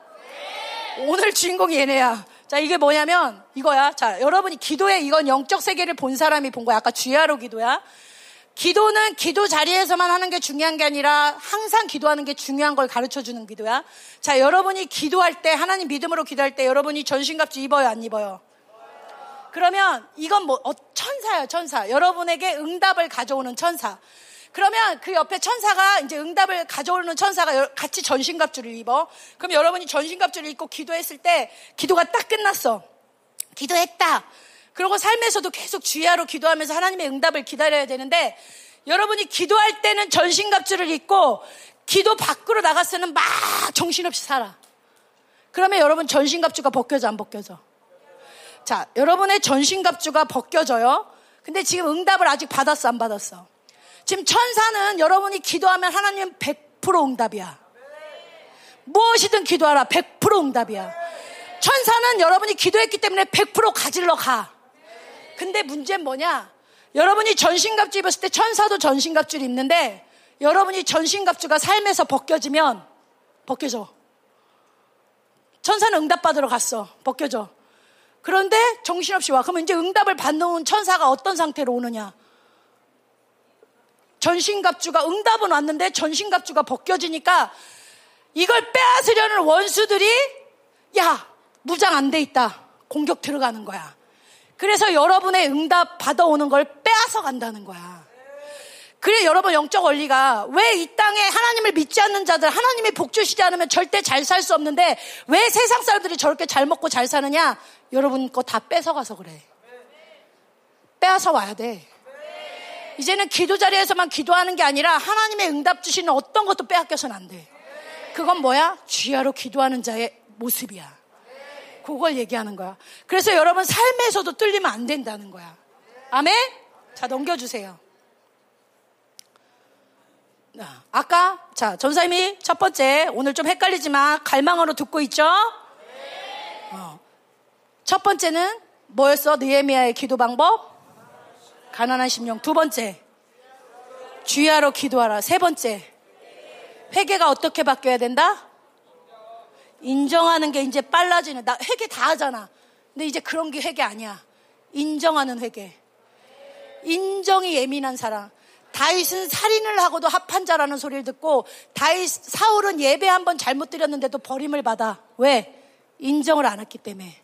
오늘 주인공이 얘네야. 자, 이게 뭐냐면 이거야. 자, 여러분이 기도에 이건 영적 세계를 본 사람이 본 거야. 아까 주야로 기도야. 기도는 기도 자리에서만 하는 게 중요한 게 아니라 항상 기도하는 게 중요한 걸 가르쳐 주는 기도야. 자, 여러분이 기도할 때, 하나님 믿음으로 기도할 때 여러분이 전신갑주 입어요, 안 입어요? 그러면 이건 뭐, 어, 천사예요, 천사. 여러분에게 응답을 가져오는 천사. 그러면 그 옆에 천사가 이제 응답을 가져오는 천사가 같이 전신갑주를 입어. 그럼 여러분이 전신갑주를 입고 기도했을 때 기도가 딱 끝났어. 기도했다. 그리고 삶에서도 계속 주야로 기도하면서 하나님의 응답을 기다려야 되는데 여러분이 기도할 때는 전신갑주를 입고 기도 밖으로 나갔으면 막 정신없이 살아. 그러면 여러분 전신갑주가 벗겨져 안 벗겨져? 자, 여러분의 전신갑주가 벗겨져요. 근데 지금 응답을 아직 받았어 안 받았어? 지금 천사는 여러분이 기도하면 하나님 100% 응답이야. 무엇이든 기도하라 100% 응답이야. 천사는 여러분이 기도했기 때문에 100% 가질러 가. 근데 문제는 뭐냐? 여러분이 전신갑주 입었을 때 천사도 전신갑주를 입는데 여러분이 전신갑주가 삶에서 벗겨지면 벗겨져. 천사는 응답받으러 갔어. 벗겨져. 그런데 정신없이 와. 그러면 이제 응답을 받는 천사가 어떤 상태로 오느냐? 전신갑주가 응답은 왔는데 전신갑주가 벗겨지니까 이걸 빼앗으려는 원수들이 야 무장 안 돼 있다 공격 들어가는 거야. 그래서 여러분의 응답 받아오는 걸 빼앗아 간다는 거야. 그래 여러분 영적 원리가 왜 이 땅에 하나님을 믿지 않는 자들 하나님이 복 주시지 않으면 절대 잘 살 수 없는데 왜 세상 사람들이 저렇게 잘 먹고 잘 사느냐? 여러분 거 다 뺏어가서 그래. 빼앗아 와야 돼. 이제는 기도 자리에서만 기도하는 게 아니라 하나님의 응답 주시는 어떤 것도 빼앗겨서는 안 돼. 그건 뭐야? 주야로 기도하는 자의 모습이야. 그걸 얘기하는 거야. 그래서 여러분 삶에서도 뚫리면 안 된다는 거야. 아멘? 자, 넘겨주세요. 아까, 자, 전사님이 첫 번째, 오늘 좀 헷갈리지만 갈망으로 듣고 있죠? 어. 첫 번째는 뭐였어? 느에미아의 기도 방법? 가난한 심령. 두 번째, 주야로 기도하라. 세 번째, 회개가 어떻게 바뀌어야 된다? 인정하는 게 이제 빨라지는. 나 회개 다 하잖아. 근데 이제 그런 게 회개 아니야. 인정하는 회개. 인정이 예민한 사람. 다윗은 살인을 하고도 합한 자라는 소리를 듣고 다윗 사울은 예배 한 번 잘못 드렸는데도 버림을 받아. 왜? 인정을 안 했기 때문에.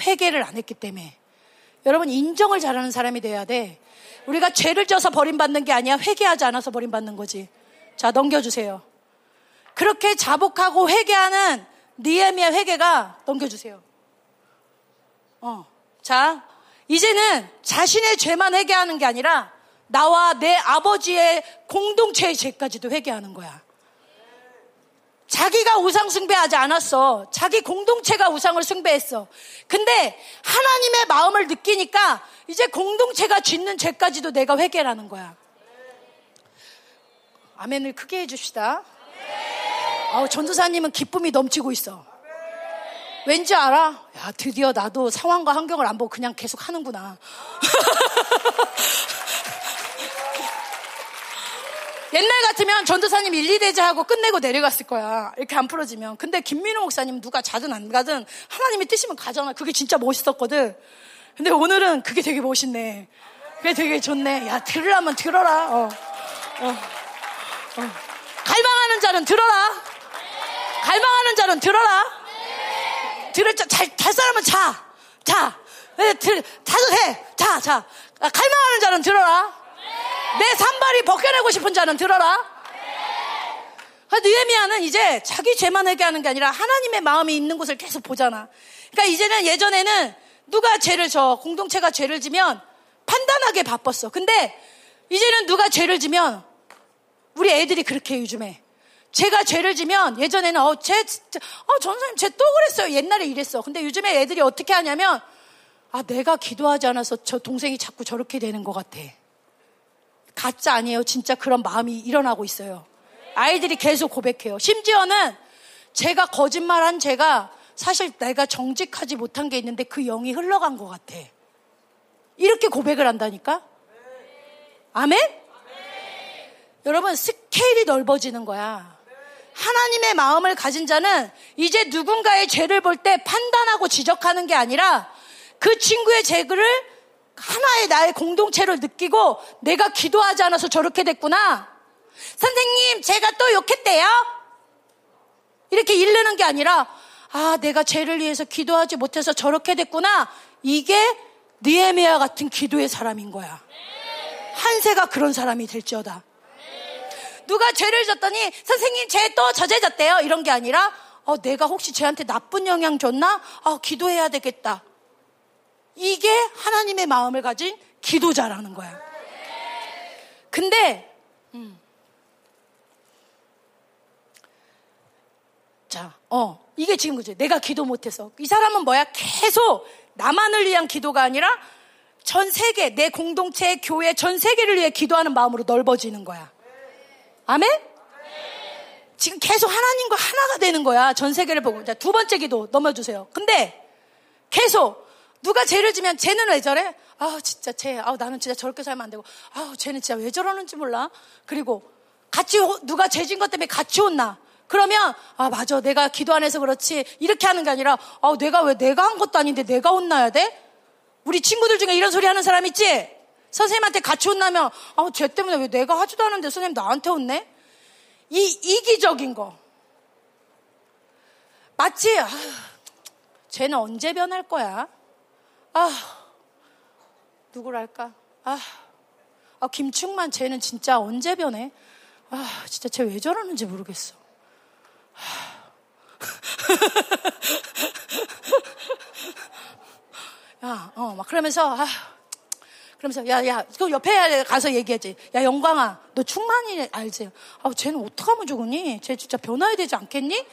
회개를 안 했기 때문에. 여러분 인정을 잘하는 사람이 돼야 돼. 우리가 죄를 져서 버림받는 게 아니야. 회개하지 않아서 버림받는 거지. 자, 넘겨주세요. 그렇게 자복하고 회개하는 니에미아 회개가 넘겨주세요. 어. 자, 이제는 자신의 죄만 회개하는 게 아니라 나와 내 아버지의 공동체의 죄까지도 회개하는 거야. 자기가 우상 숭배하지 않았어. 자기 공동체가 우상을 숭배했어. 근데 하나님의 마음을 느끼니까 이제 공동체가 짓는 죄까지도 내가 회개라는 거야. 아멘을 크게 해줍시다. 아, 전도사님은 기쁨이 넘치고 있어. 왠지 알아? 야, 드디어 나도 상황과 환경을 안 보고 그냥 계속 하는구나. 옛날 같으면 전도사님 1, 2대제 하고 끝내고 내려갔을 거야. 이렇게 안 풀어지면. 근데 김민호 목사님 누가 자든 안 가든 하나님이 뜻이면 가잖아. 그게 진짜 멋있었거든. 근데 오늘은 그게 되게 멋있네. 그게 되게 좋네. 야, 들으라면 들어라. 어. 어. 어. 갈망하는 자는 들어라. 갈망하는 자는 들어라. 들을 자, 잘, 잘 사람은 자. 자. 네, 들, 자도 해. 자, 자. 아, 갈망하는 자는 들어라. 내 산발이 벗겨내고 싶은 자는 들어라. 느헤미야는 이제 자기 죄만 회개하는 게 아니라 하나님의 마음이 있는 곳을 계속 보잖아. 그러니까 이제는 예전에는 누가 죄를 져 공동체가 죄를 지면 판단하게 바빴어. 근데 이제는 누가 죄를 지면 우리 애들이 그렇게 요즘에. 제가 죄를 지면 예전에는 어, 쟤, 어, 전사님 쟤 또 그랬어요. 옛날에 이랬어. 근데 요즘에 애들이 어떻게 하냐면 아, 내가 기도하지 않아서 저 동생이 자꾸 저렇게 되는 것 같아. 가짜 아니에요. 진짜 그런 마음이 일어나고 있어요. 아이들이 계속 고백해요. 심지어는 제가 거짓말한 제가 사실 내가 정직하지 못한 게 있는데 그 영이 흘러간 것 같아. 이렇게 고백을 한다니까? 아멘? 여러분, 스케일이 넓어지는 거야. 하나님의 마음을 가진 자는 이제 누군가의 죄를 볼 때 판단하고 지적하는 게 아니라 그 친구의 죄를 하나의 나의 공동체를 느끼고 내가 기도하지 않아서 저렇게 됐구나. 선생님, 제가 또 욕했대요? 이렇게 일르는 게 아니라, 아, 내가 죄를 위해서 기도하지 못해서 저렇게 됐구나. 이게 니에미아 같은 기도의 사람인 거야. 한세가 그런 사람이 될지어다. 누가 죄를 졌더니 선생님 죄 또 저제졌대요. 이런 게 아니라 어, 내가 혹시 쟤한테 나쁜 영향 줬나? 어, 기도해야 되겠다. 이게 하나님의 마음을 가진 기도자라는 거야. 근데 음. 자, 어, 이게 지금 그죠. 내가 기도 못해서. 이 사람은 뭐야? 계속 나만을 위한 기도가 아니라 전 세계, 내 공동체, 교회 전 세계를 위해 기도하는 마음으로 넓어지는 거야. 아멘? 지금 계속 하나님과 하나가 되는 거야. 전 세계를 보고. 자, 두 번째 기도 넘어주세요. 근데 계속 누가 죄를 지면 쟤는 왜 저래? 아, 진짜 쟤. 아, 나는 진짜 저렇게 살면 안 되고. 아, 쟤는 진짜 왜 저러는지 몰라. 그리고 같이 누가 죄진 것 때문에 같이 혼나. 그러면 아 맞아 내가 기도 안 해서 그렇지 이렇게 하는 게 아니라 아 내가 왜 내가 한 것도 아닌데 내가 혼나야 돼? 우리 친구들 중에 이런 소리 하는 사람 있지? 선생님한테 같이 혼나면 아, 쟤 때문에 왜 내가 하지도 않은데 선생님 나한테 혼내? 이 이기적인 거. 마치 아, 쟤는 언제 변할 거야? 아 누구랄까? 아, 아 김충만 쟤는 진짜 언제 변해? 아 진짜 쟤 왜 저러는지 모르겠어. 야, 어, 막 그러면서, 아, 그러면서, 야, 야, 그 옆에 가서 얘기하지. 야, 영광아, 너 충만이 알지? 아, 쟤는 어떡하면 좋으니? 쟤 진짜 변화해야 되지 않겠니?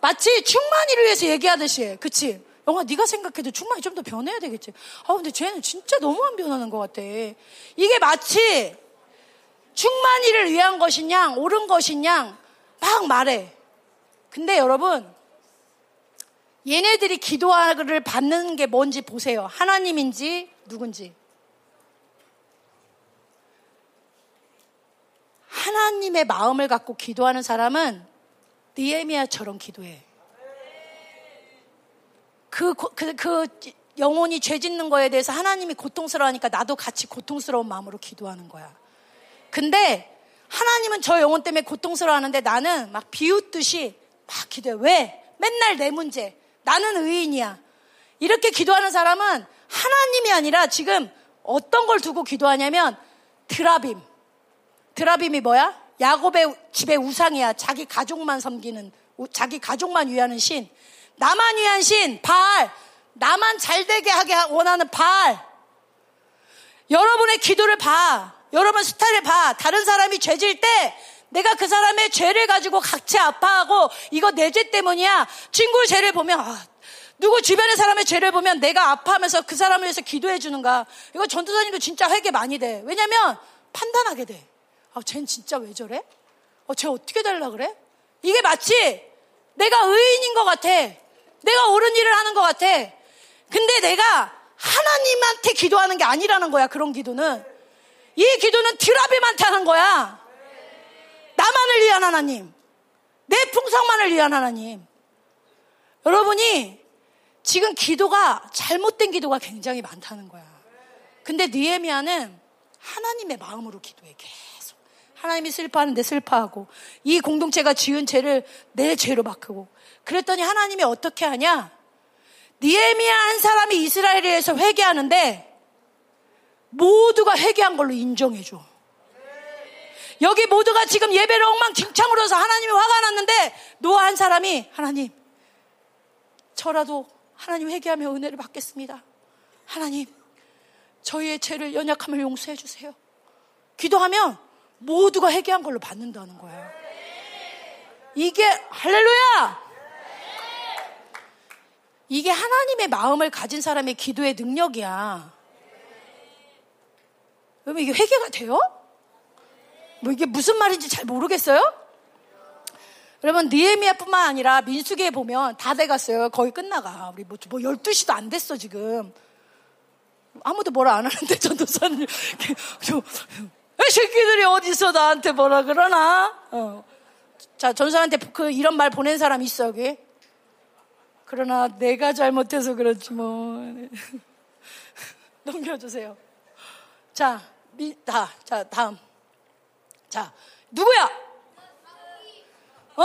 마치 충만이를 위해서 얘기하듯이, 그치? 영화 네가 생각해도 충만이 좀 더 변해야 되겠지. 아 근데 쟤는 진짜 너무 안 변하는 것 같아. 이게 마치 충만이를 위한 것이냐 옳은 것이냐 막 말해. 근데 여러분 얘네들이 기도를 받는 게 뭔지 보세요. 하나님인지 누군지. 하나님의 마음을 갖고 기도하는 사람은 니에미아처럼 기도해. 그, 그, 그 영혼이 죄 짓는 거에 대해서 하나님이 고통스러워하니까 나도 같이 고통스러운 마음으로 기도하는 거야. 근데 하나님은 저 영혼 때문에 고통스러워하는데 나는 막 비웃듯이 막 기도해. 왜? 맨날 내 문제. 나는 의인이야. 이렇게 기도하는 사람은 하나님이 아니라 지금 어떤 걸 두고 기도하냐면 드라빔. 드라빔이 뭐야? 야곱의 집의 우상이야. 자기 가족만 섬기는, 자기 가족만 위하는 신. 나만 위한 신, 바알. 나만 잘 되게 하게 원하는 바알. 여러분의 기도를 봐. 여러분 스타일을 봐. 다른 사람이 죄질 때 내가 그 사람의 죄를 가지고 각체 아파하고 이거 내 죄 때문이야. 친구의 죄를 보면 아, 누구 주변의 사람의 죄를 보면 내가 아파하면서 그 사람을 위해서 기도해 주는가. 이거 전도사님도 진짜 회개 많이 돼. 왜냐면 판단하게 돼. 아, 쟤는 진짜 왜 저래? 어, 쟤 어떻게 달라 그래? 이게 마치 내가 의인인 것 같아. 내가 옳은 일을 하는 것 같아. 근데 내가 하나님한테 기도하는 게 아니라는 거야, 그런 기도는. 이 기도는 드라비한테 하는 거야. 나만을 위한 하나님. 내 풍성만을 위한 하나님. 여러분이 지금 기도가 잘못된 기도가 굉장히 많다는 거야. 근데 니에미아는 하나님의 마음으로 기도해 계속. 하나님이 슬퍼하는데 슬퍼하고 이 공동체가 지은 죄를 내 죄로 바꾸고 그랬더니 하나님이 어떻게 하냐? 니에미아 한 사람이 이스라엘에서 회개하는데 모두가 회개한 걸로 인정해줘. 여기 모두가 지금 예배를 엉망진창으로 해서 하나님이 화가 났는데 노아 한 사람이 하나님 저라도 하나님 회개하며 은혜를 받겠습니다. 하나님 저희의 죄를 연약함을 용서해 주세요. 기도하면 모두가 회개한 걸로 받는다는 거예요. 이게 할렐루야! 이게 하나님의 마음을 가진 사람의 기도의 능력이야. 여러분 이게 회개가 돼요? 뭐 이게 무슨 말인지 잘 모르겠어요? 여러분 니에미아뿐만 아니라 민수기에 보면 다 돼갔어요. 거의 끝나가. 우리 뭐, 뭐 12시도 안 됐어 지금. 아무도 뭐라 안 하는데 전도사는 이 새끼들이 어디서 나한테 뭐라 그러나? 어. 자 전도사한테 그 이런 말 보낸 사람 있어 여기? 그러나 내가 잘못해서 그렇지 뭐. 넘겨주세요. 자, 미, 다, 자, 다음. 자, 누구야? 어?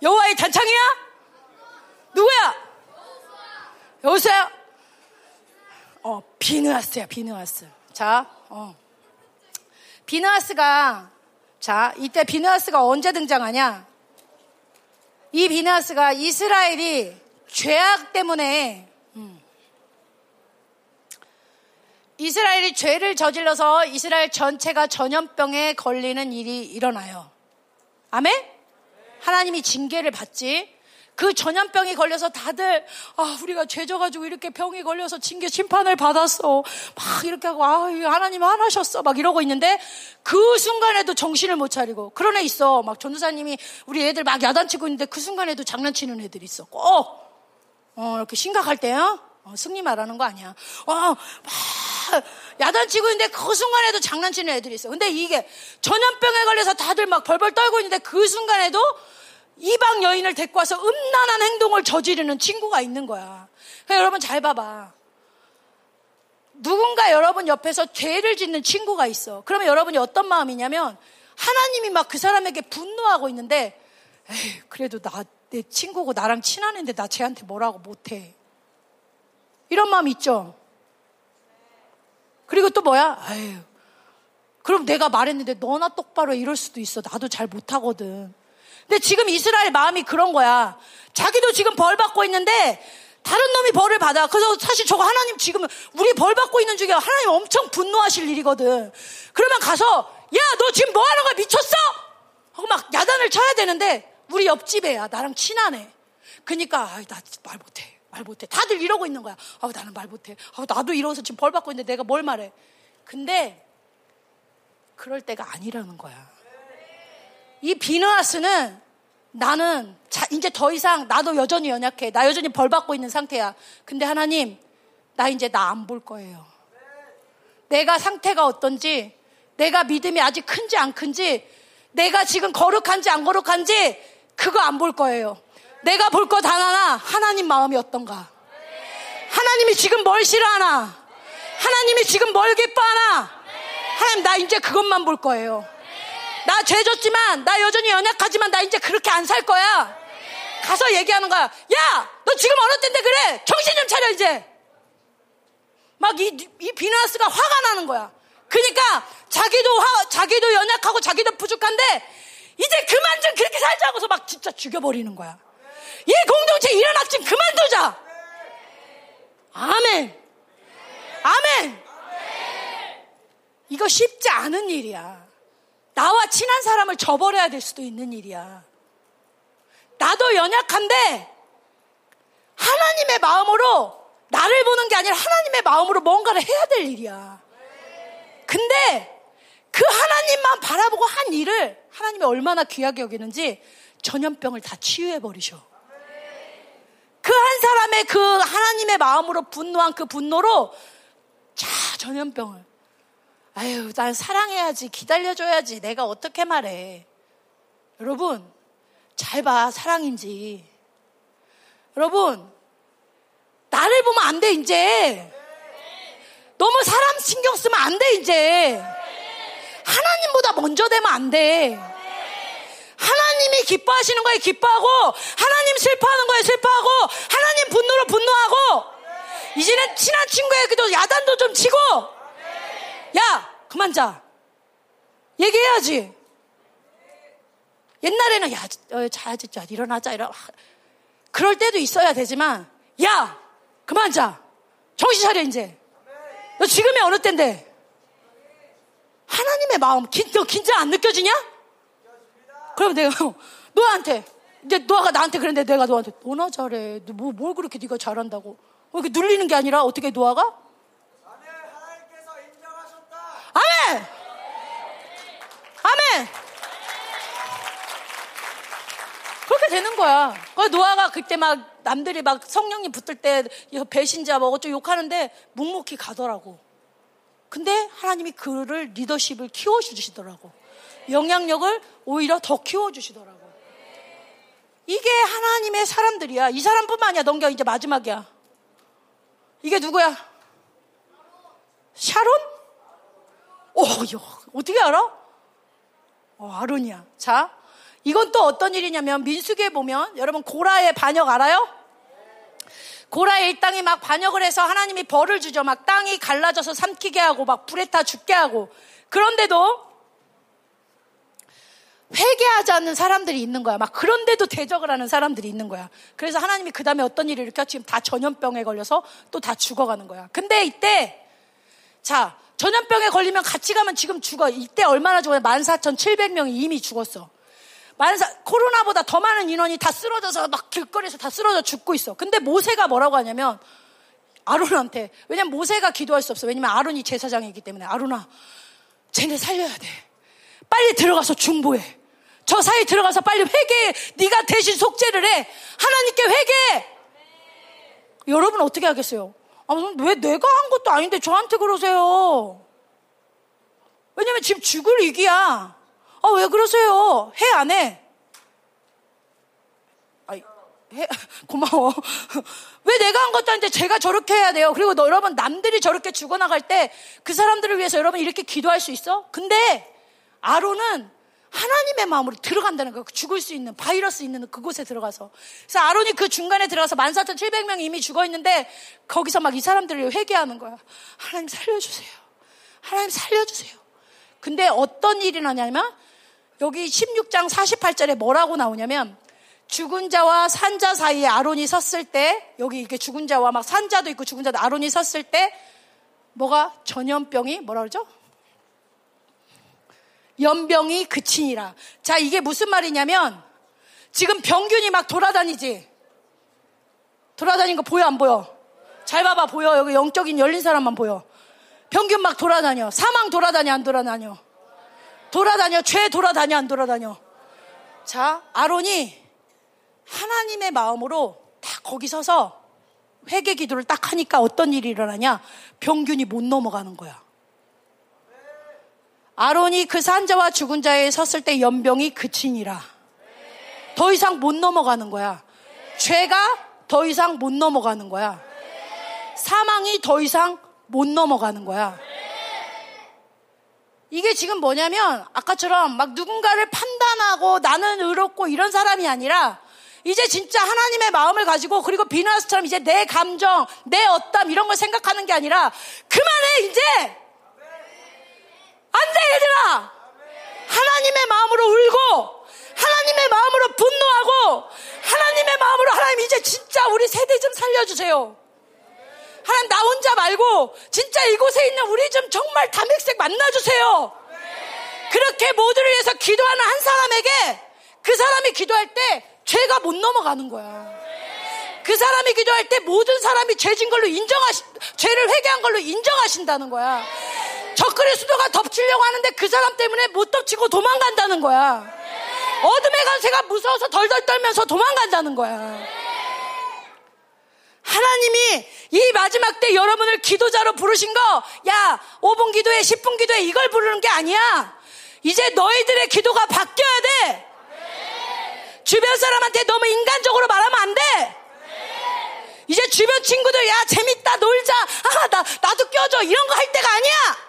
여호와의 단창이야? 누구야? 여호수야? 어, 비느하스야, 비느하스. 자, 어. 비느하스가, 자, 이때 비느하스가 언제 등장하냐? 이 비느하스가 이스라엘이 죄악 때문에 음, 이스라엘이 죄를 저질러서 이스라엘 전체가 전염병에 걸리는 일이 일어나요. 아멘? 하나님이 징계를 받지. 그 전염병이 걸려서 다들 아 우리가 죄져가지고 이렇게 병이 걸려서 징계 심판을 받았어. 막 이렇게 하고 아 하나님 화나셨어. 막 이러고 있는데 그 순간에도 정신을 못 차리고 그런 애 있어. 막 전도사님이 우리 애들 막 야단치고 있는데 그 순간에도 장난치는 애들 있어. 꼭! 어, 이렇게 심각할 때요 어, 승리 말하는 거 아니야. 어, 막 야단치고 있는데 그 순간에도 장난치는 애들이 있어. 근데 이게 전염병에 걸려서 다들 막 벌벌 떨고 있는데 그 순간에도 이방 여인을 데리고 와서 음란한 행동을 저지르는 친구가 있는 거야. 여러분 잘 봐봐. 누군가 여러분 옆에서 죄를 짓는 친구가 있어. 그러면 여러분이 어떤 마음이냐면 하나님이 막 그 사람에게 분노하고 있는데 에이, 그래도 나 내 친구고 나랑 친한애인데 나 쟤한테 뭐라고 못해. 이런 마음 있죠. 그리고 또 뭐야? 아유, 그럼 내가 말했는데 너나 똑바로 이럴 수도 있어. 나도 잘 못하거든. 근데 지금 이스라엘 마음이 그런 거야. 자기도 지금 벌 받고 있는데 다른 놈이 벌을 받아. 그래서 사실 저거 하나님 지금 우리 벌 받고 있는 중에 하나님 엄청 분노하실 일이거든. 그러면 가서 야 너 지금 뭐 하는 거야 미쳤어? 하고 막 야단을 쳐야 되는데 우리 옆집애야 나랑 친하네. 그니까 나 말 못해. 말 못해. 다들 이러고 있는 거야. 아 나는 말 못해. 아 나도 이러서 지금 벌 받고 있는데 내가 뭘 말해. 근데 그럴 때가 아니라는 거야. 이 비너아스는 나는 자, 이제 더 이상 나도 여전히 연약해. 나 여전히 벌 받고 있는 상태야. 근데 하나님, 나 이제 나 안 볼 거예요. 내가 상태가 어떤지, 내가 믿음이 아직 큰지 안 큰지, 내가 지금 거룩한지 안 거룩한지, 그거 안 볼 거예요. 내가 볼 거 단 하나, 하나님 마음이 어떤가. 하나님이 지금 뭘 싫어하나? 하나님이 지금 뭘 기뻐하나? 하나님, 나 이제 그것만 볼 거예요. 나 죄졌지만, 나 여전히 연약하지만, 나 이제 그렇게 안 살 거야. 가서 얘기하는 거야. 야, 너 지금 어느 때인데 그래? 정신 좀 차려, 이제. 막 이, 이 비나스가 화가 나는 거야. 그러니까 자기도 화, 자기도 연약하고 자기도 부족한데, 이제 그만 좀 그렇게 살자고서 막 진짜 죽여버리는 거야. 이 공동체 이런 악진 그만두자. 아멘. 아멘. 이거 쉽지 않은 일이야. 나와 친한 사람을 저버려야 될 수도 있는 일이야. 나도 연약한데 하나님의 마음으로 나를 보는 게 아니라 하나님의 마음으로 뭔가를 해야 될 일이야. 근데 그 하나님만 바라보고 한 일을 하나님이 얼마나 귀하게 여기는지 전염병을 다 치유해 버리셔. 그 한 사람의 그 하나님의 마음으로 분노한 그 분노로 자 전염병을 아유, 난 사랑해야지, 기다려줘야지, 내가 어떻게 말해. 여러분, 잘 봐, 사랑인지. 여러분, 나를 보면 안 돼, 이제. 너무 사람 신경 쓰면 안 돼, 이제. 하나님보다 먼저 되면 안 돼. 하나님이 기뻐하시는 거에 기뻐하고, 하나님 슬퍼하는 거에 슬퍼하고, 하나님 분노로 분노하고, 이제는 친한 친구에게도 야단도 좀 치고, 야, 그만 자. 얘기해야지. 옛날에는 야, 어, 자야지, 자, 일어나자, 일어. 그럴 때도 있어야 되지만, 야, 그만 자. 정신 차려 이제. 너 지금이 어느 때인데? 하나님의 마음, 긴, 너 긴장 안 느껴지냐? 그럼 내가 너한테 이제 너가 나한테 그랬는데 내가 너한테 너나 잘해. 뭐, 뭘 그렇게 네가 잘한다고? 어, 이렇게 눌리는 게 아니라 어떻게 노아가? 아멘! 아멘! 그렇게 되는 거야. 그 노아가 그때 막 남들이 막 성령님 붙을 때 배신자 뭐 어쩌고 욕하는데 묵묵히 가더라고. 근데 하나님이 그를 리더십을 키워주시더라고. 영향력을 오히려 더 키워주시더라고. 이게 하나님의 사람들이야. 이 사람뿐만 아니야. 넘겨 이제 마지막이야. 이게 누구야? 샤론? 오, 어떻게 알아? 어, 아론이야. 자, 이건 또 어떤 일이냐면 민수기에 보면 여러분 고라의 반역 알아요? 고라의 이 땅이 막 반역을 해서 하나님이 벌을 주죠. 막 땅이 갈라져서 삼키게 하고 막 불에 타 죽게 하고 그런데도 회개하지 않는 사람들이 있는 거야. 막 그런데도 대적을 하는 사람들이 있는 거야. 그래서 하나님이 그 다음에 어떤 일을 일으켜 지금 다 전염병에 걸려서 또 다 죽어가는 거야. 근데 이때 자 전염병에 걸리면 같이 가면 지금 죽어. 이때 얼마나 죽어요? 14,700명이 이미 죽었어. 만사, 코로나보다 더 많은 인원이 다 쓰러져서 막 길거리에서 다 쓰러져 죽고 있어. 근데 모세가 뭐라고 하냐면 아론한테 왜냐면 모세가 기도할 수 없어. 왜냐면 아론이 제사장이기 때문에 아론아 쟤네 살려야 돼. 빨리 들어가서 중보해. 저 사이 들어가서 빨리 회개해. 네가 대신 속죄를 해. 하나님께 회개해. 여러분 어떻게 하겠어요? 아, 왜 내가 한 것도 아닌데 저한테 그러세요? 왜냐면 지금 죽을 위기야. 아, 왜 그러세요? 해, 안 해? 아이, 해, 고마워. 왜 내가 한 것도 아닌데 제가 저렇게 해야 돼요? 그리고 너, 여러분, 남들이 저렇게 죽어나갈 때 그 사람들을 위해서 여러분 이렇게 기도할 수 있어? 근데 아론은 하나님의 마음으로 들어간다는 거예요. 죽을 수 있는, 바이러스 있는 그곳에 들어가서. 그래서 아론이 그 중간에 들어가서 14,700명이 이미 죽어 있는데 거기서 막 이 사람들을 회개하는 거야. 하나님 살려주세요. 하나님 살려주세요. 근데 어떤 일이 나냐면 여기 16장 48절에 뭐라고 나오냐면 죽은 자와 산자 사이에 아론이 섰을 때 여기 이렇게 죽은 자와 막 산자도 있고 죽은 자도 아론이 섰을 때 뭐가 전염병이 뭐라 그러죠? 연병이 그치니라. 자, 이게 무슨 말이냐면 지금 병균이 막 돌아다니지. 돌아다니는 거 보여 안 보여? 잘 봐봐 보여. 여기 영적인 열린 사람만 보여. 병균 막 돌아다녀. 사망 돌아다녀 안 돌아다녀. 돌아다녀. 죄 돌아다녀 안 돌아다녀. 자, 아론이 하나님의 마음으로 딱 거기 서서 회개 기도를 딱 하니까 어떤 일이 일어나냐? 병균이 못 넘어가는 거야. 아론이 그 산자와 죽은 자에 섰을 때 연병이 그치니라. 더 이상 못 넘어가는 거야. 죄가 더 이상 못 넘어가는 거야. 사망이 더 이상 못 넘어가는 거야. 이게 지금 뭐냐면 아까처럼 막 누군가를 판단하고 나는 의롭고 이런 사람이 아니라 이제 진짜 하나님의 마음을 가지고 그리고 비나스처럼 이제 내 감정, 내 어땀 이런 걸 생각하는 게 아니라 그만해 이제 안 돼, 얘들아! 하나님의 마음으로 울고, 하나님의 마음으로 분노하고, 하나님의 마음으로 하나님 이제 진짜 우리 세대 좀 살려주세요. 하나님 나 혼자 말고, 진짜 이곳에 있는 우리 좀 정말 담백색 만나주세요. 그렇게 모두를 위해서 기도하는 한 사람에게 그 사람이 기도할 때 죄가 못 넘어가는 거야. 그 사람이 기도할 때 모든 사람이 죄진 걸로 인정하시, 죄를 회개한 걸로 인정하신다는 거야. 적그리 수도가 덮치려고 하는데 그 사람 때문에 못 덮치고 도망간다는 거야. 어둠의 간세가 무서워서 덜덜 떨면서 도망간다는 거야. 하나님이 이 마지막 때 여러분을 기도자로 부르신 거, 야, 5분 기도에 10분 기도에 이걸 부르는 게 아니야. 이제 너희들의 기도가 바뀌어야 돼. 주변 사람한테 너무 인간적으로 말하면 안 돼. 이제 주변 친구들, 야, 재밌다, 놀자. 아, 나, 나도 껴줘. 이런 거 할 때가 아니야.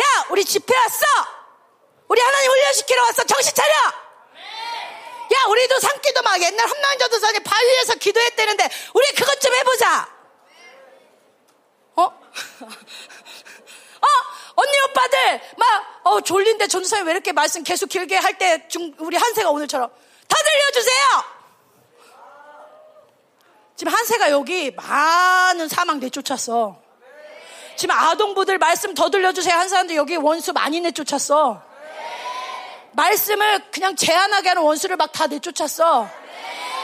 야, 우리 집회 왔어. 우리 하나님 훈련시키러 왔어. 정신 차려. 야, 우리도 산기도 막 옛날 험난 전도사님 바위에서 기도했대는데 우리 그것 좀 해보자. 어? 어? 언니 오빠들 막 어, 졸린데 전도사님 왜 이렇게 말씀 계속 길게 할 때 우리 한세가 오늘처럼 다 들려주세요. 지금 한세가 여기 많은 사망 내쫓았어. 지금 아동부들 말씀 더 들려주세요 한 사람들 여기 원수 많이 내쫓았어. 말씀을 그냥 제한하게 하는 원수를 막 다 내쫓았어.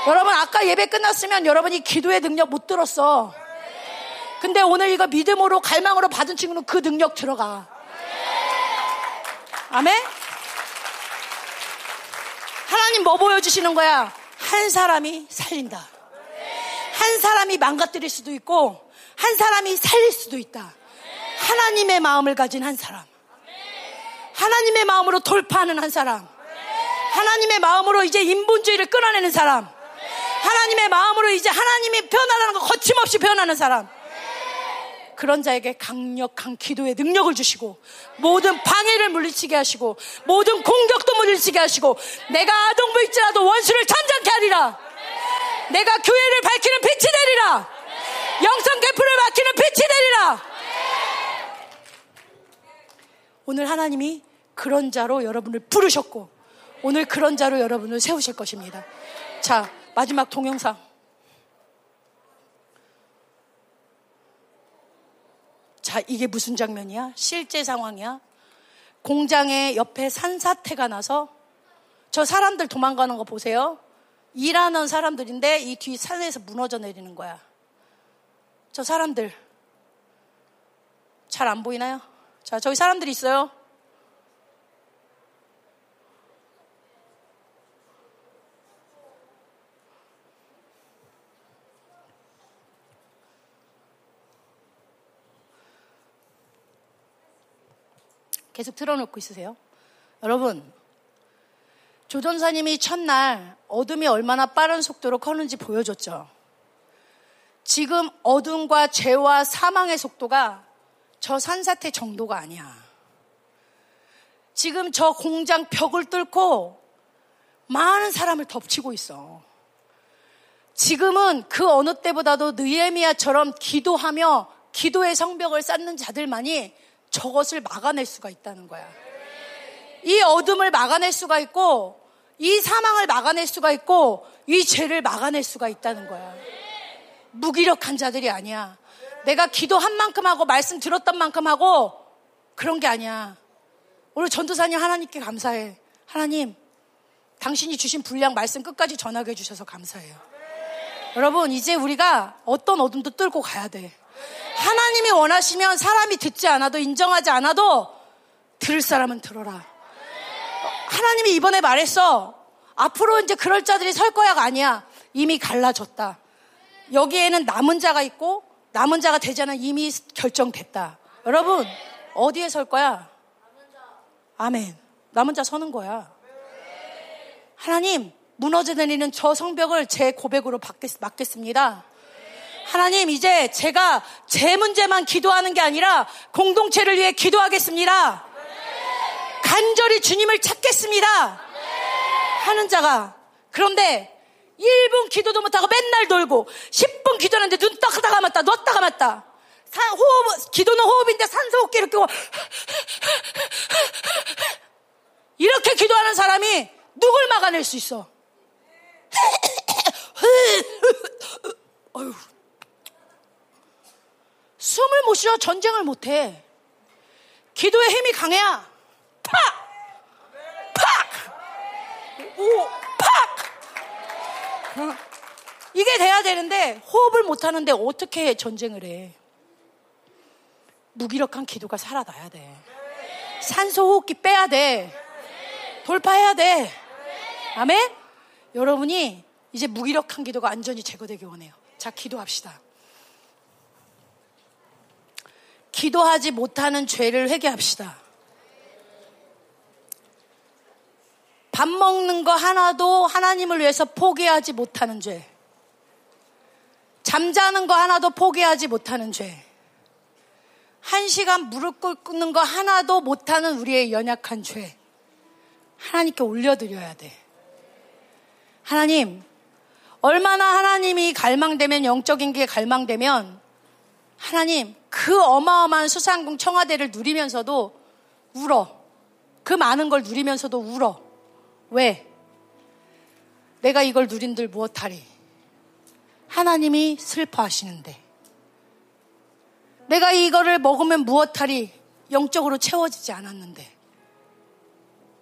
여러분 아까 예배 끝났으면 여러분이 기도의 능력 못 들었어. 근데 오늘 이거 믿음으로 갈망으로 받은 친구는 그 능력 들어가. 아멘? 하나님 뭐 보여주시는 거야? 한 사람이 살린다. 한 사람이 망가뜨릴 수도 있고, 한 사람이 살릴 수도 있다. 하나님의 마음을 가진 한 사람. 하나님의 마음으로 돌파하는 한 사람. 하나님의 마음으로 이제 인본주의를 끊어내는 사람. 하나님의 마음으로 이제 하나님이 변하라는 거 거침없이 변하는 사람. 그런 자에게 강력한 기도의 능력을 주시고 모든 방해를 물리치게 하시고 모든 공격도 물리치게 하시고 내가 아동부일지라도 원수를 잠잠케 하리라. 내가 교회를 밝히는 빛이 되리라. 영성 개풀을 밝히는 빛이 되리라. 오늘 하나님이 그런 자로 여러분을 부르셨고 오늘 그런 자로 여러분을 세우실 것입니다. 자, 마지막 동영상. 자, 이게 무슨 장면이야? 실제 상황이야? 공장에 옆에 산사태가 나서 저 사람들 도망가는 거 보세요. 일하는 사람들인데 이 뒤 산에서 무너져 내리는 거야. 저 사람들. 잘 안 보이나요? 자, 저기 사람들이 있어요. 계속 틀어놓고 있으세요. 여러분, 조전사님이 첫날 어둠이 얼마나 빠른 속도로 커는지 보여줬죠. 지금 어둠과 죄와 사망의 속도가 저 산사태 정도가 아니야. 지금 저 공장 벽을 뚫고 많은 사람을 덮치고 있어. 지금은 그 어느 때보다도 느에미아처럼 기도하며 기도의 성벽을 쌓는 자들만이 저것을 막아낼 수가 있다는 거야. 이 어둠을 막아낼 수가 있고, 이 사망을 막아낼 수가 있고, 이 죄를 막아낼 수가 있다는 거야. 무기력한 자들이 아니야. 내가 기도한 만큼 하고, 말씀 들었던 만큼 하고, 그런 게 아니야. 오늘 전도사님 하나님께 감사해. 하나님, 당신이 주신 분량 말씀 끝까지 전하게 해주셔서 감사해요. 여러분, 이제 우리가 어떤 어둠도 뚫고 가야 돼. 하나님이 원하시면 사람이 듣지 않아도 인정하지 않아도 들을 사람은 들어라. 하나님이 이번에 말했어. 앞으로 이제 그럴 자들이 설 거야가 아니야. 이미 갈라졌다. 여기에는 남은 자가 있고 남은 자가 되자는 이미 결정됐다. 여러분 어디에 설 거야? 아멘. 남은 자 서는 거야. 하나님 무너져 내리는 저 성벽을 제 고백으로 막겠습니다. 하나님 이제 제가 제 문제만 기도하는 게 아니라 공동체를 위해 기도하겠습니다. 간절히 주님을 찾겠습니다. 하는 자가 그런데 1분 기도도 못하고 맨날 돌고 10분 기도하는데 눈 떴다 감았다 놨다 감았다 산, 호흡, 기도는 호흡인데 산소 호흡기 이렇게 이렇게 기도하는 사람이 누굴 막아낼 수 있어? 숨을 못 쉬어 전쟁을 못 해. 기도의 힘이 강해야 팍! 팍! 오, 팍! 어. 이게 돼야 되는데 호흡을 못 하는데 어떻게 전쟁을 해? 무기력한 기도가 살아나야 돼. 산소 호흡기 빼야 돼. 돌파해야 돼. 아멘? 여러분이 이제 무기력한 기도가 안전히 제거되기 원해요. 자, 기도합시다. 기도하지 못하는 죄를 회개합시다. 밥 먹는 거 하나도 하나님을 위해서 포기하지 못하는 죄. 잠자는 거 하나도 포기하지 못하는 죄. 한 시간 무릎 꿇는 거 하나도 못하는 우리의 연약한 죄. 하나님께 올려드려야 돼. 하나님, 얼마나 하나님이 갈망되면, 영적인 게 갈망되면, 하나님, 그 어마어마한 수상궁 청와대를 누리면서도 울어. 그 많은 걸 누리면서도 울어. 왜? 내가 이걸 누린들 무엇하리? 하나님이 슬퍼하시는데. 내가 이거를 먹으면 무엇하리? 영적으로 채워지지 않았는데.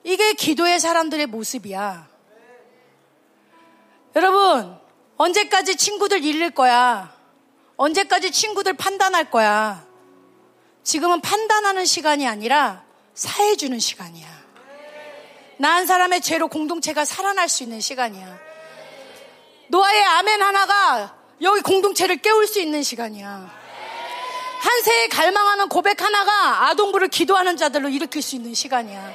이게 기도의 사람들의 모습이야. 여러분, 언제까지 친구들 잃을 거야? 언제까지 친구들 판단할 거야? 지금은 판단하는 시간이 아니라 사해주는 시간이야. 나한 사람의 죄로 공동체가 살아날 수 있는 시간이야. 노아의 아멘 하나가 여기 공동체를 깨울 수 있는 시간이야. 한 세에 갈망하는 고백 하나가 아동부를 기도하는 자들로 일으킬 수 있는 시간이야.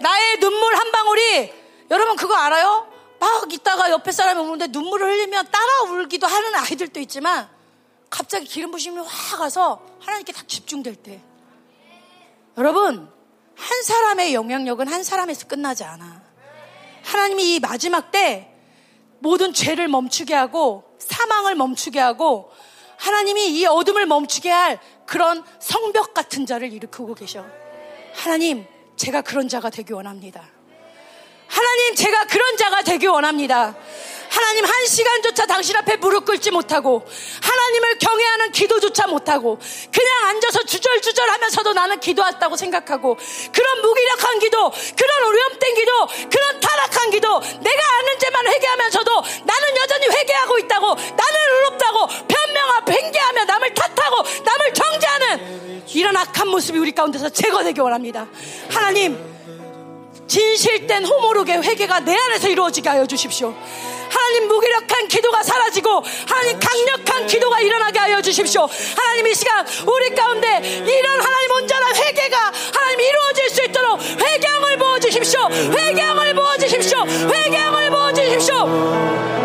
나의 눈물 한 방울이 여러분 그거 알아요? 막 있다가 옆에 사람이 오는데 눈물을 흘리면 따라 울기도 하는 아이들도 있지만 갑자기 기름 부심이 확 가서 하나님께 다 집중될 때 여러분 한 사람의 영향력은 한 사람에서 끝나지 않아. 하나님이 이 마지막 때 모든 죄를 멈추게 하고 사망을 멈추게 하고 하나님이 이 어둠을 멈추게 할 그런 성벽 같은 자를 일으키고 계셔. 하나님, 제가 그런 자가 되기 원합니다. 하나님, 제가 그런 자가 되기 원합니다. 하나님 한 시간조차 당신 앞에 무릎 꿇지 못하고 하나님을 경외하는 기도조차 못하고 그냥 앉아서 주절주절 하면서도 나는 기도했다고 생각하고 그런 무기력한 기도 그런 오염된 기도 그런 타락한 기도 내가 아는 죄만 회개하면서도 나는 여전히 회개하고 있다고 나는 의롭다고 변명하고 팽개하며 남을 탓하고 남을 정죄하는 이런 악한 모습이 우리 가운데서 제거되기 원합니다 하나님 진실된 호모록의 회개가 내 안에서 이루어지게 하여 주십시오. 하나님 무기력한 기도가 사라지고 하나님 강력한 기도가 일어나게 하여 주십시오. 하나님 이 시간 우리 가운데 이런 하나님 온전한 회개가 하나님 이루어질 수 있도록 회개함을 부어 주십시오. 회개함을 부어 주십시오. 회개함을 부어 주십시오.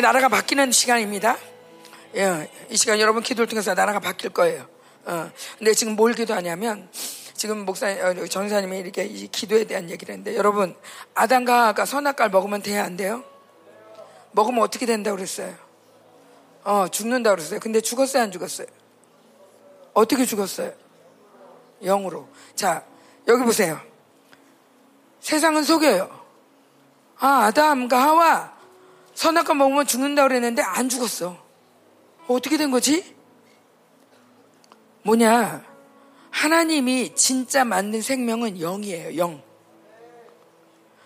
우리 나라가 바뀌는 시간입니다. 예, 이 시간 여러분 기도를 통해서 나라가 바뀔 거예요. 어, 근데 지금 뭘 기도하냐면 지금 목사 어, 전사님이 이렇게 이 기도에 대한 얘기를 했는데 여러분 아담과 하가 선악과를 먹으면 돼야 안 돼요? 먹으면 어떻게 된다고 그랬어요? 어, 죽는다고 그랬어요. 근데 죽었어요, 안 죽었어요? 어떻게 죽었어요? 영으로. 자, 여기 보세요. 세상은 속여요. 아, 아담과 하와 선악과 먹으면 죽는다고 그랬는데 안 죽었어. 어떻게 된 거지? 뭐냐? 하나님이 진짜 만든 생명은 영이에요, 영.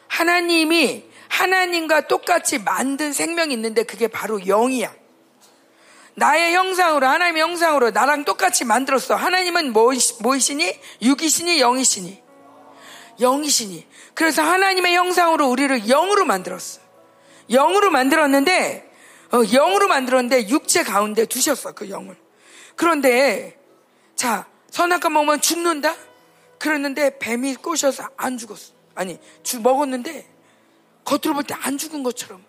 하나님이 하나님과 똑같이 만든 생명이 있는데 그게 바로 영이야. 나의 형상으로, 하나님의 형상으로 나랑 똑같이 만들었어. 하나님은 뭐이시니? 육이시니? 영이시니? 영이시니. 그래서 하나님의 형상으로 우리를 영으로 만들었어. 영으로 만들었는데, 어, 영으로 만들었는데 육체 가운데 두셨어, 그 영을. 그런데, 자, 선악과 먹으면 죽는다? 그랬는데 뱀이 꼬셔서 안 죽었어. 아니, 주, 먹었는데 겉으로 볼 때 안 죽은 것처럼.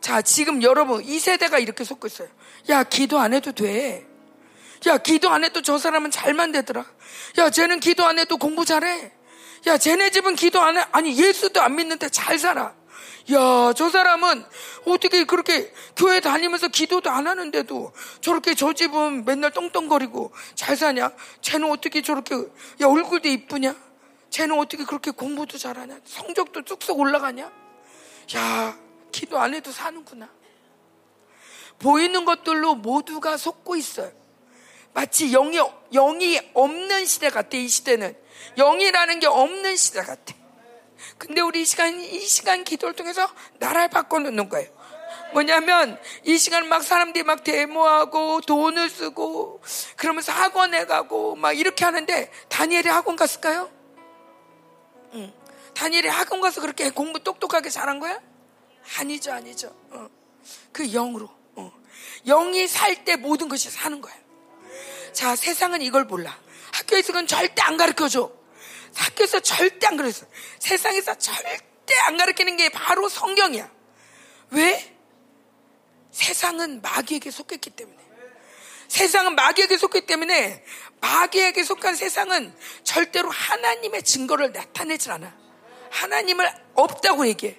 자, 지금 여러분, 이 세대가 이렇게 속고 있어요. 야, 기도 안 해도 돼. 야, 기도 안 해도 저 사람은 잘만 되더라. 야, 쟤는 기도 안 해도 공부 잘해. 야, 쟤네 집은 기도 안 해. 아니, 예수도 안 믿는데 잘 살아. 야, 저 사람은 어떻게 그렇게 교회 다니면서 기도도 안 하는데도 저렇게 저 집은 맨날 똥똥거리고 잘 사냐? 쟤는 어떻게 저렇게, 야, 얼굴도 이쁘냐? 쟤는 어떻게 그렇게 공부도 잘하냐? 성적도 쑥쑥 올라가냐? 야, 기도 안 해도 사는구나. 보이는 것들로 모두가 속고 있어요. 마치 영이, 영이 없는 시대 같아, 이 시대는. 영이라는 게 없는 시대 같아. 근데 우리 이 시간, 이 시간 기도를 통해서 나라를 바꿔놓는 거예요. 뭐냐면, 이 시간 막 사람들이 막 데모하고 돈을 쓰고, 그러면서 학원에 가고, 막 이렇게 하는데, 다니엘이 학원 갔을까요? 응. 다니엘이 학원 가서 그렇게 공부 똑똑하게 잘한 거야? 아니죠, 아니죠. 어. 그 영으로. 어. 영이 살 때 모든 것이 사는 거야. 자, 세상은 이걸 몰라. 학교에서는 절대 안 가르쳐 줘. 학교에서 절대 안 가르쳐. 세상에서 절대 안 가르치는 게 바로 성경이야. 왜? 세상은 마귀에게 속했기 때문에. 세상은 마귀에게 속했기 때문에 마귀에게 속한 세상은 절대로 하나님의 증거를 나타내질 않아. 하나님을 없다고 얘기해.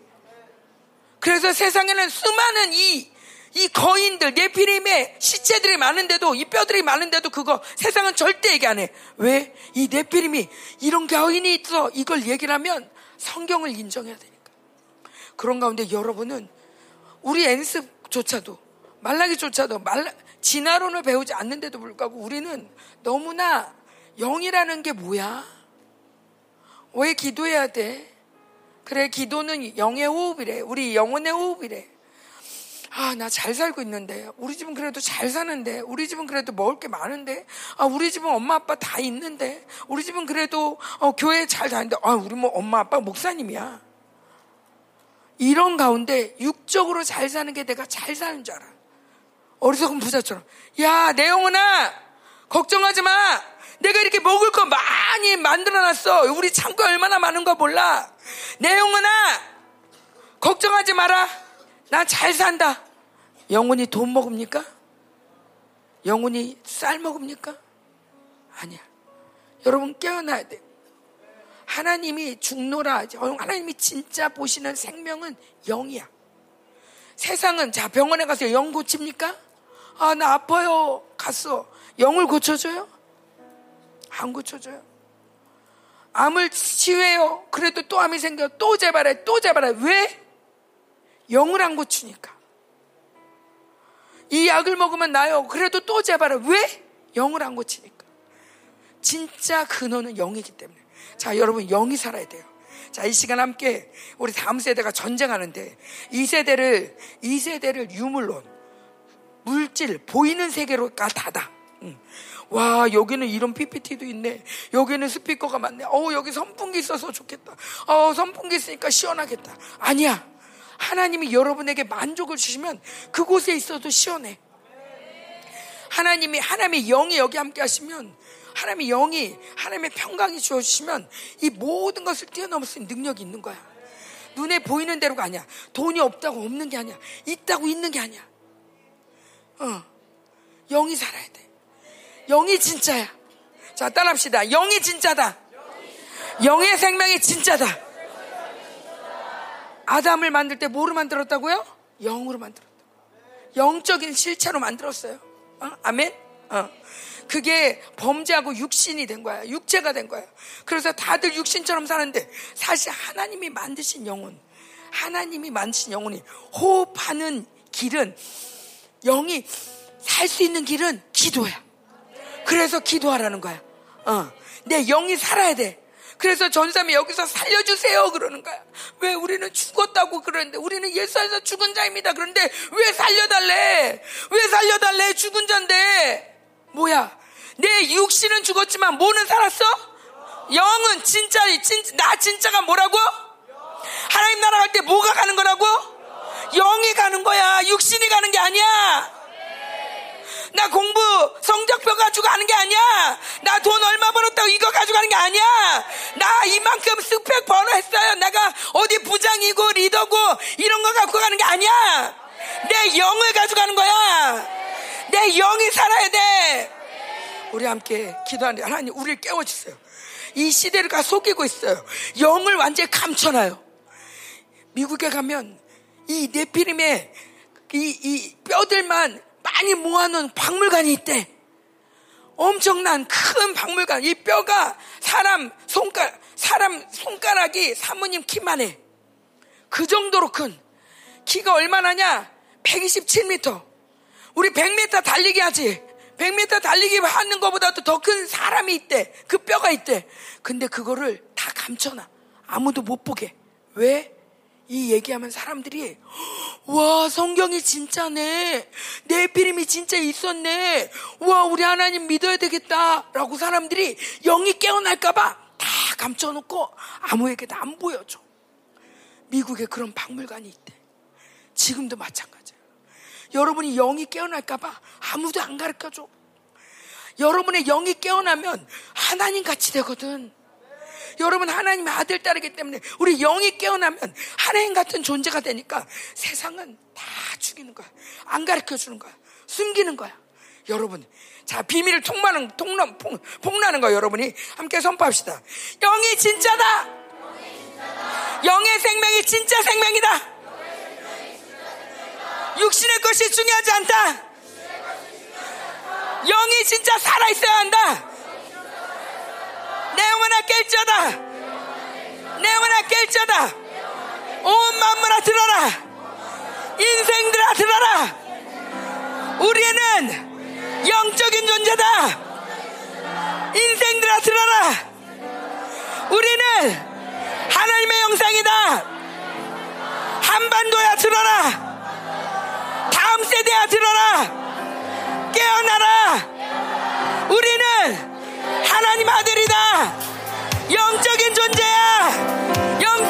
그래서 세상에는 수많은 이, 이 거인들, 네피림의 시체들이 많은데도, 이 뼈들이 많은데도 그거 세상은 절대 얘기 안 해. 왜? 이 네피림이 이런 거인이 있어. 이걸 얘기를 하면 성경을 인정해야 되니까. 그런 가운데 여러분은 우리 엔습조차도, 말라기조차도, 말라, 진화론을 배우지 않는데도 불구하고 우리는 너무나 영이라는 게 뭐야? 왜 기도해야 돼? 그래, 기도는 영의 호흡이래. 우리 영혼의 호흡이래. 아, 나 잘 살고 있는데. 우리 집은 그래도 잘 사는데. 우리 집은 그래도 먹을 게 많은데. 아, 우리 집은 엄마 아빠 다 있는데. 우리 집은 그래도 어, 교회 잘 다니는데. 아, 우리 뭐 엄마 아빠 목사님이야. 이런 가운데 육적으로 잘 사는 게 내가 잘 사는 줄 알아. 어리석은 부자처럼. 야, 내 영혼아! 걱정하지 마! 내가 이렇게 먹을 거 많이 만들어 놨어. 우리 창고 얼마나 많은 거 몰라. 내 영혼아, 걱정하지 마라. 나 잘 산다. 영혼이 돈 먹습니까? 영혼이 쌀 먹습니까? 아니야. 여러분 깨어나야 돼. 하나님이 죽노라. 하나님이 진짜 보시는 생명은 영이야. 세상은 자 병원에 가서 영 고칩니까? 아 나 아파요. 갔어. 영을 고쳐줘요? 안 고쳐줘요. 암을 치유해요. 그래도 또 암이 생겨. 또 재발해. 또 재발해. 왜? 영을 안 고치니까. 이 약을 먹으면 나요. 그래도 또 재발해. 왜? 영을 안 고치니까. 진짜 근원은 영이기 때문에. 자, 여러분, 영이 살아야 돼요. 자, 이 시간 함께 우리 다음 세대가 전쟁하는데 이 세대를, 이 세대를 유물론, 물질, 보이는 세계로가. 응. 와, 여기는 이런 PPT도 있네. 여기는 스피커가 많네. 어, 여기 선풍기 있어서 좋겠다. 어, 선풍기 있으니까 시원하겠다. 아니야. 하나님이 여러분에게 만족을 주시면 그곳에 있어도 시원해. 하나님이, 하나님의 영이 여기 함께 하시면 하나님의 영이, 하나님의 평강이 주어주시면 이 모든 것을 뛰어넘을 수 있는 능력이 있는 거야. 눈에 보이는 대로가 아니야. 돈이 없다고 없는 게 아니야. 있다고 있는 게 아니야. 어. 영이 살아야 돼. 영이 진짜야. 자, 따라합시다. 영이 진짜다. 영의 생명이 진짜다. 아담을 만들 때 뭐로 만들었다고요? 영으로 만들었다. 영적인 실체로 만들었어요. 어? 아멘? 어. 그게 범죄하고 육신이 된 거야. 육체가 된 거야. 그래서 다들 육신처럼 사는데 사실 하나님이 만드신 영혼, 하나님이 만드신 영혼이 호흡하는 길은 영이 살 수 있는 길은 기도야. 그래서 기도하라는 거야. 어. 내 영이 살아야 돼. 그래서 전사이 여기서 살려주세요 그러는 거야. 왜 우리는 죽었다고 그러는데 우리는 예수 안에서 죽은 자입니다. 그런데 왜 살려달래? 왜 살려달래? 죽은 자인데 뭐야? 내 육신은 죽었지만 뭐는 살았어? 영은 진짜 진, 나 진짜가 뭐라고? 하나님 나라 갈 때 뭐가 가는 거라고? 영이 가는 거야. 육신이 가는 게 아니야. 나 공부 성적표 가지고 가는 게 아니야. 나 돈 얼마 벌었다고 이거 가지고 가는 게 아니야. 나 이만큼 스펙 번호했어요. 내가 어디 부장이고 리더고 이런 거 갖고 가는 게 아니야. 내 영을 가지고 가는 거야. 내 영이 살아야 돼. 우리 함께 기도하는데 하나님 우리를 깨워주세요. 이 시대를 가 속이고 있어요. 영을 완전히 감춰놔요. 미국에 가면 이 네피림의 이, 이 뼈들만 많이 모아놓은 박물관이 있대. 엄청난 큰 박물관. 이 뼈가 사람 손가락, 사람 손가락이 사모님 키만 해. 그 정도로 큰. 키가 얼마나냐? 127m. 우리 100m 달리기 하지. 100m 달리기 하는 것보다도 더 큰 사람이 있대. 그 뼈가 있대. 근데 그거를 다 감춰놔. 아무도 못 보게. 왜? 이 얘기하면 사람들이 와 성경이 진짜네. 내 피림이 진짜 있었네. 와 우리 하나님 믿어야 되겠다라고 사람들이 영이 깨어날까봐 다 감춰놓고 아무에게도 안 보여줘. 미국에 그런 박물관이 있대. 지금도 마찬가지야. 여러분이 영이 깨어날까봐 아무도 안 가르쳐줘. 여러분의 영이 깨어나면 하나님 같이 되거든 여러분 하나님의 아들 딸이기 때문에 우리 영이 깨어나면 하나님 같은 존재가 되니까 세상은 다 죽이는 거야. 안 가르쳐 주는 거야. 숨기는 거야. 여러분. 자, 비밀을 통하는, 통나, 폭나는 거야, 여러분이. 함께 선포합시다. 영이 진짜다! 영의 생명이 진짜 생명이다! 육신의 것이 중요하지 않다! 영이 진짜 살아있어야 한다! 내 영혼아 깰자다. 내 영혼아 깰자다. 온 만물아 들어라. 인생들아 들어라. 우리는 영적인 존재다. 인생들아 들어라. 우리는 하나님의 영상이다. 한반도야 들어라. 다음 세대야 들어라. 깨어나라. 하나님 아들이다. 영적인 존재야. 영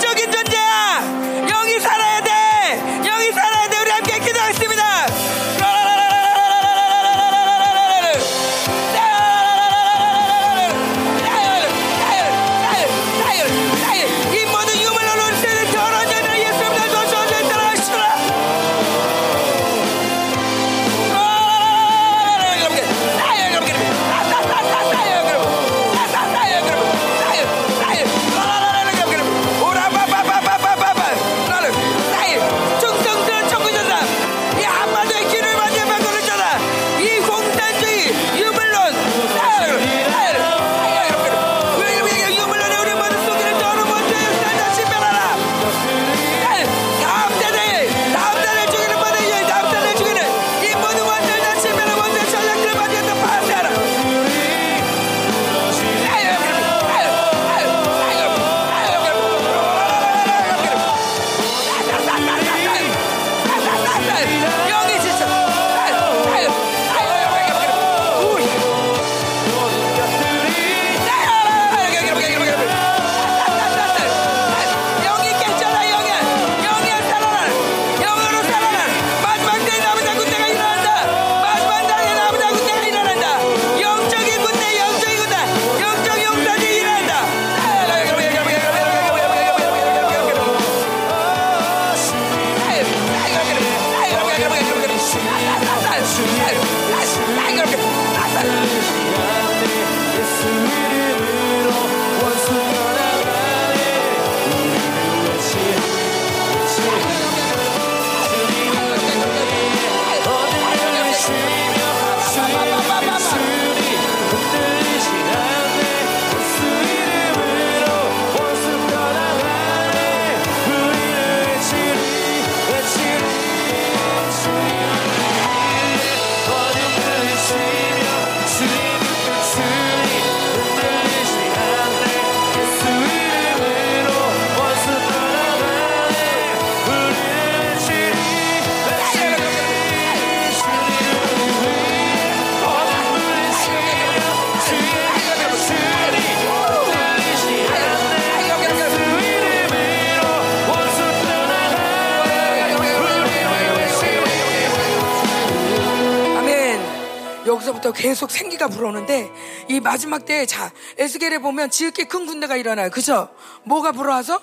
계속 생기가 불어오는데 이 마지막 때에 자 에스겔에 보면 지극히 큰 군대가 일어나요. 그죠? 뭐가 불어와서?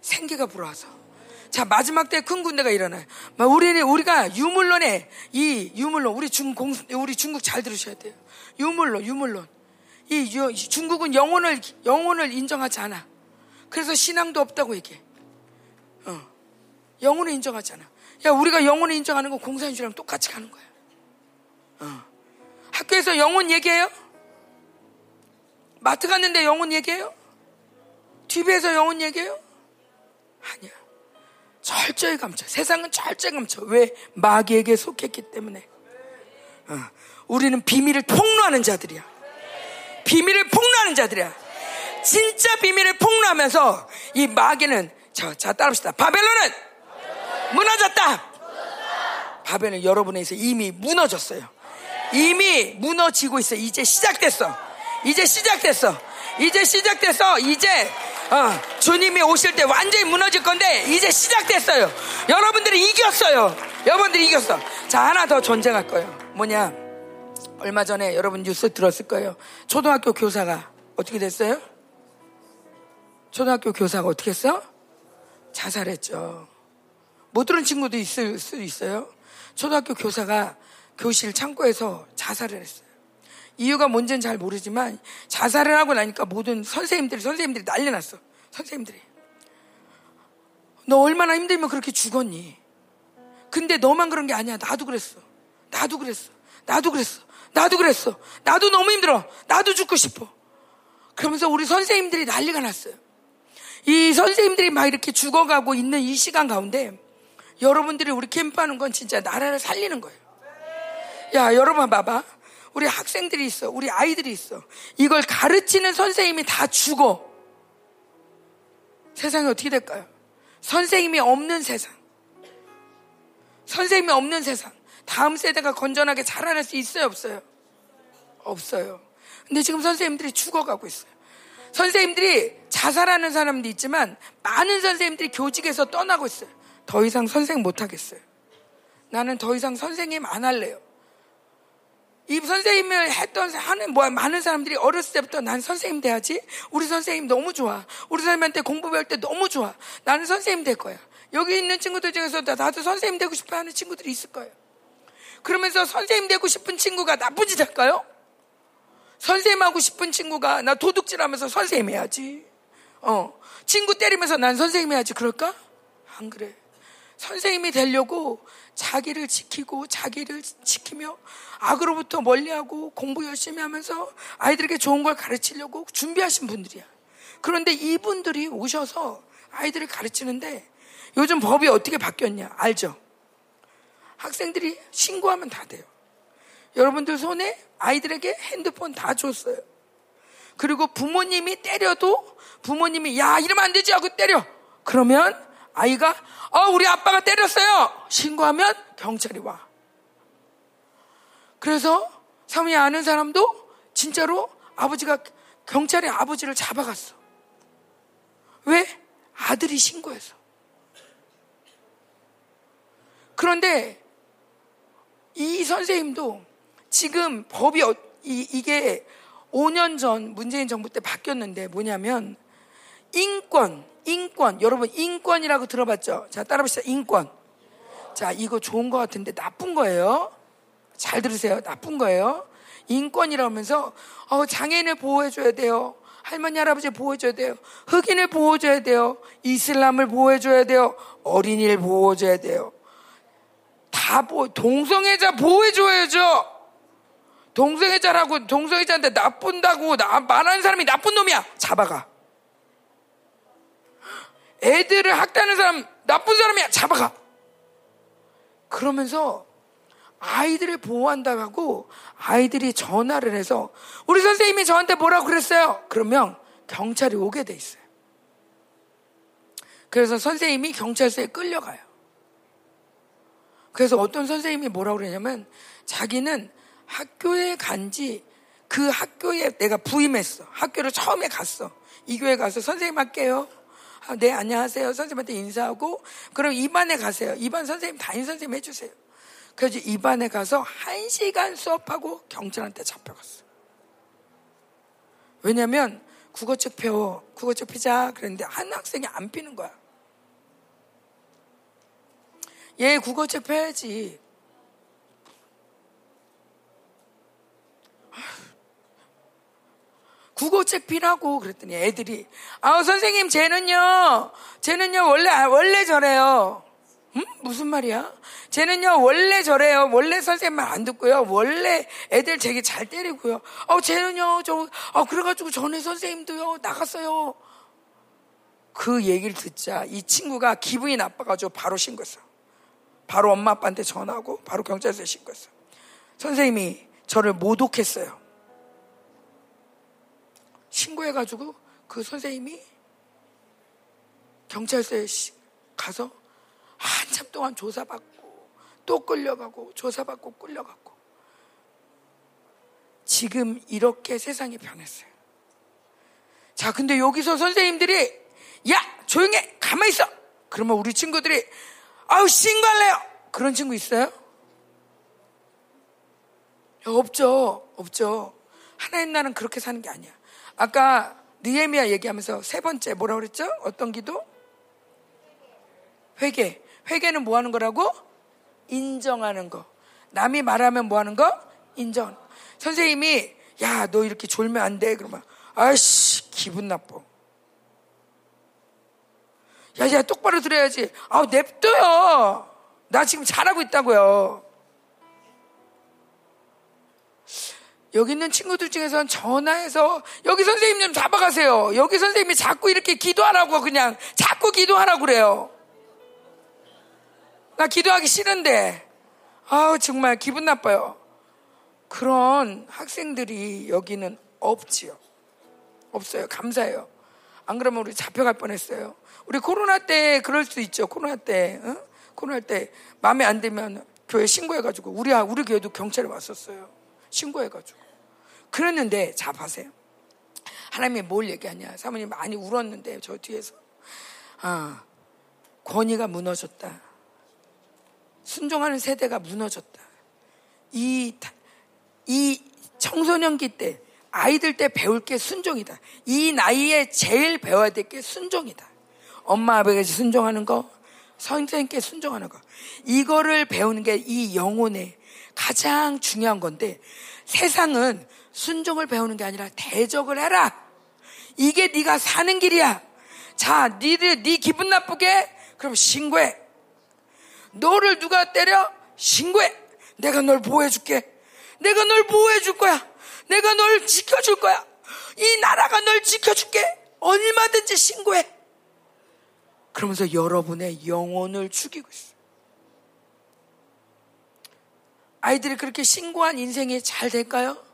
생기가 불어와서. 자 마지막 때 큰 군대가 일어나요. 우리는 우리가 유물론에 이 유물론 우리 중공 우리 중국 잘 들으셔야 돼요. 유물론 유물론 이 유, 중국은 영혼을 영혼을 인정하지 않아. 그래서 신앙도 없다고 얘기해. 어. 영혼을 인정하지 않아. 야 우리가 영혼을 인정하는 건 공산주의랑 똑같이 가는 거야. 어. 학교에서 영혼 얘기해요? 마트 갔는데 영혼 얘기해요? TV에서 영혼 얘기해요? 아니야. 철저히 감춰. 세상은 철저히 감춰. 왜? 마귀에게 속했기 때문에. 어. 우리는 비밀을 폭로하는 자들이야. 비밀을 폭로하는 자들이야. 진짜 비밀을 폭로하면서 이 마귀는 자, 자 따라합시다. 바벨론은 무너졌다. 바벨은 여러분에서 이미 무너졌어요. 이미 무너지고 있어. 이제 시작됐어. 이제 시작됐어. 이제 시작됐어. 이제 어, 주님이 오실 때 완전히 무너질 건데 이제 시작됐어요. 여러분들이 이겼어요. 여러분들이 이겼어. 자 하나 더 전쟁할 거예요. 뭐냐? 얼마 전에 여러분 뉴스 들었을 거예요. 초등학교 교사가 어떻게 됐어요? 초등학교 교사가 어떻게 했어? 자살했죠. 못 들은 친구도 있을 수도 있어요. 초등학교 교사가 교실 창고에서 자살을 했어요. 이유가 뭔지는 잘 모르지만 자살을 하고 나니까 모든 선생님들이 선생님들이 난리 났어. 선생님들이. 너 얼마나 힘들면 그렇게 죽었니? 근데 너만 그런 게 아니야. 나도 그랬어. 나도 그랬어. 나도 그랬어. 나도 그랬어. 나도 너무 힘들어. 나도 죽고 싶어. 그러면서 우리 선생님들이 난리가 났어요. 이 선생님들이 막 이렇게 죽어가고 있는 이 시간 가운데 여러분들이 우리 캠프하는 건 진짜 나라를 살리는 거예요. 야, 여러분 봐봐. 우리 학생들이 있어. 우리 아이들이 있어. 이걸 가르치는 선생님이 다 죽어. 세상이 어떻게 될까요? 선생님이 없는 세상. 선생님이 없는 세상. 다음 세대가 건전하게 자라날 수 있어요, 없어요? 없어요. 근데 지금 선생님들이 죽어가고 있어요. 선생님들이 자살하는 사람도 있지만 많은 선생님들이 교직에서 떠나고 있어요. 더 이상 선생 못 하겠어요. 나는 더 이상 선생님 안 할래요. 이 선생님을 했던 하는 뭐 많은 사람들이 어렸을 때부터 난 선생님 돼야지. 우리 선생님 너무 좋아. 우리 선생님한테 공부 배울 때 너무 좋아. 나는 선생님 될 거야. 여기 있는 친구들 중에서 나도 선생님 되고 싶어 하는 친구들이 있을 거예요. 그러면서 선생님 되고 싶은 친구가 나쁜 짓 할까요? 선생님 하고 싶은 친구가 나 도둑질 하면서 선생님 해야지. 어. 친구 때리면서 난 선생님 해야지. 그럴까? 안 그래. 선생님이 되려고 자기를 지키고 자기를 지키며 악으로부터 멀리하고 공부 열심히 하면서 아이들에게 좋은 걸 가르치려고 준비하신 분들이야. 그런데 이분들이 오셔서 아이들을 가르치는데 요즘 법이 어떻게 바뀌었냐 알죠? 학생들이 신고하면 다 돼요. 여러분들 손에 아이들에게 핸드폰 다 줬어요. 그리고 부모님이 때려도 부모님이 야 이러면 안 되지 하고 때려. 그러면 아이가 어 우리 아빠가 때렸어요. 신고하면 경찰이 와. 그래서 사모님 아는 사람도 진짜로 아버지가 경찰이 아버지를 잡아갔어. 왜? 아들이 신고해서. 그런데 이 선생님도 지금 법이 어, 이, 이게 5년 전 문재인 정부 때 바뀌었는데 뭐냐면 인권, 인권, 여러분 인권이라고 들어봤죠? 자, 따라봅시다. 인권. 자, 이거 좋은 것 같은데 나쁜 거예요. 잘 들으세요. 나쁜 거예요. 인권이라 하면서 어, 장애인을 보호해줘야 돼요. 할머니 할아버지 보호해줘야 돼요. 흑인을 보호해줘야 돼요. 이슬람을 보호해줘야 돼요. 어린이를 보호해줘야 돼요. 다 보호, 동성애자 보호해줘야죠. 동성애자라고 동성애자한테 나쁜다고 나, 말하는 사람이 나쁜 놈이야. 잡아가. 애들을 학대하는 사람 나쁜 사람이야. 잡아가. 그러면서 아이들을 보호한다고 아이들이 전화를 해서 우리 선생님이 저한테 뭐라고 그랬어요? 그러면 경찰이 오게 돼 있어요. 그래서 선생님이 경찰서에 끌려가요. 그래서 어떤 선생님이 뭐라고 그러냐면 자기는 학교에 간 지 그 학교에 내가 부임했어. 학교를 처음에 갔어. 이 교회 가서 선생님 할게요. 아, 네, 안녕하세요. 선생님한테 인사하고, 그럼 2반에 가세요. 2반 선생님, 담임 선생님 해주세요. 그래서 2반에 가서 1시간 수업하고 경찰한테 잡혀갔어. 왜냐면, 국어책 펴, 국어책 피자. 그랬는데 한 학생이 안 피는 거야. 얘 국어책 펴야지. 국어책 피라고 그랬더니 애들이 아 선생님 쟤는요 쟤는요 원래 원래 저래요. 음? 무슨 말이야? 쟤는요 원래 저래요. 원래 선생님 말 안 듣고요. 원래 애들 되게 잘 때리고요. 어 쟤는요 저아 그래가지고 전에 선생님도요 나갔어요. 그 얘기를 듣자 이 친구가 기분이 나빠가지고 바로 신고했어. 바로 엄마 아빠한테 전화하고 바로 경찰서에 신고했어. 선생님이 저를 모독했어요 신고해가지고 그 선생님이 경찰서에 가서 한참 동안 조사받고 또 끌려가고 조사받고 끌려가고 지금 이렇게 세상이 변했어요. 자, 근데 여기서 선생님들이 야 조용해 가만히 있어. 그러면 우리 친구들이 아우 신고할래요. 그런 친구 있어요? 없죠, 없죠. 하나님 나는 그렇게 사는 게 아니야. 아까 느헤미야 얘기하면서 세 번째 뭐라 그랬죠? 어떤 기도? 회개. 회개는 뭐 하는 거라고? 인정하는 거. 남이 말하면 뭐 하는 거? 인정. 선생님이 야, 너 이렇게 졸면 안 돼. 그러면 아씨, 기분 나빠. 야, 야, 똑바로 들어야지. 아, 냅둬요. 나 지금 잘하고 있다고요. 여기 있는 친구들 중에서는 전화해서 여기 선생님 좀 잡아가세요. 여기 선생님이 자꾸 이렇게 기도하라고 그냥 자꾸 기도하라고 그래요. 나 기도하기 싫은데 아우 정말 기분 나빠요. 그런 학생들이 여기는 없지요. 없어요. 감사해요. 안 그러면 우리 잡혀갈 뻔했어요. 우리 코로나 때 그럴 수 있죠. 코로나 때 응? 코로나 때 마음에 안 들면 교회 신고해가지고 우리 우리 교회도 경찰이 왔었어요. 신고해가지고. 그랬는데 자 봐세요. 하나님이 뭘 얘기하냐. 사모님 많이 울었는데 저 뒤에서 아 권위가 무너졌다. 순종하는 세대가 무너졌다. 이, 이 청소년기 때, 아이들 때 배울 게 순종이다. 이 나이에 제일 배워야 될 게 순종이다. 엄마 아버지께 순종하는 거, 선생님께 순종하는 거. 이거를 배우는 게 이 영혼의 가장 중요한 건데 세상은 순종을 배우는 게 아니라 대적을 해라. 이게 네가 사는 길이야. 자, 니들 네 기분 나쁘게 그럼 신고해. 너를 누가 때려 신고해. 내가 널 보호해 줄게. 내가 널 보호해 줄 거야. 내가 널 지켜줄 거야. 이 나라가 널 지켜줄게. 얼마든지 신고해. 그러면서 여러분의 영혼을 죽이고 있어. 아이들이 그렇게 신고한 인생이 잘 될까요?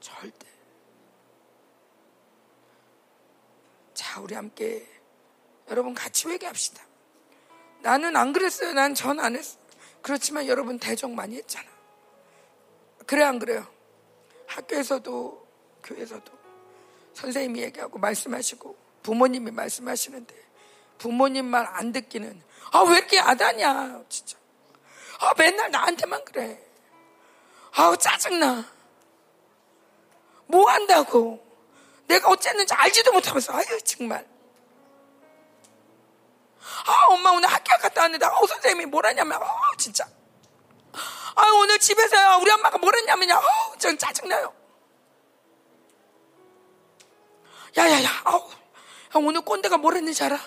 절대. 자, 우리 함께 여러분 같이 회개합시다. 나는 안 그랬어요. 난 전 안 했어. 그렇지만 여러분 대적 많이 했잖아. 그래 안 그래요? 학교에서도 교회에서도 선생님이 얘기하고 말씀하시고 부모님이 말씀하시는데 부모님 말 안 듣기는 아 왜 이렇게 야다냐 진짜 아 맨날 나한테만 그래 아우 짜증나 뭐 한다고 내가 어쨌는지 알지도 못하면서 아유 정말. 아, 엄마 오늘 학교 갔다 왔는데, 어, 선생님이 뭐라냐면, 어, 진짜. 아, 오늘 집에서요 우리 엄마가 뭘 했냐면요. 어우 전 짜증나요. 야야야 아우 오늘 꼰대가 뭘 했는지 알아?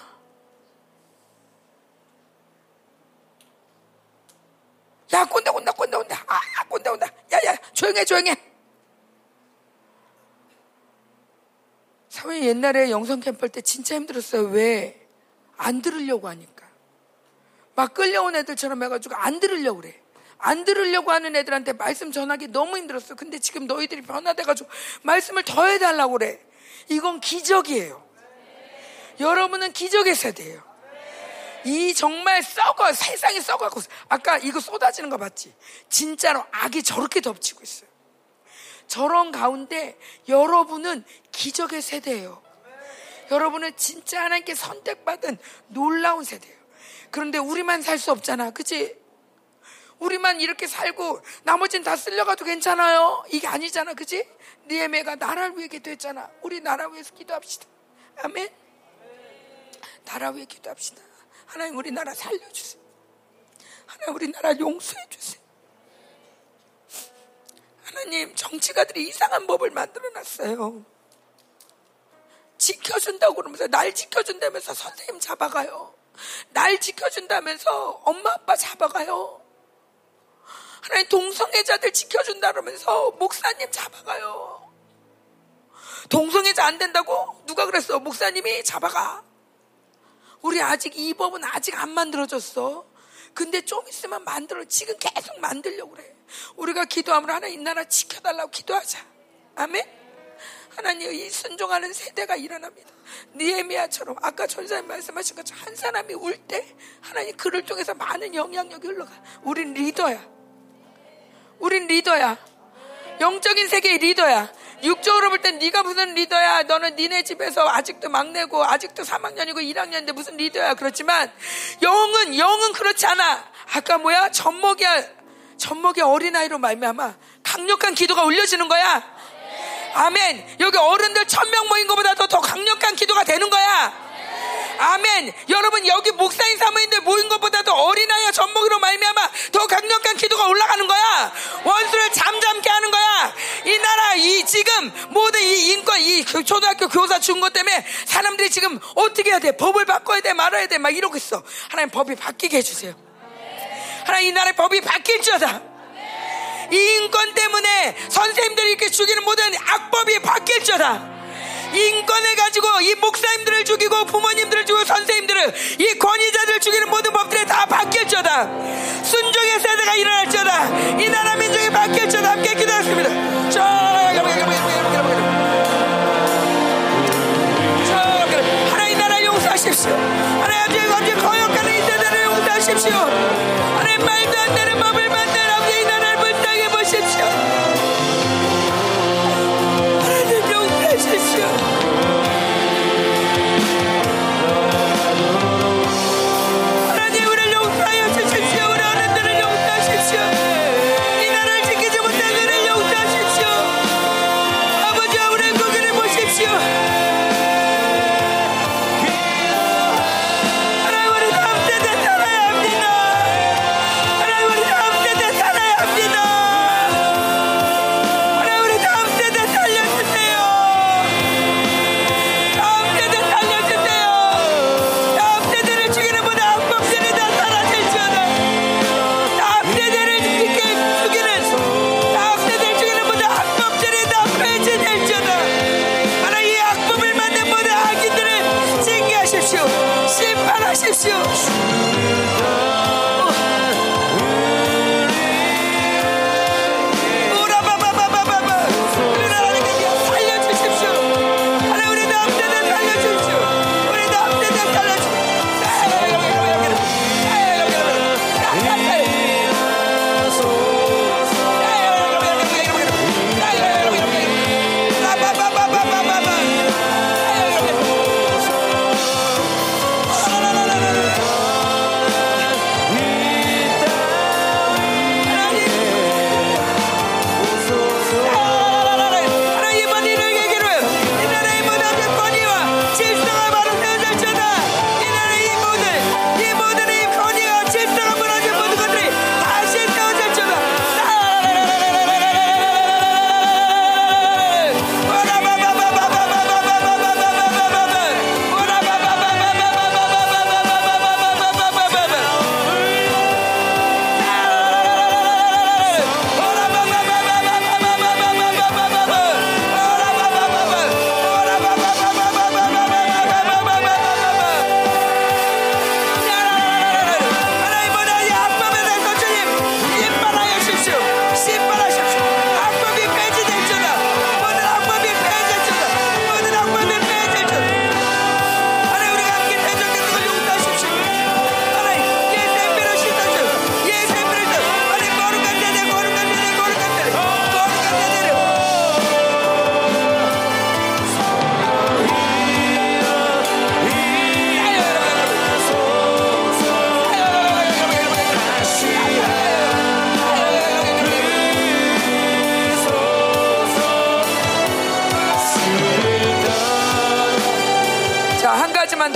야 꼰대 온다 꼰대 온다. 아 꼰대 온다. 야야 조용해 조용해 사모님 옛날에 영성 캠프 할 때 진짜 힘들었어요. 왜? 안 들으려고 하니까. 막 끌려온 애들처럼 해가지고 안 들으려고 그래. 안 들으려고 하는 애들한테 말씀 전하기 너무 힘들었어. 근데 지금 너희들이 변화돼가지고 말씀을 더 해달라고 그래. 이건 기적이에요. 여러분은 기적의 세대예요. 이 정말 썩어 세상이 썩어갖고 아까 이거 쏟아지는 거 봤지? 진짜로 악이 저렇게 덮치고 있어요. 저런 가운데 여러분은 기적의 세대예요. 여러분은 진짜 하나님께 선택받은 놀라운 세대예요. 그런데 우리만 살 수 없잖아. 그치? 우리만 이렇게 살고 나머지는 다 쓸려가도 괜찮아요. 이게 아니잖아. 그치? 니에메가 나라를 위해 기도했잖아. 우리 나라 위해서 기도합시다. 아멘. 나라 위해 기도합시다. 하나님 우리나라 살려주세요. 하나님 우리나라 용서해 주세요. 하나님 정치가들이 이상한 법을 만들어 놨어요. 지켜준다고 그러면서 날 지켜준다면서 선생님 잡아가요. 날 지켜준다면서 엄마 아빠 잡아가요. 하나님 동성애자들 지켜준다 그러면서 목사님 잡아가요. 동성애자 안 된다고? 누가 그랬어? 목사님이 잡아가. 우리 아직 이 법은 아직 안 만들어졌어. 근데 좀 있으면 만들어. 지금 계속 만들려고 그래. 우리가 기도하면 하나님 나라 지켜달라고 기도하자. 아멘? 하나님 이 순종하는 세대가 일어납니다. 니에미아처럼 아까 전사님 말씀하신 것처럼 한 사람이 울 때 하나님 그를 통해서 많은 영향력이 흘러가. 우린 리더야. 우린 리더야. 영적인 세계의 리더야. 육적으로 볼 땐 네가 무슨 리더야. 너는 니네 집에서 아직도 막내고 아직도 3학년이고 1학년인데 무슨 리더야. 그렇지만 영은 영은 그렇지 않아. 아까 뭐야? 젖먹이야. 젖먹이 어린아이로 말미암아 강력한 기도가 울려지는 거야. 아멘. 여기 어른들 천 명 모인 것보다도 더 강력한 기도가 되는 거야. 아멘. 여러분 여기 목사인 사모인들 모인 것보다도 어린아이와 젖먹이로 말미암아 더 강력한 기도가 올라가는 거야. 원수를 잠잠케 하는 거야. 이 나라 이 지금 모든 이 인권 이 초등학교 교사 준 것 때문에 사람들이 지금 어떻게 해야 돼? 법을 바꿔야 돼 말아야 돼 막 이러고 있어. 하나님 법이 바뀌게 해주세요. 하나님 이 나라의 법이 바뀔지어다. 이 인권 때문에 선생님들이 이렇게 죽이는 모든 악법이 바뀔지어다. 인권을 가지고 이 목사님들을 죽이고 부모님들을 죽이고 선생님들을 이 권위자들을 죽이는 모든 법들이 다 바뀔지어다. 순종의 세대가 일어날지어다. 이 나라 민족이 바뀔지어다. 함께 기도했습니다. 하나님 나라 용서하십시오. 하나님 아버지 거역하는 이 세대를 용서하십시오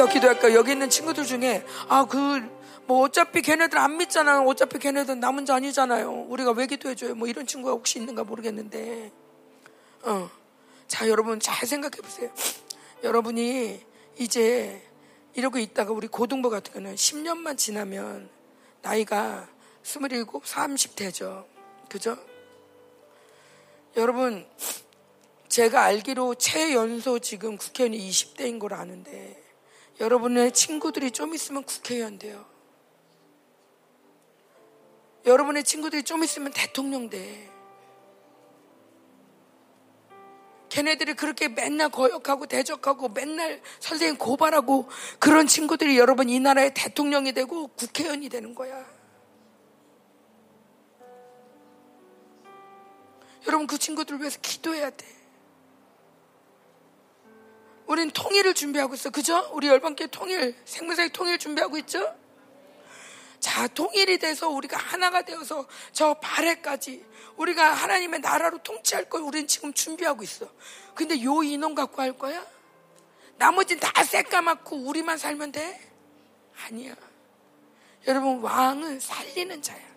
더 기도할까? 여기 있는 친구들 중에 아 그 뭐 어차피 걔네들 안 믿잖아요. 어차피 걔네들 남은 자 아니잖아요. 우리가 왜 기도해줘요? 뭐 이런 친구가 혹시 있는가 모르겠는데. 어. 자 여러분 잘 생각해 보세요. 여러분이 이제 이러고 있다가 우리 고등부 같은 경우는 10년만 지나면 나이가 27, 30 되죠. 그죠? 여러분, 제가 알기로 최연소 지금 국회의원이 20대인 걸 아는데 여러분의 친구들이 좀 있으면 국회의원 돼요. 여러분의 친구들이 좀 있으면 대통령 돼. 걔네들이 그렇게 맨날 거역하고 대적하고 맨날 선생님 고발하고 그런 친구들이 여러분 이 나라의 대통령이 되고 국회의원이 되는 거야. 여러분 그 친구들을 위해서 기도해야 돼. 우린 통일을 준비하고 있어. 그죠? 우리 열방교 통일, 생명사의 통일 준비하고 있죠? 자, 통일이 돼서 우리가 하나가 되어서 저 발해까지 우리가 하나님의 나라로 통치할 걸 우리는 지금 준비하고 있어. 근데 요 인원 갖고 할 거야? 나머지는 다 새까맣고 우리만 살면 돼? 아니야. 여러분, 왕은 살리는 자야.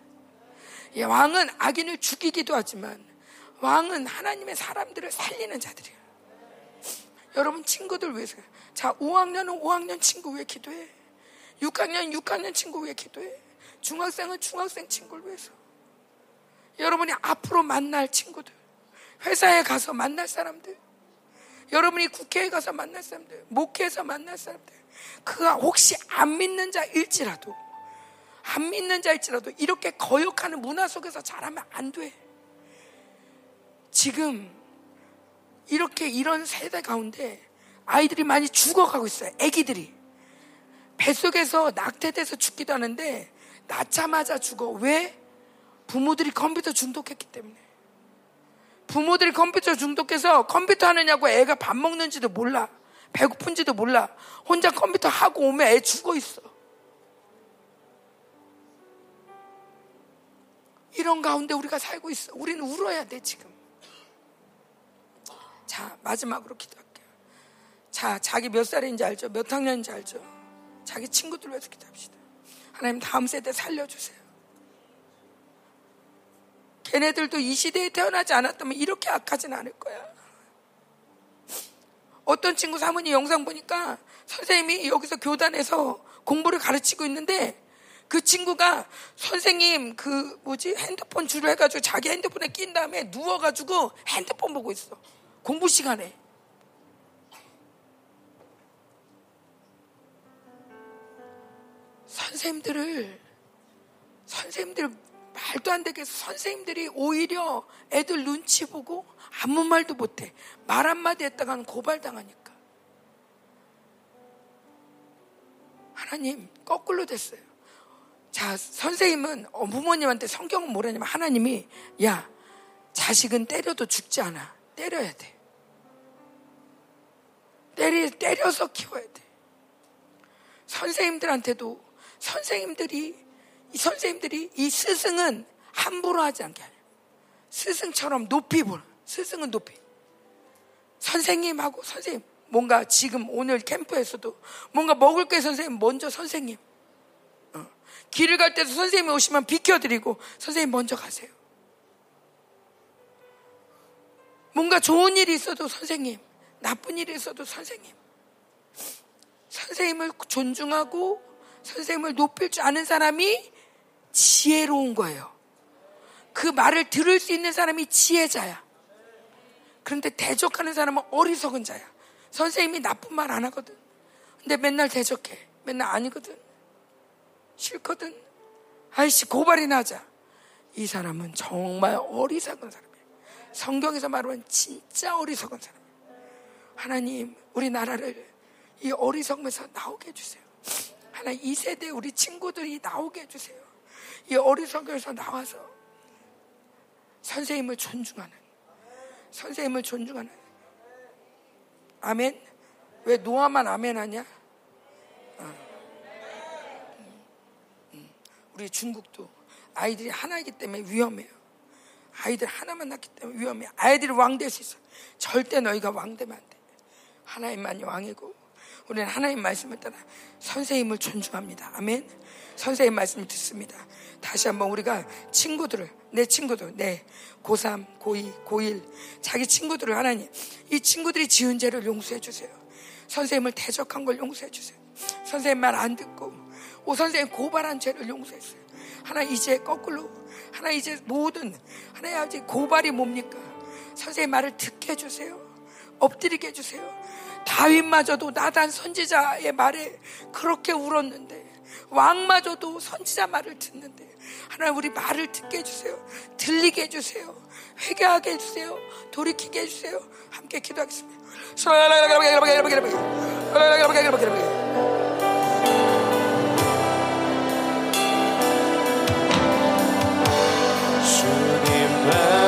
예, 왕은 악인을 죽이기도 하지만 왕은 하나님의 사람들을 살리는 자들이야. 여러분 친구들 위해서. 자, 5학년은 5학년 친구 위해 기도해. 6학년 6학년 친구 위해 기도해. 중학생은 중학생 친구를 위해서. 여러분이 앞으로 만날 친구들. 회사에 가서 만날 사람들. 여러분이 국회에 가서 만날 사람들. 목회에서 만날 사람들. 그가 혹시 안 믿는 자일지라도 안 믿는 자일지라도 이렇게 거역하는 문화 속에서 자라면 안 돼. 지금 이렇게 이런 세대 가운데 아이들이 많이 죽어가고 있어요. 아기들이. 뱃속에서 낙태돼서 죽기도 하는데 낳자마자 죽어. 왜? 부모들이 컴퓨터 중독했기 때문에. 부모들이 컴퓨터 중독해서 컴퓨터 하느냐고 애가 밥 먹는지도 몰라. 배고픈지도 몰라. 혼자 컴퓨터 하고 오면 애 죽어 있어. 이런 가운데 우리가 살고 있어. 우리는 울어야 돼, 지금. 자, 마지막으로 기도할게요. 자, 자기 몇 살인지 알죠? 몇 학년인지 알죠? 자기 친구들 위해서 기도합시다. 하나님 다음 세대 살려주세요. 걔네들도 이 시대에 태어나지 않았다면 이렇게 악하진 않을 거야. 어떤 친구 사모님 영상 보니까 선생님이 여기서 교단에서 공부를 가르치고 있는데 그 친구가 선생님 그 뭐지 핸드폰 줄을 해가지고 자기 핸드폰에 낀 다음에 누워가지고 핸드폰 보고 있어. 공부 시간에. 선생님들을, 선생님들 말도 안 되게 선생님들이 오히려 애들 눈치 보고 아무 말도 못해. 말 한마디 했다가는 고발당하니까. 하나님, 거꾸로 됐어요. 자, 선생님은, 어, 부모님한테 성경은 뭐라냐면 하나님이, 야, 자식은 때려도 죽지 않아. 때려야 돼. 때리, 때려서 키워야 돼. 선생님들한테도 선생님들이 이 선생님들이 이 스승은 함부로 하지 않게 하려. 스승처럼 높이 보는. 스승은 높이. 선생님하고 선생님 뭔가 지금 오늘 캠프에서도 뭔가 먹을 게 선생님 먼저 선생님. 어. 길을 갈 때도 선생님이 오시면 비켜드리고 선생님 먼저 가세요. 뭔가 좋은 일이 있어도 선생님. 나쁜 있어도 선생님. 선생님을 존중하고 선생님을 높일 줄 아는 사람이 지혜로운 거예요. 그 말을 들을 수 있는 사람이 지혜자야. 그런데 대적하는 사람은 어리석은 자야. 선생님이 나쁜 말 안 하거든. 근데 맨날 대적해. 맨날 아니거든. 싫거든. 아이씨, 고발이나 하자. 이 사람은 정말 어리석은 사람이야. 성경에서 말하면 진짜 어리석은 사람. 하나님, 우리 나라를 이 어리석음에서 나오게 해주세요. 하나님, 이 세대 우리 친구들이 나오게 해주세요. 이 어리석음에서 나와서 선생님을 존중하는, 선생님을 존중하는. 아멘? 왜 노아만 아멘 하냐? 어. 우리 중국도 아이들이 하나이기 때문에 위험해요. 아이들 하나만 낳기 때문에 위험해. 아이들이 왕 될 수 있어. 절대 너희가 왕 되면 안 돼. 하나님만이 왕이고 우리는 하나님 말씀을 따라 선생님을 존중합니다. 아멘. 선생님 말씀 듣습니다. 다시 한번 우리가 친구들을 내 친구들, 내 고3, 고2, 고1 자기 친구들을 하나님 이 친구들이 지은 죄를 용서해 주세요. 선생님을 대적한 걸 용서해 주세요. 선생님 말 안 듣고 오 선생님 고발한 죄를 용서했어요. 하나 이제 거꾸로 하나 이제 모든 하나의 아버지 고발이 뭡니까? 선생님 말을 듣게 해주세요. 엎드리게 해주세요. 다윗마저도 나단 선지자의 말에 그렇게 울었는데 왕마저도 선지자 말을 듣는데 하나님 우리 말을 듣게 해주세요. 들리게 해주세요. 회개하게 해주세요. 돌이키게 해주세요. 함께 기도하겠습니다. 주님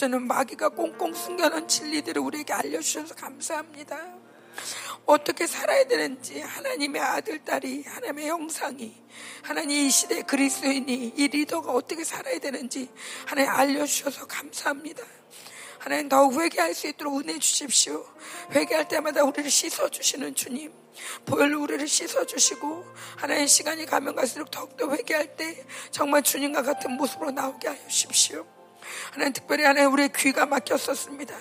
주는 마귀가 꽁꽁 숨겨놓은 진리들을 우리에게 알려주셔서 감사합니다. 어떻게 살아야 되는지 하나님의 아들, 딸이 하나님의 형상이 하나님 이 시대 그리스도인이 이 리더가 어떻게 살아야 되는지 하나님 알려주셔서 감사합니다. 하나님 더욱 회개할 수 있도록 은혜 주십시오. 회개할 때마다 우리를 씻어주시는 주님. 보혈로 우리를 씻어주시고 하나님 시간이 가면 갈수록 더욱더 회개할 때 정말 주님과 같은 모습으로 나오게 하여 주십시오. 하나님 특별히 하나님 우리의 귀가 막혔었습니다.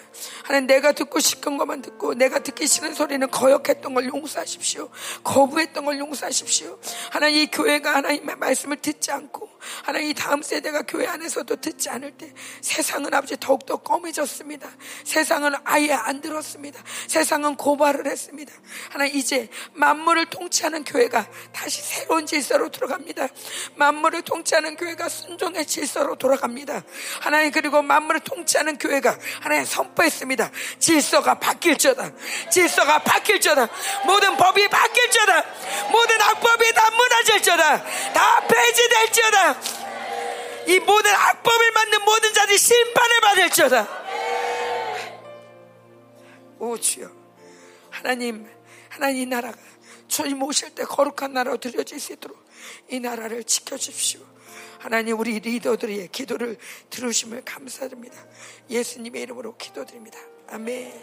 하나님 내가 듣고 싶은 것만 듣고 내가 듣기 싫은 소리는 거역했던 걸 용서하십시오. 거부했던 걸 용서하십시오. 하나님 이 교회가 하나님의 말씀을 듣지 않고 하나님 이 다음 세대가 교회 안에서도 듣지 않을 때 세상은 아버지 더욱더 검해졌습니다. 세상은 아예 안 들었습니다. 세상은 고발을 했습니다. 하나님 이제 만물을 통치하는 교회가 다시 새로운 질서로 들어갑니다. 만물을 통치하는 교회가 순종의 질서로 돌아갑니다. 하나님 그리고 만물을 통치하는 교회가 하나님 선포했습니다. 질서가 바뀔저다. 질서가 바뀔저다. 모든 법이 바뀔저다. 모든 악법이 다 무너질저다. 다 폐지될지어다. 이 모든 악법을 만든 모든 자들이 심판을 받을지어다. 오 주여 하나님 하나님 이 나라가 주님 오실 때 거룩한 나라로 들여질 수 있도록 이 나라를 지켜주십시오. 하나님 우리 리더들의 기도를 들으심을 감사드립니다. 예수님의 이름으로 기도드립니다. 아멘.